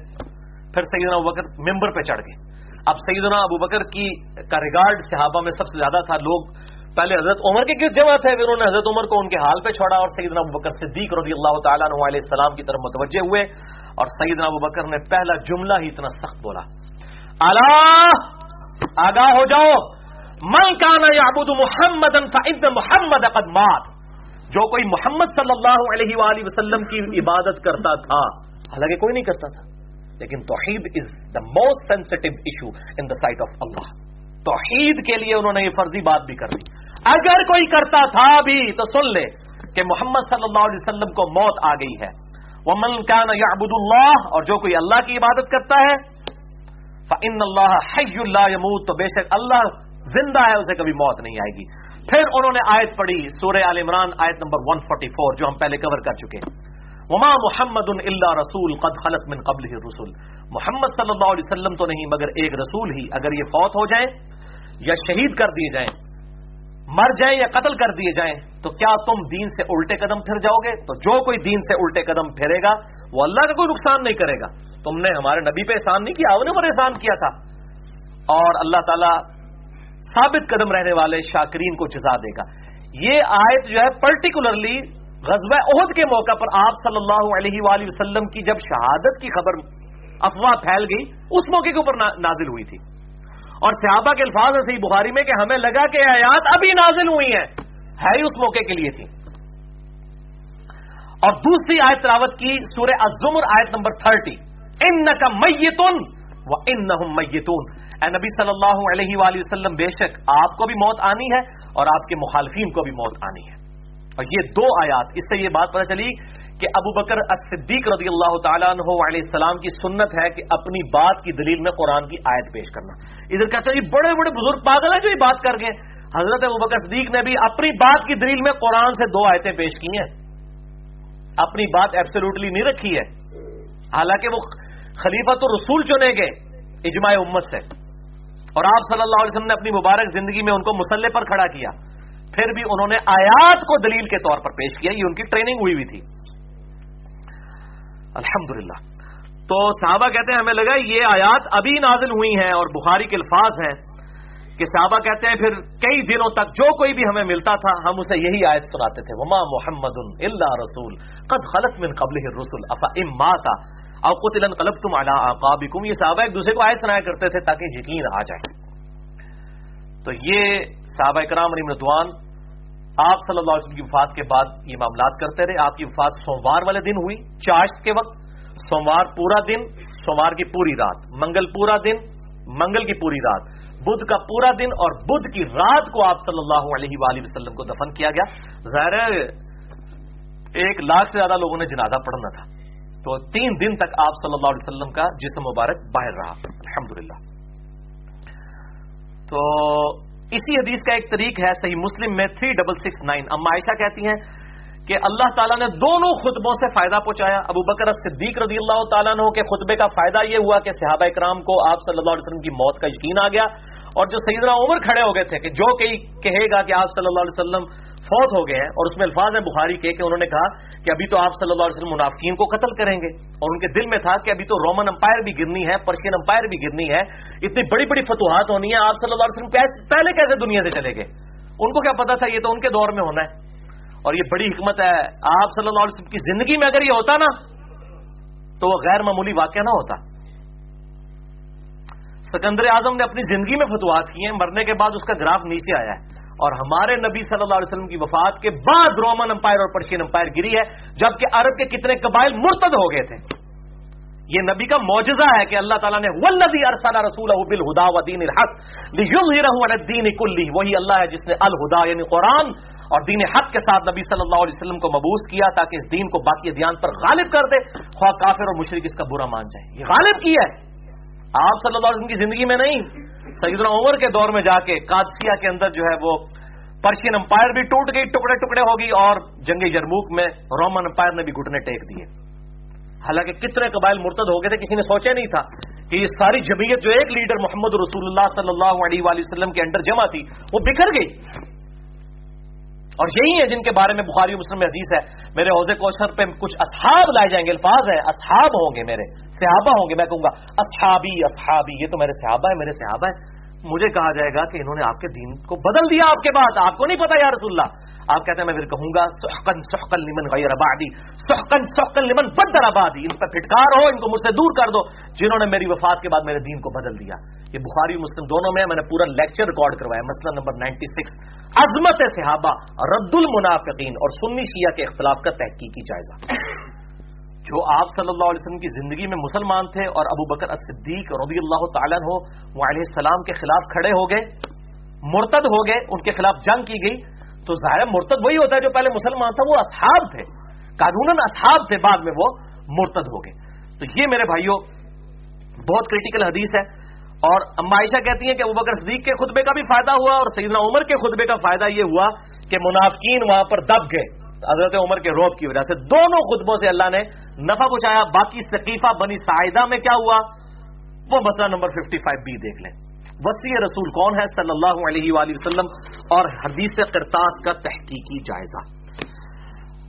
پھر سیدنا ابو بکر ممبر پہ چڑھ گئے۔ اب سیدنا ابو بکر کی کا ریگارڈ صحابہ میں سب سے زیادہ تھا، لوگ پہلے حضرت عمر کے گرد جمع تھے؟ پھر انہوں نے حضرت عمر کو ان کے حال پہ چھوڑا اور سیدنا ابو بکر صدیق رضی اللہ تعالیٰ علیہ السلام کی طرف متوجہ ہوئے اور سیدنا ابو بکر نے پہلا جملہ ہی اتنا سخت بولا۔ اللہ، آگاہ ہو جاؤ۔ من کانا یعبد محمد محمد مات۔ جو کوئی محمد صلی اللہ علیہ وآلہ وسلم کی عبادت کرتا تھا، حالانکہ کوئی نہیں کرتا تھا۔ لیکن توحید is the most sensitive issue in the sight of اللہ توحید کے لیے انہوں نے یہ فرضی بات بھی کر دی۔ اگر کوئی کرتا تھا بھی تو سن لے کہ محمد صلی اللہ علیہ وسلم کو موت آ گئی ہے۔ وہ من کا نا اللہ اور جو کوئی اللہ کی عبادت کرتا ہے ان اللہ حی اللہ یموت تو بے شک اللہ زندہ ہے، اسے کبھی موت نہیں آئے گی۔ پھر انہوں نے آیت پڑھی، سورہ عال عمران آیت نمبر 144 جو ہم پہلے کور کر چکے ہیں۔ وما محمد اللہ رسول قد خلط من قبل رسول محمد صلی اللہ علیہ وسلم تو نہیں، مگر ایک رسول ہی، اگر یہ فوت ہو جائیں یا شہید کر دیے جائیں، مر جائیں یا قتل کر دیے جائیں، تو کیا تم دین سے الٹے قدم پھر جاؤ گے؟ تو جو کوئی دین سے الٹے قدم پھرے گا، وہ اللہ کا کوئی نقصان نہیں کرے گا۔ تم نے ہمارے نبی پہ احسان نہیں کیا انہیں پر احسان کیا تھا۔ اور اللہ تعالی ثابت قدم رہنے والے شاکرین کو جزا دے گا۔ یہ آیت جو ہے پرٹیکولرلی غزوہ عہد کے موقع پر آپ صلی اللہ علیہ وآلہ وسلم کی جب شہادت کی خبر افواہ پھیل گئی، اس موقع کے اوپر نازل ہوئی تھی۔ اور صحابہ کے الفاظ ایسے ہی بخاری میں کہ ہمیں لگا کہ آیات ابھی نازل ہوئی ہیں۔ ہے ہی اس موقع کے لیے تھی۔ اور دوسری آیت تلاوت کی سورہ الزمر آیت نمبر تھرٹی۔ ان کا میتون و ان میتون۔ اے نبی صلی اللہ علیہ وآلہ وسلم، بے شک آپ کو بھی موت آنی ہے اور آپ کے مخالفین کو بھی موت آنی ہے۔ اور یہ دو آیات، اس سے یہ بات پتہ چلی کہ ابو بکر صدیق رضی اللہ تعالیٰ عنہ علیہ السلام کی سنت ہے کہ اپنی بات کی دلیل میں قرآن کی آیت پیش کرنا۔ ادھر کہتے ہیں بڑے بڑے بزرگ پاگل ہیں جو یہ بات کر گئے۔ حضرت ابو بکر صدیق نے بھی اپنی بات کی دلیل میں قرآن سے دو آیتیں پیش کی ہیں۔ اپنی بات ایبسلوٹلی نہیں رکھی ہے۔ حالانکہ وہ خلیفہ تو رسول چنے گئے اجماع امت سے۔ اور آپ صلی اللہ علیہ وسلم نے اپنی مبارک زندگی میں ان کو مسلح پر کھڑا کیا۔ پھر بھی انہوں نے آیات کو دلیل کے طور پر پیش کیا، یہ ان کی ٹریننگ ہوئی ہوئی تھی۔ الحمدللہ۔ تو صحابہ کہتے ہیں، ہمیں لگا یہ آیات ابھی نازل ہوئی ہیں اور بخاری کے الفاظ ہیں کہ صحابہ کہتے ہیں، پھر کئی دنوں تک جو کوئی بھی ہمیں ملتا تھا، ہم اسے یہی آیت سناتے تھے۔ وما محمد اللہ رسول قد خلط من قبل رسول افا اما کا اوقت قلب تم اللہ یہ صحابہ ایک دوسرے کو آیت سنایا کرتے تھے تاکہ یقین آ جائے۔ تو یہ صحابہ کرام علی مردوان آپ صلی اللہ علیہ وسلم کی وفات کے بعد یہ معاملات کرتے رہے۔ آپ کی وفات سوموار والے دن ہوئی، چاشت کے وقت۔ سوموار پورا دن، سوموار کی پوری رات۔ منگل پورا دن، منگل کی پوری رات۔ بدھ کا پورا دن اور بدھ کی رات کو آپ صلی اللہ علیہ وآلہ وسلم کو دفن کیا گیا۔ ظاہر ایک لاکھ سے زیادہ لوگوں نے جنازہ پڑھنا تھا۔ تو تین دن تک آپ صلی اللہ علیہ وسلم کا جسم مبارک باہر رہا۔ الحمدللہ۔ تو اسی حدیث کا ایک طریق ہے صحیح مسلم میں تھری ڈبل سکس نائن اما عائشہ کہتی ہیں کہ اللہ تعالیٰ نے دونوں خطبوں سے فائدہ پہنچایا۔ ابو بکر صدیق رضی اللہ تعالیٰ عنہ کے خطبے کا فائدہ یہ ہوا کہ صحابہ اکرام کو آپ صلی اللہ علیہ وسلم کی موت کا یقین آ گیا اور جو سیدنا عمر کھڑے ہو گئے تھے کہ جو کہے گا کہ آپ صلی اللہ علیہ وسلم فوت ہو گئے ہیں اور اس میں الفاظ ہیں بخاری کے کہ انہوں نے کہا کہ ابھی تو آپ صلی اللہ علیہ وسلم منافقین کو قتل کریں گے اور ان کے دل میں تھا کہ ابھی تو رومن امپائر بھی گرنی ہے پرشین امپائر بھی گرنی ہے۔ اتنی بڑی بڑی فتوحات ہونی ہے آپ صلی اللہ علیہ وسلم پہلے کیسے دنیا سے چلے گئے؟ ان کو کیا پتا تھا یہ تو ان کے دور میں ہونا ہے۔ اور یہ بڑی حکمت ہے، آپ صلی اللہ علیہ وسلم کی زندگی میں اگر یہ ہوتا نا، تو وہ غیر معمولی واقعہ نہ ہوتا۔ سکندر اعظم نے اپنی زندگی میں فتوحات کی ہیں، مرنے کے بعد اس کا گراف نیچے آیا ہے۔ اور ہمارے نبی صلی اللہ علیہ وسلم کی وفات کے بعد رومن امپائر اور پرشین امپائر گری ہے، جبکہ عرب کے کتنے قبائل مرتد ہو گئے تھے۔ یہ نبی کا معجزہ ہے کہ اللہ تعالیٰ نے ولدی ارسالہ رسول بالہدا و دین الحق دین کلی وہی اللہ ہے جس نے الہدا یعنی قرآن اور دین حق کے ساتھ نبی صلی اللہ علیہ وسلم کو مبوس کیا تاکہ اس دین کو باقی دیان پر غالب کر دے۔ خواہ کافر اور مشرق اس کا برا مان جائے یہ غالب کی ہے۔ آپ صلی اللہ علیہ وسلم کی زندگی میں نہیں۔ سیدنا عمر کے دور میں جا کے، قادسیہ کے اندر جو ہے وہ پرشین امپائر بھی ٹوٹ گئی، ٹکڑے ٹکڑے ہو گئی اور جنگ یرموک میں رومن امپائر نے بھی گھٹنے ٹیک دیے۔ حالانکہ کتنے قبائل مرتد ہو گئے تھے، کسی نے سوچا نہیں تھا کہ یہ ساری جمعیت جو ایک لیڈر محمد رسول اللہ صلی اللہ علیہ وآلہ وسلم کے انڈر جمع تھی، وہ بکھر گئی۔ اور یہی ہے جن کے بارے میں بخاری مسلم میں حدیث ہے، میرے حوض کوثر پہ کچھ اصحاب لائے جائیں گے، الفاظ ہے اصحاب ہوں گے میرے، صحابہ ہوں گے، میں کہوں گا اصحابی اصحابی، یہ تو میرے صحابہ ہے میرے صحابہ ہے مجھے کہا جائے گا کہ انہوں نے آپ کے دین کو بدل دیا آپ کے بعد آپ کو نہیں پتا یا رسول اللہ۔ آپ کہتے ہیں میں پھر کہوں گا سحقن سحقن لمن غیر آبادی سحقن سحقن لمن بدر آبادی ان پہ پھٹکار ہو، ان کو مجھ سے دور کر دو، جنہوں نے میری وفات کے بعد میرے دین کو بدل دیا۔ یہ بخاری مسلم دونوں میں میں نے پورا لیکچر ریکارڈ کروایا مسئلہ نمبر نائنٹی سکس۔ عظمت صحابہ رد المنافقین اور سنی شیعہ کے اختلاف کا تحقیقی جائزہ۔ جو آپ صلی اللہ علیہ وسلم کی زندگی میں مسلمان تھے اور ابو بکر صدیق رضی اللہ تعالیٰ ہو وہ علیہ السلام کے خلاف کھڑے ہو گئے، مرتد ہو گئے، ان کے خلاف جنگ کی گئی تو ظاہر مرتد وہی ہوتا ہے جو پہلے مسلمان تھا، وہ اصحاب تھے۔ قانون اصحاب تھے، بعد میں وہ مرتد ہو گئے۔ تو یہ میرے بھائیوں، بہت کریٹیکل حدیث ہے۔ اور اما عائشہ کہتی ہیں کہ ابو بکر صدیق کے خطبے کا بھی فائدہ ہوا اور سیدنا عمر کے خطبے کا فائدہ یہ ہوا کہ منافقین وہاں پر دب گئے۔ حضرت عمر کے روب کی وجہ سے۔ دونوں خطبوں سے اللہ نے نفع پہنچایا۔ باقی ثقیفہ بنی سائدہ میں کیا ہوا؟ وہ مسئلہ نمبر 55 بی دیکھ لیں۔ وسیع رسول کون ہے صلی اللہ علیہ وآلہ وسلم اور حدیث کرتاس کا تحقیقی جائزہ؟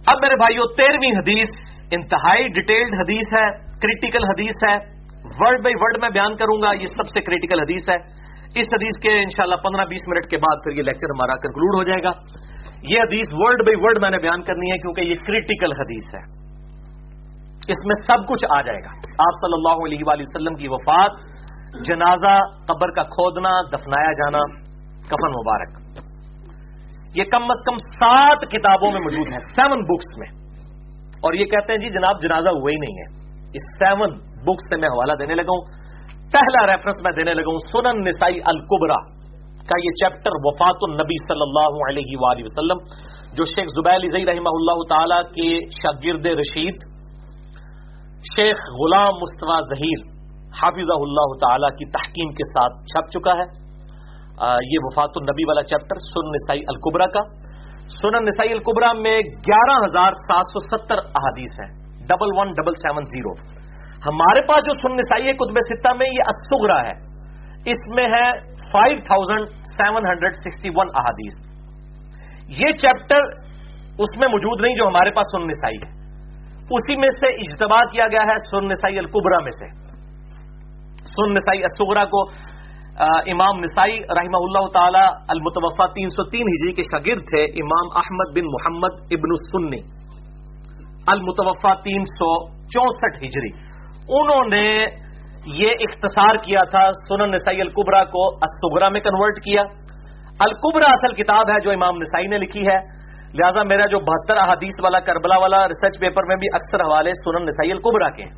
اب میرے بھائیو تیرہویں حدیث انتہائی ڈیٹیلڈ حدیث ہے، کریٹیکل حدیث ہے۔ ورڈ بائی ورڈ میں بیان کروں گا، یہ سب سے کریٹیکل حدیث ہے۔ اس حدیث کے انشاءاللہ پندرہ بیس منٹ کے بعد پھر یہ لیکچر ہمارا کنکلوڈ ہو جائے گا۔ یہ حدیث ورڈ بائی ورڈ میں نے بیان کرنی ہے کیونکہ یہ کریٹیکل حدیث ہے۔ اس میں سب کچھ آ جائے گا۔ آپ صلی اللہ علیہ وآلہ وسلم کی وفات جنازہ، قبر کا کھودنا، دفنایا جانا، کفن مبارک۔ یہ کم از کم سات کتابوں میں موجود ہے سیون بکس میں۔ اور یہ کہتے ہیں جی جناب، جنازہ ہوا ہی نہیں ہے۔ اس سیون بکس سے میں حوالہ دینے لگا ہوں۔ پہلا ریفرنس میں دینے لگا ہوں، سنن نسائی الکبرا کا یہ چیپٹر وفات النبی صلی اللہ علیہ وآلہ وسلم، جو شیخ زبیل زئی رحمہ اللہ تعالی کے شاگرد رشید، شیخ غلام مصطفیٰ ظہیر حافظ اللہ تعالی کی تحکیم کے ساتھ چھپ چکا ہے۔ یہ وفات النبی والا چیپٹر سن نسائی القبرا کا۔ سنن نسائی القبرا میں گیارہ ہزار سات سو ستر احادیث ہیں۔ Double one, double seven, zero. ہمارے پاس جو سن نسائی قطب ستہ میں یہ اسغرا ہے، اس میں ہے five thousand seven hundred sixty one احادیث۔ یہ چیپٹر اس میں موجود نہیں جو ہمارے پاس سن نسائی ہے۔ اسی میں سے اجتباع کیا گیا ہے سن نسائی القبرا میں سے۔ سن نسائی اسغرا کو امام نسائی رحمہ اللہ تعالی المتوفا تین سو تین ہجری کے شاگرد تھے، امام احمد بن محمد ابن السنی المتوفا تین سو چونسٹھ ہجری۔ انہوں نے یہ اختصار کیا تھا سنن نسائی القبرا کو اسغرا میں کنورٹ کیا۔ القبرا اصل کتاب ہے جو امام نسائی نے لکھی ہے۔ لہذا میرا جو بہتر احادیث والا کربلا والا ریسرچ پیپر میں بھی اکثر حوالے سنن نسائی القبرا کے ہیں۔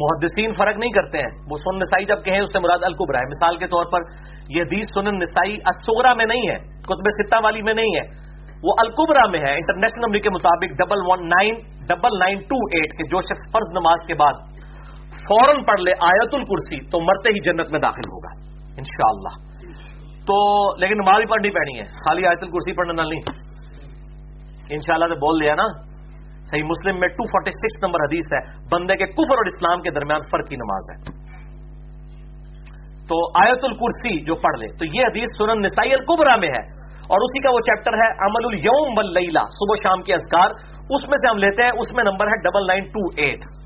محدثین فرق نہیں کرتے ہیں۔ وہ سنن نسائی جب کہیں، اس سے مراد القبرا ہے۔ مثال کے طور پر یہ حدیث سنن نسائی اسغرا میں نہیں ہے، قطب ستہ والی میں نہیں ہے۔ وہ القبرا میں ہے، انٹرنیشنل نمبر کے مطابق double one nine double nine two eight کے جو شخص فرض نماز کے بعد فوراً پڑھ لے آیت الکرسی تو مرتے ہی جنت میں داخل ہوگا، انشاءاللہ۔ تو لیکن نماز بھی پڑھنی پڑنی ہے، خالی آیت الکرسی پڑھنے نہ نہیں۔ انشاءاللہ سے بول دیا نا۔ صحیح مسلم میں 246 نمبر حدیث ہے، بندے کے کفر اور اسلام کے درمیان فرق کی نماز ہے۔ تو آیت الکرسی جو پڑھ لے، تو یہ حدیث سنن نسائی القبرا میں ہے۔ اور اسی کا وہ چیپٹر ہے، عمل الوم ولیلا صبح شام کے اذکار۔ اس میں سے ہم لیتے ہیں، اس میں نمبر ہے ڈبل نائن ٹو ایٹ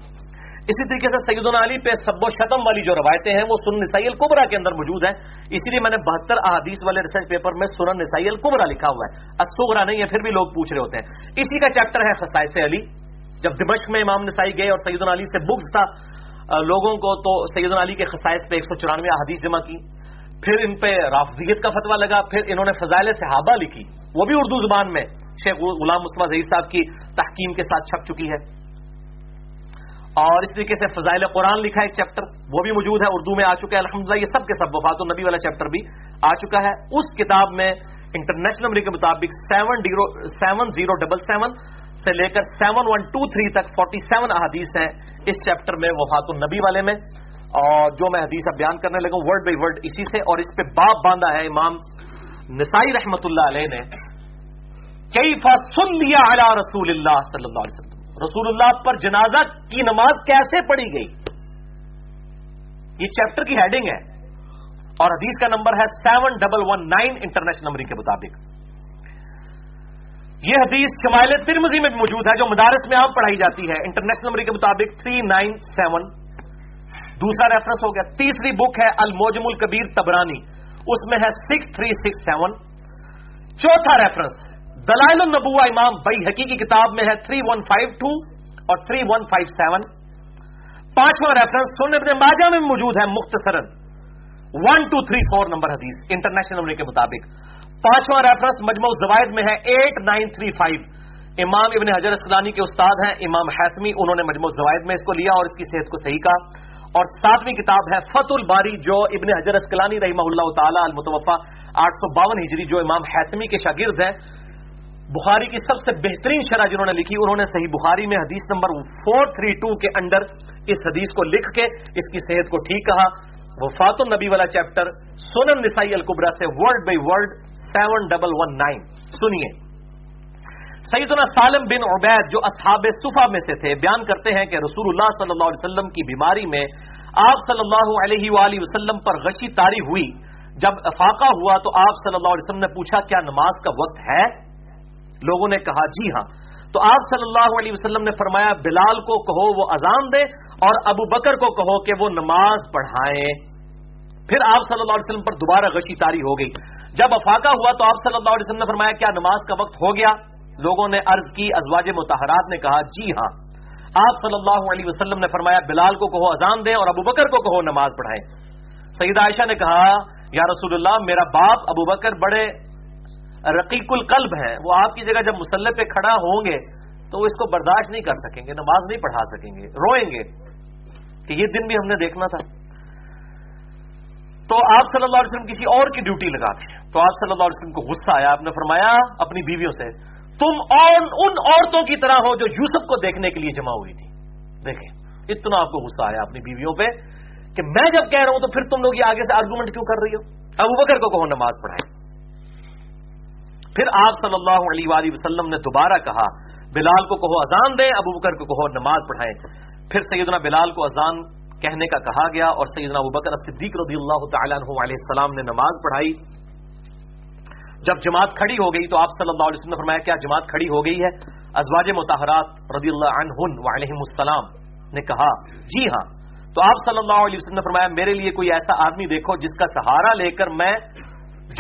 اسی طریقے سے سید علی پہ سب و شتم والی جو روایتیں ہیں وہ سنن نسائی القبرا کے اندر موجود ہیں۔ اسی لیے میں نے بہتر احادیث والے ریسرچ پیپر میں سنن نسائی القبرا لکھا ہوا ہے۔ اسوگرا نہیں ہے، پھر بھی لوگ پوچھ رہے ہوتے ہیں۔ اسی کا چیپٹر ہے خسائس علی۔ جب دمشق میں امام نسائی گئے اور سید علی سے بکس تھا لوگوں کو تو سید علی کے خسائش پہ ایک سو چورانوے احادیث جمع کی۔ پھر ان پہ رافضیت کا فتویٰ لگا، پھر انہوں نے فضائل صحابہ لکھی۔ وہ بھی اردو زبان میں، شیخ غلام مصطفیٰ ظہیر صاحب کی تحکیم کے ساتھ چھپ چکی ہے۔ اور اس طریقے سے فضائل قرآن لکھا ایک چیپٹر وہ بھی موجود ہے، اردو میں آ چکا ہے، الحمدللہ، یہ سب کے سب وفات النبی والا چیپٹر بھی آ چکا ہے۔ اس کتاب میں انٹرنیشنل نمبر کے مطابق seven seven zero double seven سے لے کر سیون ون ٹو تھری تک فورٹی سیون احادیث ہیں اس چیپٹر میں وفات النبی والے میں۔ اور جو میں حدیث اب بیان کرنے لگا ورڈ بائی ورڈ اسی سے، اور اس پہ باپ باندھا ہے امام نسائی رحمت اللہ علیہ نے کئی فن لیا رسول اللہ صلی اللہ علیہ وسلم۔ رسول اللہ پر جنازہ کی نماز کیسے پڑھی گئی؟ یہ چیپٹر کی ہیڈنگ ہے اور حدیث کا نمبر ہے seven double one nine international number کے مطابق۔ یہ حدیث شمائل ترمزی میں موجود ہے جو مدارس میں عام پڑھائی جاتی ہے۔ انٹرنیشنل نمبر کے مطابق تھری نائن سیون۔ دوسرا ریفرنس ہو گیا۔ تیسری بک ہے الموجم الکبیر تبرانی۔ اس میں ہے سکس تھری سکس سیون۔ چوتھا ریفرنس۔ دلائل النبوا امام بئی حقیقی کتاب میں ہے تھری ون فائیو ٹو اور تھری ون فائیو سیون۔ پانچواں ریفرنس سن ابن ماجہ میں موجود ہے مختصرن one two three four number حدیث انٹرنیشنل نمبر کے مطابق۔ پانچواں ریفرنس مجموع زوائد میں ہے ایٹ نائن تھری فائیو۔ امام ابن حجر اسکلانی کے استاد ہیں، امام حیثمی انہوں نے مجموع زوائد میں اس کو لیا اور اس کی صحت کو صحیح کہا۔ اور ساتویں کتاب ہے فت الباری، جو ابن حجر اسکلانی رحمہ اللہ تعالی المتوفا آٹھ سو باون ہجری، جو امام حیثمی کے شاگرد ہیں۔ بخاری کی سب سے بہترین شرح جنہوں نے لکھی، انہوں نے صحیح بخاری میں حدیث نمبر فور تھری ٹو کے انڈر اس حدیث کو لکھ کے اس کی صحت کو ٹھیک کہا۔ وفات النبی والا چیپٹر سونم نسائی القبرا سے word by word seven double one nine. سنیے۔ سیدنا سالم بن عبید جو اصحاب صفا میں سے تھے، بیان کرتے ہیں کہ رسول اللہ صلی اللہ علیہ وسلم کی بیماری میں آپ صلی اللہ علیہ وآلہ وسلم پر غشی تاری ہوئی۔ جب افاقہ ہوا تو آپ صلی اللہ علیہ وسلم نے پوچھا، کیا نماز کا وقت ہے؟ لوگوں نے کہا جی ہاں. تو آپ صلی اللہ علیہ وسلم نے فرمایا، بلال کو کہو وہ اذان دے اور ابو بکر کو کہو کہ وہ نماز پڑھائیں۔ پھر آپ صلی اللہ علیہ وسلم پر دوبارہ غشی تاری ہو گئی۔ جب افاقہ ہوا تو آپ صلی اللہ علیہ وسلم نے فرمایا، کیا نماز کا وقت ہو گیا؟ لوگوں نے عرض کی، ازواج متحرات نے کہا جی ہاں. آپ صلی اللہ علیہ وسلم نے فرمایا، بلال کو کہو اذان دیں اور ابو بکر کو کہو نماز پڑھائیں۔ سعید عائشہ نے کہا، یا رسول اللہ، میرا باپ ابو بکر بڑے رقیق القلب ہیں وہ آپ کی جگہ جب مسلح پہ کھڑا ہوں گے تو وہ اس کو برداشت نہیں کر سکیں گے، نماز نہیں پڑھا سکیں گے، روئیں گے۔ کہ یہ دن بھی ہم نے دیکھنا تھا۔ تو آپ صلی اللہ علیہ وسلم کسی اور کی ڈیوٹی لگاتے ہیں تو آپ صلی اللہ علیہ وسلم کو غصہ آیا، آپ نے فرمایا، اپنی بیویوں سے، تم اور ان عورتوں کی طرح ہو جو یوسف کو دیکھنے کے لیے جمع ہوئی تھی۔ دیکھیں، اتنا آپ کو غصہ آیا اپنی بیویوں پہ کہ میں جب کہہ رہا ہوں تو پھر تم لوگ یہ آگے سے آرگومنٹ کیوں کر رہی ہو؟ ابو بکر کو کہو نماز پڑھائے پھر آپ صلی اللہ علیہ وآلہ وسلم نے دوبارہ کہا، بلال کو کہو اذان دیں، ابو بکر کو کہو نماز پڑھائیں۔ پھر سیدنا بلال کو اذان کہنے کا کہا گیا اور سیدنا ابو بکر صدیق رضی اللہ تعالیٰ عنہ علیہ السلام نے نماز پڑھائی۔ جب جماعت کھڑی ہو گئی تو آپ صلی اللہ علیہ وسلم نے فرمایا، کیا جماعت کھڑی ہو گئی ہے؟ ازواج متحرات رضی اللہ عنہن وعلیہم السلام نے کہا جی ہاں۔ تو آپ صلی اللہ علیہ وسلم نے فرمایا، میرے لیے کوئی ایسا آدمی دیکھو جس کا سہارا لے کر میں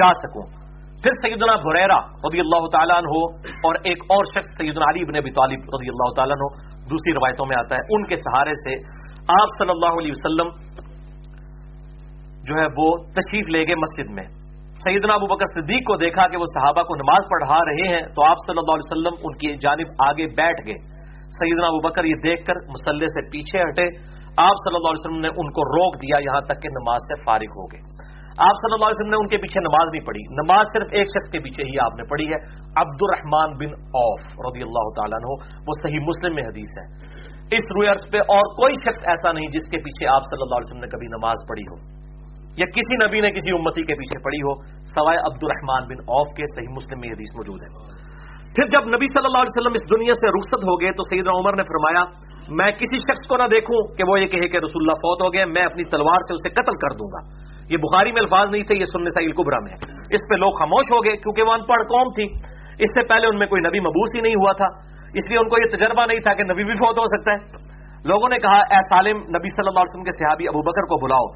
جا سکوں۔ پھر سیدنا بریرا رضی اللہ تعالیٰ عنہ اور ایک اور شخص سیدنا علی بن ابی طالب رضی اللہ تعالیٰ عنہ، دوسری روایتوں میں آتا ہے، ان کے سہارے سے آپ صلی اللہ علیہ وسلم جو ہے وہ تشریف لے گئے مسجد میں۔ سیدنا ابو بکر صدیق کو دیکھا کہ وہ صحابہ کو نماز پڑھا رہے ہیں، تو آپ صلی اللہ علیہ وسلم ان کی جانب آگے بیٹھ گئے۔ سیدنا ابو بکر یہ دیکھ کر مسلح سے پیچھے ہٹے، آپ صلی اللہ علیہ وسلم نے ان کو روک دیا یہاں تک کہ نماز سے فارغ ہو گئے۔ آپ صلی اللہ علیہ وسلم نے ان کے پیچھے نماز نہیں پڑھی۔ نماز صرف ایک شخص کے پیچھے ہی آپ نے پڑھی ہے عبد الرحمان بن اوف رضی اللہ تعالیٰ عنہ۔ وہ صحیح مسلم میں حدیث ہے۔ اس روئرس پہ اور کوئی شخص ایسا نہیں جس کے پیچھے آپ صلی اللہ علیہ وسلم نے کبھی نماز پڑھی ہو، یا کسی نبی نے کسی امتی کے پیچھے پڑھی ہو، سوائے عبد الرحمان بن اوف کے صحیح مسلم میں حدیث موجود ہے۔ پھر جب نبی صلی اللہ علیہ وسلم اس دنیا سے رخصت ہو گئے تو سیدنا عمر نے فرمایا، میں کسی شخص کو نہ دیکھوں کہ وہ یہ کہے کہ رسول اللہ فوت ہو گئے، میں اپنی تلوار سے اسے قتل کر دوں گا۔ یہ بخاری میں الفاظ نہیں تھے، یہ سننے سائل کبرا میں اس پہ لوگ خاموش ہو گئے کیونکہ وہ ان پڑھ قوم تھی۔ اس سے پہلے ان میں کوئی نبی مبوس ہی نہیں ہوا تھا۔ اس لیے ان کو یہ تجربہ نہیں تھا کہ نبی بھی فوت ہو سکتا ہے۔ لوگوں نے کہا، اے سالم، نبی صلی اللہ علیہ وسلم کے صحابی ابو بکر کو بلاؤ۔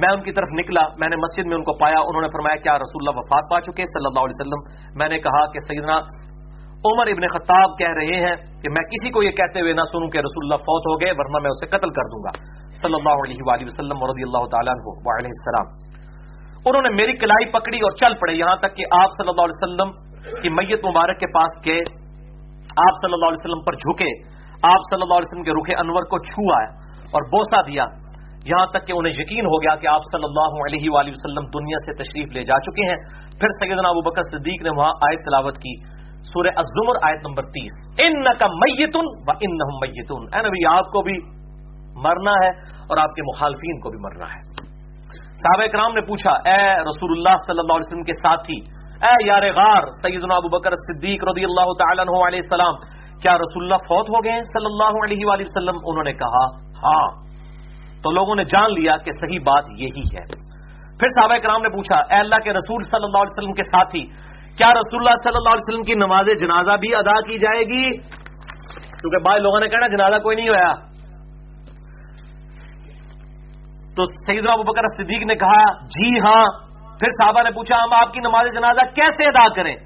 میں ان کی طرف نکلا، میں نے مسجد میں ان کو پایا، انہوں نے فرمایا، کیا رسول اللہ وفات پا چکے؟ صلی اللہ علیہ وسلم۔ میں نے کہا کہ سیدنا عمر ابن خطاب کہہ رہے ہیں کہ میں کسی کو یہ کہتے ہوئے نہ سنوں کہ رسول اللہ فوت ہو گئے، ورنہ میں اسے قتل کر دوں گا۔ صلی اللہ علیہ وآلہ وسلم رضی اللہ تعالیٰ علیہ السلام۔ انہوں نے میری کلائی پکڑی اور چل پڑے یہاں تک کہ آپ صلی اللہ علیہ وسلم کی میت مبارک کے پاس گئے۔ آپ صلی اللہ علیہ وسلم پر جھکے۔ آپ صلی اللہ علیہ وسلم کے رخ انور کو چھوا اور بوسا دیا۔ یہاں تک کہ انہیں یقین ہو گیا کہ آپ صلی اللہ علیہ وآلہ وسلم دنیا سے تشریف لے جا چکے ہیں۔ پھر سیدنا ابو بکر صدیق نے وہاں آیت تلاوت کی۔ سورہ الزمر آیت نمبر تیس۔ ان کا میتن و ان میتن اے نبی، آپ کو بھی مرنا ہے اور آپ کے مخالفین کو بھی مرنا ہے۔ صحابہ کرام نے پوچھا، اے رسول اللہ صلی اللہ علیہ وسلم کے ساتھی، اے یار غار، سیدنا ابو بکر صدیق رضی اللہ تعالیٰ عنہ علیہ السلام، کیا رسول اللہ فوت ہو گئے صلی اللہ علیہ وآلہ وسلم، انہوں نے کہا ہاں۔ تو لوگوں نے جان لیا کہ صحیح بات یہی ہے۔ پھر صحابہ کرام نے پوچھا، اے اللہ کے رسول صلی اللہ علیہ وسلم کے ساتھی کیا رسول اللہ صلی اللہ علیہ وسلم کی نماز جنازہ بھی ادا کی جائے گی؟ کیونکہ بعض لوگوں نے کہنا جنازہ کوئی نہیں ہوا تو سعید ابو بکر صدیق نے کہا جی ہاں۔ پھر صحابہ نے پوچھا، ہم آپ کی نماز جنازہ کیسے ادا کریں؟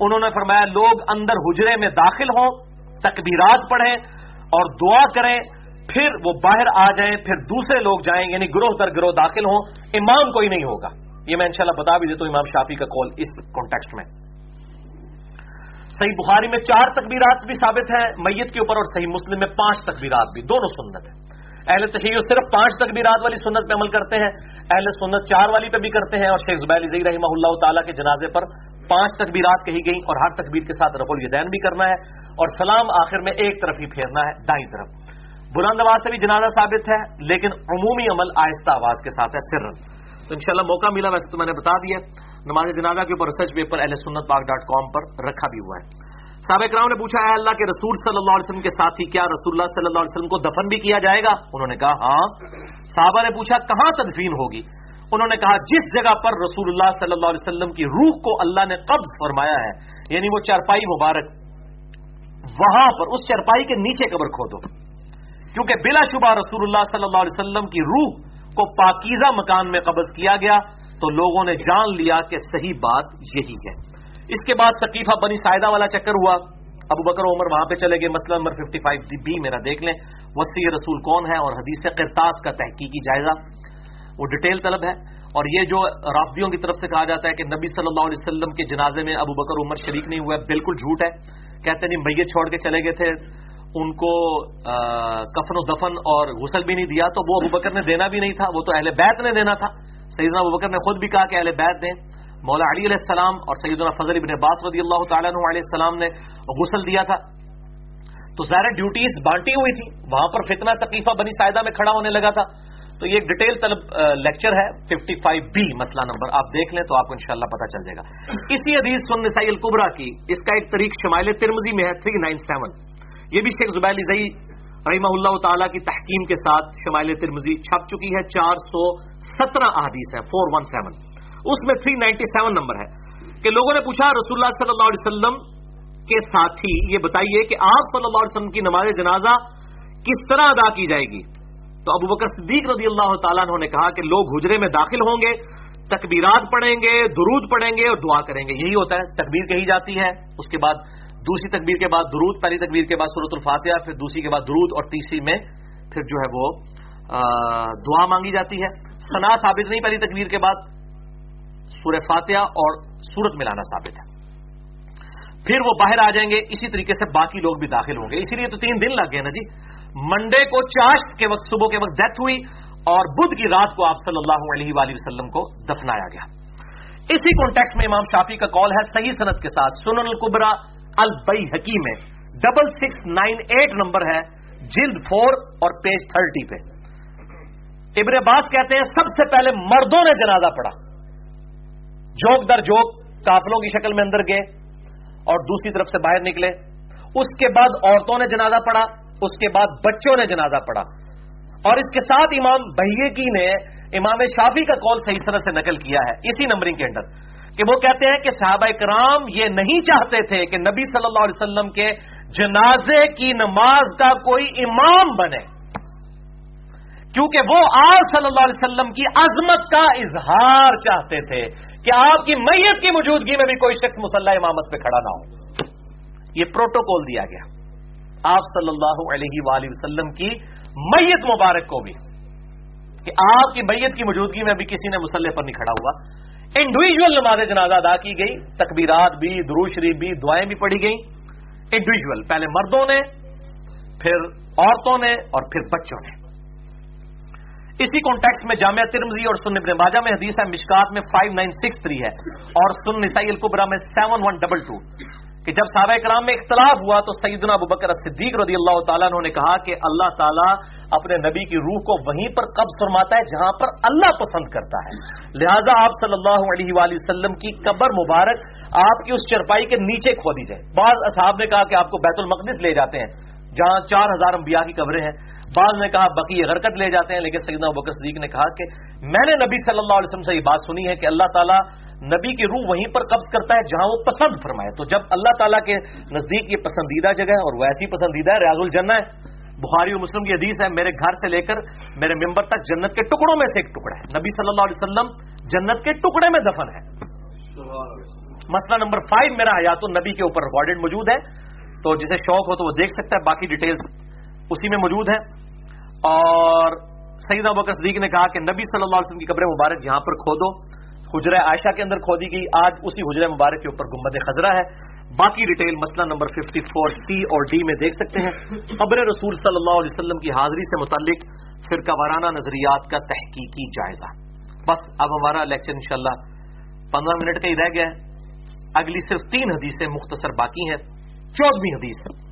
انہوں نے فرمایا، لوگ اندر حجرے میں داخل ہوں، تکبیرات پڑھیں اور دعا کریں، پھر وہ باہر آ جائیں، پھر دوسرے لوگ جائیں یعنی گروہ در گروہ داخل ہوں۔ امام کوئی نہیں ہوگا۔ یہ میں انشاءاللہ بتا بھی دیتا ہوں امام شافی کا کال اس کانٹیکسٹ میں۔ صحیح بخاری میں چار تکبیرات بھی ثابت ہیں، میت کے اوپر اور صحیح مسلم میں پانچ تکبیرات بھی، دونوں سنت ہیں۔ اہل تشیع صرف پانچ تکبیرات والی سنت پہ عمل کرتے ہیں، اہل سنت چار والی پہ بھی کرتے ہیں اور شیخ زبیر علی رحمہ اللہ تعالیٰ کے جنازے پر پانچ تکبیرات کہی گئی اور ہر تکبیر کے ساتھ رف الدین بھی کرنا ہے اور سلام آخر میں ایک طرف ہی پھیرنا ہے، دائیں طرف۔ بلند آواز سے بھی جنازہ ثابت ہے، لیکن عمومی عمل آہستہ آواز کے ساتھ ہے سرن تو انشاءاللہ موقع ملا، ویسے تو میں نے بتا دیا، نماز جنازہ کے اوپر ریسرچ پیپر اہل سنت پاک ڈاٹ کام پر رکھا بھی ہوا ہے۔ صحابہ کرام نے پوچھا ہے اللہ کے رسول صلی اللہ علیہ وسلم کے ساتھی، کیا رسول اللہ صلی اللہ علیہ وسلم کو دفن بھی کیا جائے گا؟ انہوں نے کہا ہاں۔ صحابہ نے پوچھا، کہاں تدفین ہوگی؟ انہوں نے کہا، جس جگہ پر رسول اللہ صلی اللہ علیہ وسلم کی روح کو اللہ نے قبض فرمایا ہے یعنی وہ چرپائی مبارک، وہاں پر، اس چرپائی کے نیچے قبر کھو دو کیونکہ بلا شبہ رسول اللہ صلی اللہ علیہ وسلم کی روح کو پاکیزہ مکان میں قبض کیا گیا تو لوگوں نے جان لیا کہ صحیح بات یہی ہے۔ اس کے بعد ثقیفہ بنی سائدہ والا چکر ہوا۔ ابو بکر عمر وہاں پہ چلے گئے۔ مسئلہ نمبر 55 بی میرا دیکھ لیں۔ وسیع رسول کون ہے اور حدیث کرتاس کا تحقیقی جائزہ۔ وہ ڈیٹیل طلب ہے۔ اور یہ جو رابطیوں کی طرف سے کہا جاتا ہے کہ نبی صلی اللہ علیہ وسلم کے جنازے میں ابو بکر عمر شریک نہیں ہوا ہے بالکل جھوٹ ہے۔ کہتے نہیں، میت چھوڑ کے چلے گئے تھے۔ ان کو کفن و دفن اور غسل بھی نہیں دیا تو وہ ابو بکر نے دینا بھی نہیں تھا، وہ تو اہل بیت نے دینا تھا۔ سیدنا ابو بکر نے خود بھی کہا کہ اہل بیت دیں۔ مولا علی علیہ السلام اور سیدنا فضل ابن باس رضی اللہ تعالیٰ علیہ السلام نے غسل دیا تھا۔ تو ظاہر ڈیوٹیز بانٹی ہوئی تھی، وہاں پر فتنہ ثقیفہ بنی سائدہ میں کھڑا ہونے لگا تھا۔ تو یہ ایک ڈیٹیل طلب لیکچر ہے 55 بی مسئلہ نمبر۔ آپ دیکھ لیں تو آپ کو انشاءاللہ پتہ چل جائے گا۔ اسی حدیث سن نسائی القبرا کی، اس کا ایک طریق شمائل ترمزی میں ہے 397 یہ بھی شیخ زبیلی زئی رحمہ اللہ تعالیٰ کی تحکیم کے ساتھ شمائل ترمزی چھپ چکی ہے، چار سو سترہ احادیث ہے فور ون سیون۔ اس میں 397 نمبر ہے کہ لوگوں نے پوچھا، رسول اللہ صلی اللہ علیہ وسلم کے ساتھی یہ بتائیے کہ آپ صلی اللہ علیہ وسلم کی نماز جنازہ کس طرح ادا کی جائے گی؟ تو ابو بکر صدیق رضی اللہ تعالیٰ نے کہا کہ لوگ حجرے میں داخل ہوں گے، تکبیرات پڑھیں گے، درود پڑھیں گے اور دعا کریں گے، یہی ہوتا ہے، تکبیر کہی جاتی ہے۔ اس کے بعد دوسری تکبیر کے بعد درود، پہلی تکبیر کے بعد صورت الفاتحہ، پھر دوسری کے بعد درود اور تیسری میں پھر جو ہے وہ دعا مانگی جاتی ہے۔ سنا ثابت نہیں، پہلی تکبیر کے بعد سورہ فاتحہ اور سورت ملانا ثابت ہے۔ پھر وہ باہر آ جائیں گے، اسی طریقے سے باقی لوگ بھی داخل ہوں گے۔ اسی لیے تو تین دن لگ گئے نا جی۔ منڈے کو چاشت کے وقت، صبح کے وقت ڈیتھ ہوئی اور بدھ کی رات کو آپ صلی اللہ علیہ وآلہ وسلم کو دفنایا گیا۔ اسی کانٹیکس میں امام شافی کا کال ہے، صحیح صنعت کے ساتھ، سنن القبرا البئی حکیم میں double six nine eight number ہے، جلد فور اور پیج تھرٹی پہ۔ ابن عباس کہتے ہیں، سب سے پہلے مردوں نے جنازہ پڑھا۔ جوک در جوک کافلوں کی شکل میں اندر گئے اور دوسری طرف سے باہر نکلے۔ اس کے بعد عورتوں نے جنازہ پڑھا، اس کے بعد بچوں نے جنازہ پڑھا۔ اور اس کے ساتھ امام بہیے کی نے امام شافی کا کال صحیح طرح سے نقل کیا ہے، اسی نمبرنگ کے اندر۔ کہ وہ کہتے ہیں کہ صحابہ کرام یہ نہیں چاہتے تھے کہ نبی صلی اللہ علیہ وسلم کے جنازے کی نماز کا کوئی امام بنے۔ کیونکہ وہ آج صلی اللہ علیہ وسلم کی عظمت کا اظہار چاہتے تھے کہ آپ کی میت کی موجودگی میں بھی کوئی شخص مسلح امامت پہ کھڑا نہ ہو۔ یہ پروٹوکول دیا گیا۔ آپ صلی اللہ علیہ وآلہ وسلم کی میت مبارک کو بھی کہ آپ کی میت کی موجودگی میں بھی کسی نے مسلح پر نہیں کھڑا ہوا۔ انڈیویجل نماز جنازہ ادا کی گئی تکبیرات بھی شریف بھی، دعائیں بھی پڑھی گئیں۔ انڈیویجل پہلے مردوں نے، پھر عورتوں نے اور پھر بچوں نے۔ اسی کانٹیکس میں جامعہ ترمزی اور سن ابن ماجہ میں حدیث ہے، مشکات میں 5963 ہے اور سن نسائی القبرا میں 7122 کہ جب صحابہ کرام میں اختلاف ہوا تو سیدنا ابو بکر صدیق رضی اللہ تعالیٰ نے کہا کہ اللہ تعالیٰ اپنے نبی کی روح کو وہیں پر قبض فرماتا ہے جہاں پر اللہ پسند کرتا ہے۔ لہذا آپ صلی اللہ علیہ وآلہ وسلم کی قبر مبارک آپ کی اس چرپائی کے نیچے کھو دی جائے۔ بعض اصحاب نے کہا کہ آپ کو بیت المقدس لے جاتے ہیں۔ جہاں چار ہزار انبیاء کی قبریں ہیں۔ بعض نے کہا بقی غرکت لے جاتے ہیں لیکن سیدنا بکر صدیق نے کہا کہ میں نے نبی صلی اللہ علیہ وسلم سے یہ بات سنی ہے کہ اللہ تعالیٰ نبی کی روح وہیں پر قبض کرتا ہے جہاں وہ پسند فرمائے۔ تو جب اللہ تعالیٰ کے نزدیک یہ پسندیدہ جگہ ہے اور وہ ایسی پسندیدہ ہے ریاض الجنہ ہے۔ بخاری و مسلم کی حدیث ہے میرے گھر سے لے کر میرے ممبر تک جنت کے ٹکڑوں میں سے ایک ٹکڑا ہے۔ نبی صلی اللہ علیہ وسلم جنت کے ٹکڑے میں دفن ہے۔ مسئلہ نمبر فائیو میرا حیات النبی کے اوپر ریکارڈڈ موجود ہے۔ تو جسے شوق ہو تو وہ دیکھ سکتا ہے، باقی ڈیٹیلز اسی میں موجود ہے اور سیدہ بکر صدیق نے کہا کہ نبی صلی اللہ علیہ وسلم کی قبر مبارک یہاں پر کھودو۔ حجرہ عائشہ کے اندر کھودی گئی، آج اسی حجرہ مبارک کے اوپر گمبد خزرہ ہے۔ باقی ڈیٹیل مسئلہ نمبر 54 سی اور ڈی میں دیکھ سکتے ہیں۔ قبر رسول صلی اللہ علیہ وسلم کی حاضری سے متعلق فرقہ وارانہ نظریات کا تحقیقی جائزہ۔ بس اب ہمارا لیکچر انشاءاللہ پندرہ منٹ کا ہی رہ گیا ہے۔ اگلی صرف تین حدیثیں مختصر باقی ہیں۔ چودہویں حدیث۔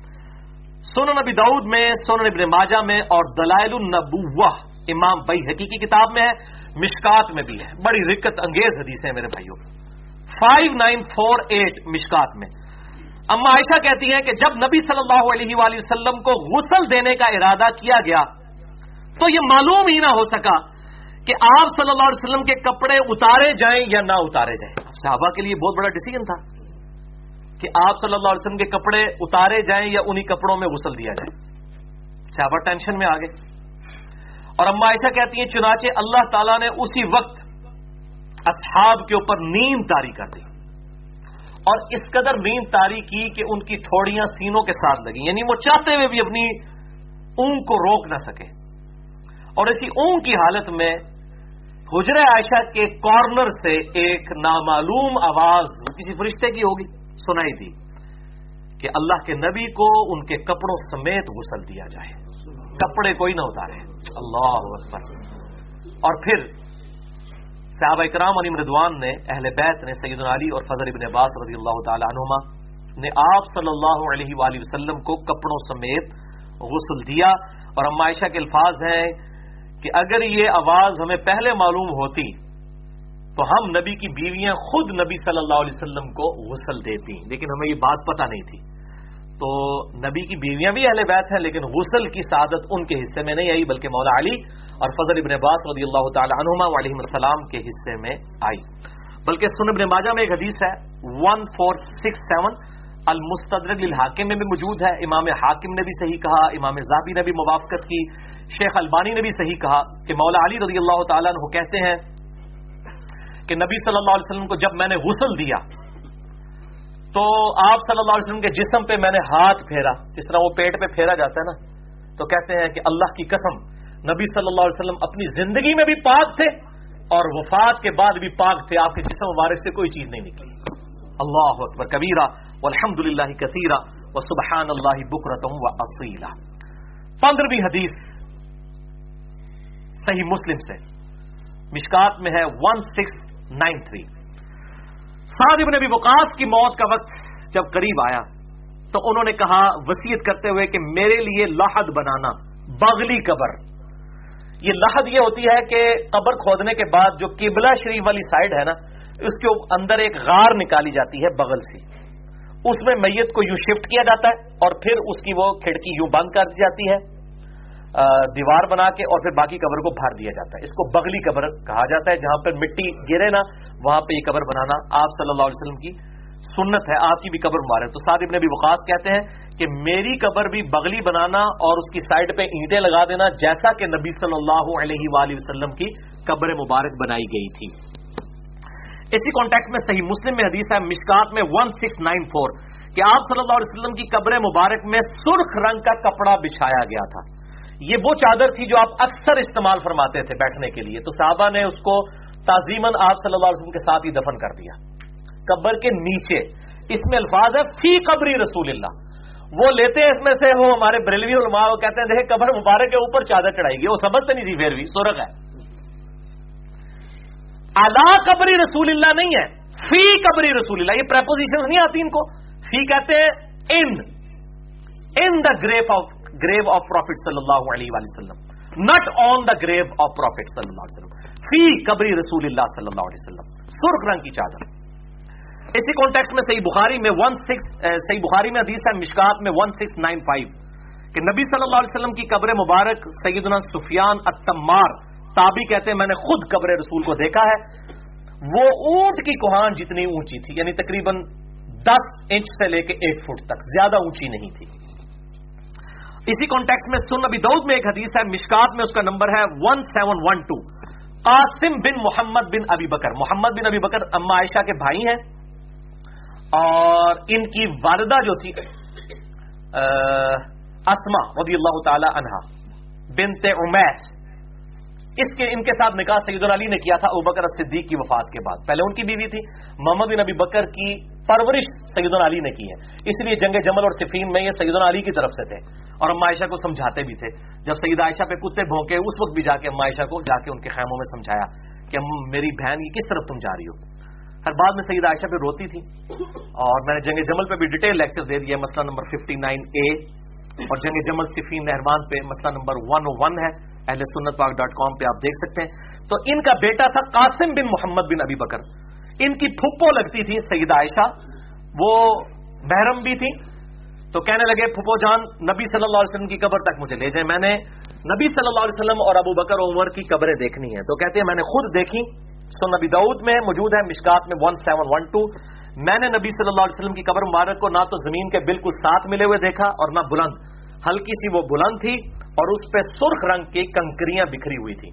سنن نبی دعود میں، سنن ابن ماجہ میں اور دلائل النبوہ امام بئی حقیقی کتاب میں ہے، مشکات میں بھی ہے۔ بڑی رکت انگیز حدیث ہیں میرے بھائیوں۔ فائیو نائن فور ایٹ مشکات میں۔ اما عائشہ کہتی ہیں کہ جب نبی صلی اللہ علیہ وآلہ وسلم کو غسل دینے کا ارادہ کیا گیا، تو یہ معلوم ہی نہ ہو سکا کہ آپ صلی اللہ علیہ وسلم کے کپڑے اتارے جائیں یا نہ اتارے جائیں۔ صحابہ کے لیے بہت بڑا ڈیسیجن تھا۔ کہ آپ صلی اللہ علیہ وسلم کے کپڑے اتارے جائیں یا انہی کپڑوں میں غسل دیا جائے۔ اچھا، صحابہ ٹینشن میں آگے۔ اور اما عائشہ کہتی ہیں، چنانچہ اللہ تعالیٰ نے اسی وقت اصحاب کے اوپر نیند تاری کر دی۔ اور اس قدر نیند تاری کی کہ ان کی تھوڑیاں سینوں کے ساتھ لگی یعنی وہ چاہتے ہوئے بھی اپنی اونگ کو روک نہ سکے۔ اور اسی اونگ کی حالت میں حجر عائشہ کے کارنر سے ایک نامعلوم آواز کسی فرشتے کی ہوگی۔ سنائی دی کہ اللہ کے نبی کو ان کے کپڑوں سمیت غسل دیا جائے۔ کپڑے کوئی نہ اتارے۔ اللہ اکبر۔ اور پھر صحابہ اکرام علی مردوان نے، اہل بیت نے سید علی اور فضل ابن عباس رضی اللہ تعالی عنہما نے آپ صلی اللہ علیہ وآلہ وسلم کو کپڑوں سمیت غسل دیا۔ اور ہم عائشہ کے الفاظ ہیں کہ اگر یہ آواز ہمیں پہلے معلوم ہوتی تو ہم نبی کی بیویاں خود نبی صلی اللہ علیہ وسلم کو غسل دیتی لیکن ہمیں یہ بات پتہ نہیں تھی۔ تو نبی کی بیویاں بھی اہل بیت ہیں، لیکن غسل کی سعادت ان کے حصے میں نہیں آئی، بلکہ مولا علی اور فضل ابن عباس رضی اللہ تعالی عنہما علیہ السلام کے حصے میں آئی۔ بلکہ سن ابن ماجہ میں ایک حدیث ہے ون فور سکس سیون المستدرک الحاکم میں بھی موجود ہے۔ امام حاکم نے بھی صحیح کہا، امام زابی نے بھی موافقت کی۔ شیخ البانی نے بھی صحیح کہا کہ مولا علی رضی اللہ تعالیٰ عنہ کہتے ہیں کہ نبی صلی اللہ علیہ وسلم کو جب میں نے غسل دیا، تو آپ صلی اللہ علیہ وسلم کے جسم پہ میں نے ہاتھ پھیرا۔ جس طرح وہ پیٹ پہ پھیرا جاتا ہے نا، تو کہتے ہیں کہ اللہ کی قسم، نبی صلی اللہ علیہ وسلم اپنی زندگی میں بھی پاک تھے اور وفات کے بعد بھی پاک تھے۔ آپ کے جسم مبارک سے کوئی چیز نہیں نکلی۔ اللہ اکبر، کبیرہ الحمد للہ کثیرہ و سبحان اللہ بکرتم و اصیلا پندرہویں حدیث صحیح مسلم سے۔ مشکات میں ہے ون سکس نائن تھری۔ سعد ابن ابی وقاص کی موت کا وقت جب قریب آیا، تو انہوں نے کہا وسیعت کرتے ہوئے کہ میرے لیے لاہد بنانا بغلی قبر۔ یہ لاہد یہ ہوتی ہے کہ قبر کھودنے کے بعد جو قبلہ شریف والی سائڈ ہے نا، اس کے اندر ایک غار نکالی جاتی ہے بغل سے۔
اس میں میت کو یوں شفٹ کیا جاتا ہے اور پھر اس کی وہ کھڑکی یوں بند کر دی جاتی ہے۔ دیوار بنا کے اور پھر باقی قبر کو بھر دیا جاتا ہے۔ اس کو بغلی قبر کہا جاتا ہے، جہاں پر مٹی گرے نا وہاں پہ یہ قبر بنانا آپ صلی اللہ علیہ وسلم کی سنت ہے، آپ کی بھی قبر مبارک۔ تو سعد ابن ابی وقاص کہتے ہیں کہ میری قبر بھی بغلی بنانا اور اس کی سائڈ پہ اینٹیں لگا دینا، جیسا کہ نبی صلی اللہ علیہ وآلہ وسلم کی قبر مبارک بنائی گئی تھی۔ اسی کانٹیکس میں صحیح مسلم میں حدیث ہے، مشکات میں ون سکس نائن فور کہ آپ صلی اللہ علیہ وسلم کی قبر مبارک میں سرخ رنگ کا کپڑا بچھایا گیا تھا۔ یہ وہ چادر تھی جو آپ اکثر استعمال فرماتے تھے بیٹھنے کے لیے، تو صحابہ نے اس کو تعظیمن آپ صلی اللہ علیہ وسلم کے ساتھ ہی دفن کر دیا۔ قبر کے نیچے، اس میں الفاظ ہے فی قبری رسول اللہ۔ وہ لیتے ہیں اس میں سے، وہ ہمارے بریلوی علماء وہ کہتے ہیں، دیکھیں قبر مبارک کے اوپر چادر چڑھائی گئی۔ وہ سمجھتے نہیں تھی پھر بھی سورگ ہے۔ اعلی قبری رسول اللہ نہیں ہے، فی قبری رسول اللہ۔ یہ پریپوزیشن نہیں آتی ان کو۔ فی کہتے ہیں in in the grave of grave of prophet صلی اللہ علیہ وسلم نٹ آن دا گریو آف پروفٹ صلی اللہ علیہ وسلم فی قبری رسول اللہ صلی اللہ علیہ وسلم سرخ رنگ کی چادر اسی کانٹیکس میں صحیح بخاری میں ون سکس eh, صحیح بخاری میں حدیث ہے مشکات میں ون سکس نائن فائیو کہ نبی صلی اللہ علیہ وسلم کی قبر مبارک سیدنا سفیان اتمار تابی کہتے ہیں میں نے خود قبر رسول کو دیکھا ہے۔ وہ اونٹ کی کوہان جتنی اونچی تھی یعنی تقریباً دس انچ سے لے کے ایک فٹ تک، زیادہ اونچی نہیں تھی۔ اسی کانٹیکس میں سن نبی دعود میں ایک حدیث ہے، مشکات میں اس کا نمبر ہے ون سیون ون ٹو قاسم بن محمد بن ابی بکر۔ محمد بن ابی بکر اما عائشہ کے بھائی ہیں۔ اور ان کی والدہ جو تھی اسما رضی اللہ تعالی عنہا، بنت امیس اس کے، ان کے ساتھ نکاح سید علی نے کیا تھا، ابو بکر صدیق کی وفات کے بعد۔ پہلے ان کی بیوی تھی، محمد بن نبی بکر کی پرورش سید علی نے کی ہے۔ اس لیے جنگ جمل اور صفین میں یہ سید علی کی طرف سے تھے اور اما عائشہ کو سمجھاتے بھی تھے۔ جب سید عائشہ پہ کتے بھونکے، اس وقت بھی جا کے اما عائشہ کو جا کے ان کے خیموں میں سمجھایا کہ میری بہن، یہ کس طرف تم جا رہی ہو؟ ہر بعد میں سید عائشہ پہ روتی تھی اور میں نے جنگ جمل پہ بھی ڈیٹیل لیکچر دے دیا مسئلہ نمبر ففٹی نائن اے اور جنگ جمل صفین نہرمان پہ مسئلہ نمبر ون او ون ہے۔ اہل سنت پاک ڈاٹ کام پہ آپ دیکھ سکتے ہیں۔ تو ان کا بیٹا تھا قاسم بن محمد بن ابی بکر۔ ان کی پھپھو لگتی تھی سید عائشہ۔ وہ محرم بھی تھی تو کہنے لگے، پھپھو جان، نبی صلی اللہ علیہ وسلم کی قبر تک مجھے لے جائیں۔ میں نے نبی صلی اللہ علیہ وسلم اور ابو بکر عمر کی قبریں دیکھنی ہے تو کہتے ہیں، میں نے خود دیکھی۔ تو نبی دعود میں موجود ہے، مشکات میں ون سیون ون ٹو۔ میں نے نبی صلی اللہ علیہ وسلم کی قبر مبارک کو نہ تو زمین کے بالکل ساتھ ملے ہوئے دیکھا اور نہ بلند۔ ہلکی سی وہ بلند تھی اور اس پہ سرخ رنگ کی کنکریاں بکھری ہوئی تھی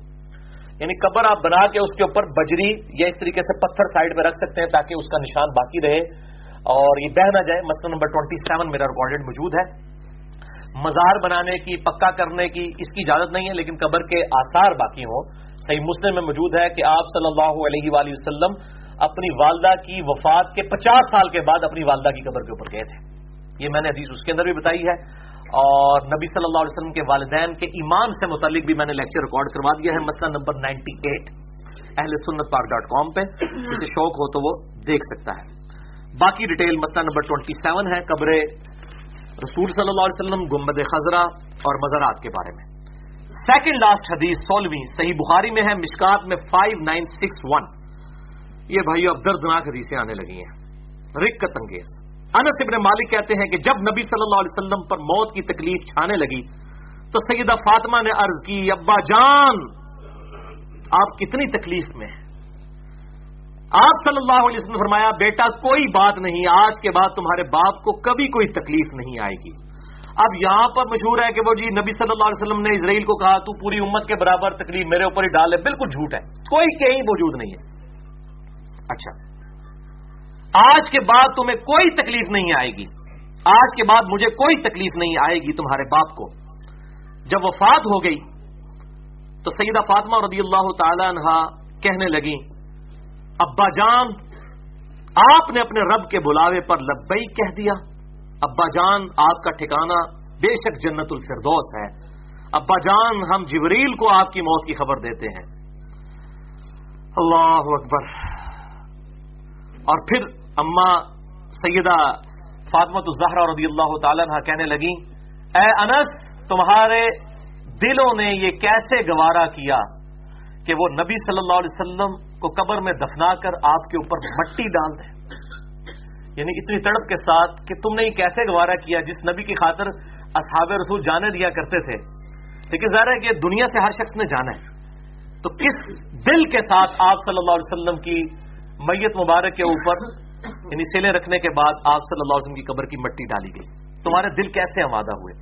یعنی قبر آپ بنا کے اس کے اوپر بجری یا اس طریقے سے پتھر سائڈ میں رکھ سکتے ہیں تاکہ اس کا نشان باقی رہے اور یہ بہ نہ جائے۔ مسئلہ نمبر ٹوئنٹی سیون میرا ریکارڈیڈ موجود ہے۔ مزار بنانے کی، پکا کرنے کی اس کی اجازت نہیں ہے، لیکن قبر کے آثار باقی ہوں۔ صحیح مسلم میں موجود ہے کہ آپ صلی اللہ علیہ وآلہ وسلم اپنی والدہ کی وفات کے پچاس سال کے بعد اپنی والدہ کی قبر کے اوپر گئے تھے۔ یہ میں نے حدیث اس کے اندر بھی بتائی ہے۔ اور نبی صلی اللہ علیہ وسلم کے والدین کے ایمان سے متعلق بھی میں نے لیکچر ریکارڈ کروا دیا ہے، مسئلہ نمبر نائنٹی ایٹ اہل سنت پاک ڈاٹ کام پہ۔ جسے شوق ہو تو وہ دیکھ سکتا ہے۔ باقی ڈیٹیل مسئلہ نمبر ٹوئنٹی سیون ہے، قبر رسول صلی اللہ علیہ وسلم، گمبد خزرہ اور مزارات کے بارے میں۔ سیکنڈ لاسٹ حدیث سولہویں، صحیح بخاری میں ہے، مشکات میں فائیو نائن سکس ون یہ بھائی اب دردناک حدیثیں آنے لگی ہیں۔ رکت انگیز۔ انس ابن مالک کہتے ہیں کہ جب نبی صلی اللہ علیہ وسلم پر موت کی تکلیف چھانے لگی تو سیدہ فاطمہ نے عرض کی، ابا جان، آپ کتنی تکلیف میں ہیں؟ آپ صلی اللہ علیہ وسلم فرمایا، بیٹا کوئی بات نہیں، آج کے بعد تمہارے باپ کو کبھی کوئی تکلیف نہیں آئے گی۔ اب یہاں پر مشہور ہے کہ وہ جی نبی صلی اللہ علیہ وسلم نے اسرائیل کو کہا، تو پوری امت کے برابر تکلیف میرے اوپر ہی ڈال ہے بالکل جھوٹ ہے، کوئی کہیں موجود نہیں ہے۔ اچھا۔ آج کے بعد تمہیں کوئی تکلیف نہیں آئے گی۔ آج کے بعد مجھے کوئی تکلیف نہیں آئے گی تمہارے باپ کو۔ جب وفات ہو گئی تو سیدہ فاطمہ رضی اللہ تعالی عنہ کہنے لگی ابا جان، آپ نے اپنے رب کے بلاوے پر لبئی کہہ دیا۔ ابا جان، آپ کا ٹھکانہ بے شک جنت الفردوس ہے۔ ابا جان، ہم جبریل کو آپ کی موت کی خبر دیتے ہیں۔ اللہ اکبر۔ اور پھر اما سیدہ فاطمت الزہرا رضی اللہ تعالیٰ کہنے لگی اے انس، تمہارے دلوں نے یہ کیسے گوارا کیا کہ وہ نبی صلی اللہ علیہ وسلم کو قبر میں دفنا کر آپ کے اوپر مٹی ڈال دیں یعنی اتنی تڑپ کے ساتھ کہ تم نے یہ کیسے گوارا کیا جس نبی کی خاطر اصحاب رسول جانے دیا کرتے تھے؟ لیکن ظاہر ہے کہ دنیا سے ہر شخص نے جانا ہے۔ تو کس دل کے ساتھ آپ صلی اللہ علیہ وسلم کی میت مبارک کے اوپر یعنی سیلے رکھنے کے بعد آپ صلی اللہ علیہ وسلم کی قبر کی مٹی ڈالی گئی۔ تمہارے دل کیسے آمادہ ہوئے؟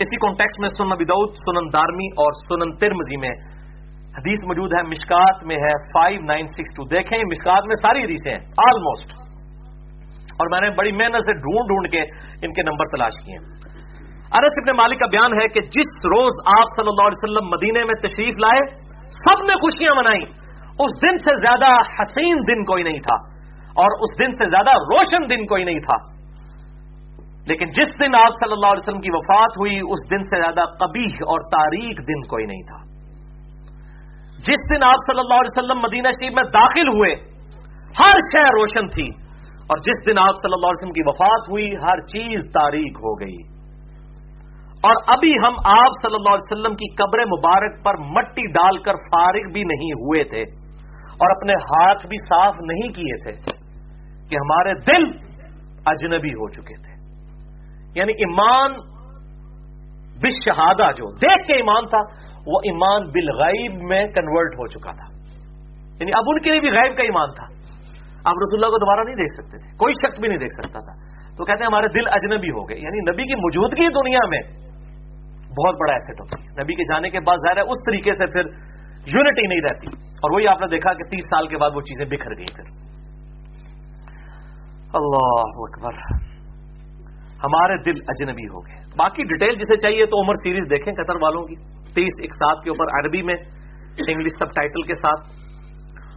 اسی کانٹیکس میں سنن بدعود سنن دارمی اور سنن ترمزی میں حدیث موجود ہے۔ مشکات میں ہے فائیو نائن سکس ٹو دیکھیں مشکات میں ساری حدیثیں ہیں آلموسٹ اور میں نے بڑی محنت سے ڈھونڈ ڈھونڈ کے ان کے نمبر تلاش کیے انس ابن مالک کا بیان ہے کہ جس روز آپ صلی اللہ علیہ وسلم مدینے میں تشریف لائے، سب نے خوشیاں منائی اس دن سے زیادہ حسین دن کوئی نہیں تھا۔ اور اس دن سے زیادہ روشن دن کوئی نہیں تھا۔ لیکن جس دن آپ صلی اللہ علیہ وسلم کی وفات ہوئی، اس دن سے زیادہ قبیح اور تاریخ دن کوئی نہیں تھا۔ جس دن آپ صلی اللہ علیہ وسلم مدینہ شریف میں داخل ہوئے، ہر شہ روشن تھی۔ اور جس دن آپ صلی اللہ علیہ وسلم کی وفات ہوئی، ہر چیز تاریخ ہو گئی۔ اور ابھی ہم آپ صلی اللہ علیہ وسلم کی قبر مبارک پر مٹی ڈال کر فارغ بھی نہیں ہوئے تھے اور اپنے ہاتھ بھی صاف نہیں کیے تھے۔ کہ ہمارے دل اجنبی ہو چکے تھے۔ یعنی ایمان بشہادہ جو دیکھ کے ایمان تھا، وہ ایمان بالغیب میں کنورٹ ہو چکا تھا۔ یعنی اب ان کے لیے بھی غیب کا ایمان تھا۔ آپ رسول اللہ کو دوبارہ نہیں دیکھ سکتے تھے۔ کوئی شخص بھی نہیں دیکھ سکتا تھا۔ تو کہتے ہیں ہمارے دل اجنبی ہو گئے۔ یعنی نبی کی موجودگی دنیا میں بہت بڑا ایسٹ ہوتی ہے۔ نبی کے جانے کے بعد ظاہر ہے اس طریقے سے پھر یونٹی نہیں رہتی۔ اور وہی آپ نے دیکھا کہ تیس سال کے بعد وہ چیزیں بکھر گئی پھر۔ اللہ اکبر۔ ہمارے دل اجنبی ہو گئے۔ باقی ڈیٹیل جسے چاہیے تو عمر سیریز دیکھیں قطر والوں کی۔ تیس ایک ساتھ کے اوپر عربی میں انگلش سب ٹائٹل کے ساتھ۔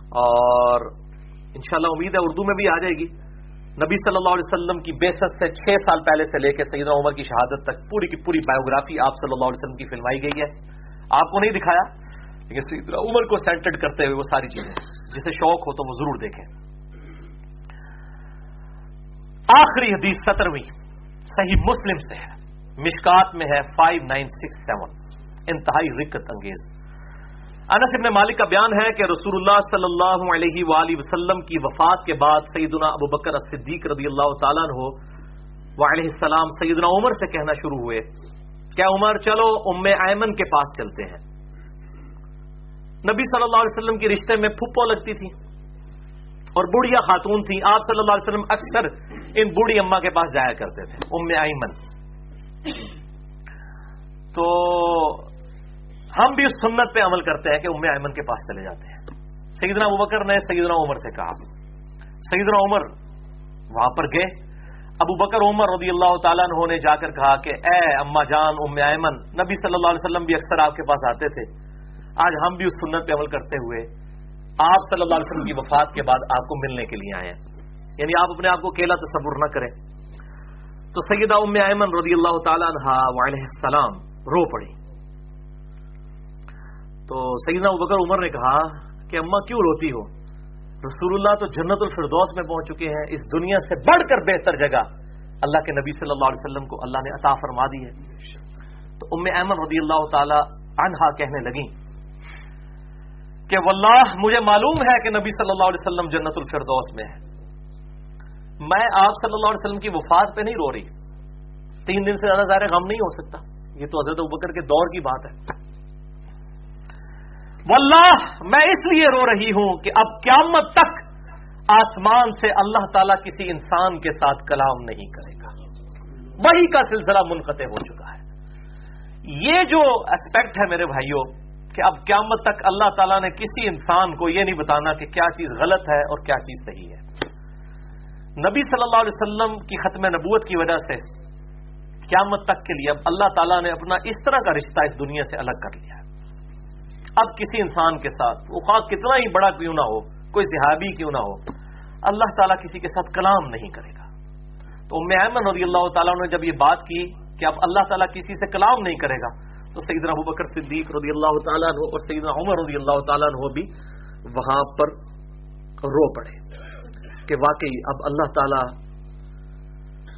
اور انشاءاللہ امید ہے اردو میں بھی آ جائے گی۔ نبی صلی اللہ علیہ وسلم کی بے سے چھ سال پہلے سے لے کے سیدنا عمر کی شہادت تک پوری کی پوری بایوگرافی آپ صلی اللہ علیہ وسلم کی فلمائی گئی ہے۔ آپ کو نہیں دکھایا، لیکن سیدنا عمر کو سینٹرڈ کرتے ہوئے وہ ساری چیزیں۔ جسے شوق ہو تو وہ ضرور دیکھیں۔ آخری حدیث سترویں، صحیح مسلم سے ہے۔ مشکات میں ہے فائیو نائن سکس سیون۔ انتہائی رکت انگیز۔ انس ابن مالک کا بیان ہے کہ رسول اللہ صلی اللہ علیہ وآلہ وسلم کی وفات کے بعد سیدنا ابو بکر صدیق رضی اللہ تعالیٰ عنہ وعلیہ السلام سیدنا عمر سے کہنا شروع ہوئے۔ کیا عمر، چلو ام ایمن کے پاس چلتے ہیں۔ نبی صلی اللہ علیہ وسلم کی رشتے میں پھپو لگتی تھی اور بڑھیا خاتون تھی آپ صلی اللہ علیہ وسلم اکثر ان بوڑھی اما کے پاس جایا کرتے تھے، ام ایمن۔ تو ہم بھی اس سنت پہ عمل کرتے ہیں کہ ام ایمن کے پاس چلے جاتے ہیں۔ سیدنا ابو بکر نے سیدنا عمر سے کہا۔ سیدنا عمر وہاں پر گئے۔ ابو بکر عمر رضی اللہ تعالیٰ نے جا کر کہا کہ، اے اما جان، ام ایمن، نبی صلی اللہ علیہ وسلم بھی اکثر آپ کے پاس آتے تھے۔ آج ہم بھی اس سنت پہ عمل کرتے ہوئے آپ صلی اللہ علیہ وسلم کی وفات کے بعد آپ کو ملنے کے لیے آئے ہیں۔ یعنی آپ اپنے آپ کو اکیلا تصور نہ کریں۔ تو سیدہ ام ایمن رضی اللہ تعالیٰ عنہ علیہ السلام رو پڑی تو سیدنا بکر عمر نے کہا کہ اما کیوں روتی ہو؟ رسول اللہ تو جنت الفردوس میں پہنچ چکے ہیں، اس دنیا سے بڑھ کر بہتر جگہ اللہ کے نبی صلی اللہ علیہ وسلم کو اللہ نے عطا فرما دی ہے۔ تو ام احمد رضی اللہ تعالی عنہا کہنے لگی کہ واللہ مجھے معلوم ہے کہ نبی صلی اللہ علیہ وسلم جنت الفردوس میں ہے۔ میں آپ صلی اللہ علیہ وسلم کی وفات پہ نہیں رو رہی۔ تین دن سے زیادہ ظاہر غم نہیں ہو سکتا۔ یہ تو حضرت بکر کے دور کی بات ہے۔ واللہ، میں اس لیے رو رہی ہوں کہ اب قیامت تک آسمان سے اللہ تعالیٰ کسی انسان کے ساتھ کلام نہیں کرے گا۔ وہی کا سلسلہ منقطع ہو چکا ہے۔ یہ جو اسپیکٹ ہے میرے بھائیوں، کہ اب قیامت تک اللہ تعالیٰ نے کسی انسان کو یہ نہیں بتانا کہ کیا چیز غلط ہے اور کیا چیز صحیح ہے۔ نبی صلی اللہ علیہ وسلم کی ختم نبوت کی وجہ سے قیامت تک کے لیے اب اللہ تعالیٰ نے اپنا اس طرح کا رشتہ اس دنیا سے الگ کر لیا اب کسی انسان کے ساتھ وہ خواہ کتنا ہی بڑا کیوں نہ ہو، کوئی صحابی کیوں نہ ہو، اللہ تعالیٰ کسی کے ساتھ کلام نہیں کرے گا۔ تو ام ایمن رضی اللہ تعالیٰ نے جب یہ بات کی کہ اب اللہ تعالیٰ کسی سے کلام نہیں کرے گا، تو سیدنا ابو بکر صدیق رضی اللہ تعالیٰ عنہ اور سیدنا عمر رضی اللہ تعالیٰ عنہ بھی وہاں پر رو پڑے۔ کہ واقعی اب اللہ تعالیٰ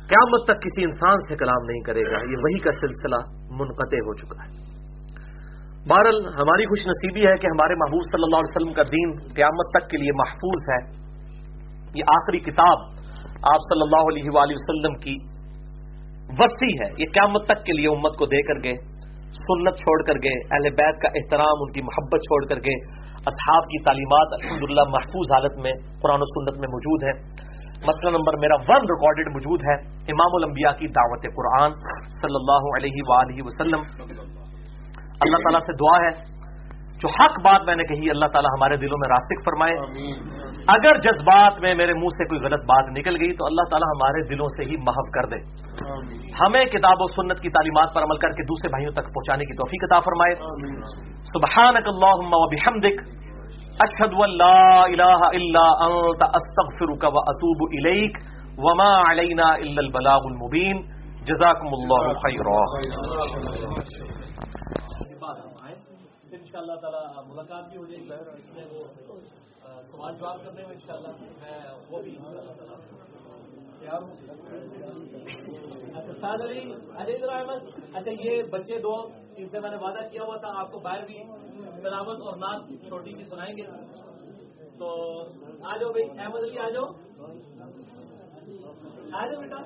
قیامت تک کسی انسان سے کلام نہیں کرے گا۔ یہ وہی کا سلسلہ منقطع ہو چکا ہے۔ بہرحال ہماری خوش نصیبی ہے کہ ہمارے محبوب صلی اللہ علیہ وسلم کا دین قیامت تک کے لیے محفوظ ہے۔ یہ آخری کتاب آپ صلی اللہ علیہ وآلہ وسلم کی وسیع ہے۔ یہ قیامت تک کے لیے امت کو دے کر گئے۔ سنت چھوڑ کر گئے، اہل بیت کا احترام، ان کی محبت چھوڑ کر گئے۔ اصحاب کی تعلیمات الحمدللہ محفوظ حالت میں، قرآن و سنت میں موجود ہے مسئلہ نمبر میرا ون ریکارڈڈ موجود ہے، امام الانبیاء کی دعوت قرآن صلی اللہ علیہ وآلہ وسلم۔ اللہ تعالیٰ سے دعا ہے جو حق بات میں نے کہی اللہ تعالیٰ ہمارے دلوں میں راسک فرمائے۔ اگر جذبات میں میرے منہ سے کوئی غلط بات نکل گئی تو اللہ تعالیٰ ہمارے دلوں سے ہی محف کر دے۔ ہمیں کتاب و سنت کی تعلیمات پر عمل کر کے دوسرے بھائیوں تک پہنچانے کی توفیق عطا فرمائے۔ سبحانک اللہم و بحمدک اشہد ان لا الہ الا انت استغفرک و اتوب الیک وما علینا الا البلاغ المبین۔ جزاکم اللہ اللہ تعالیٰ ملاقات بھی ہو جائے گی، اس میں وہ سوال جواب کرنے میں ان شاء اللہ میں وہ بھی اچھا علی علی احمد اچھا یہ بچے دو، ان سے میں نے وعدہ کیا ہوا تھا، آپ کو باہر بھی تلاوت اور نعت چھوٹی سی سنائیں گے۔ تو آ جاؤ بھائی، احمد علی آ جاؤ۔ آ جاؤ بیٹا۔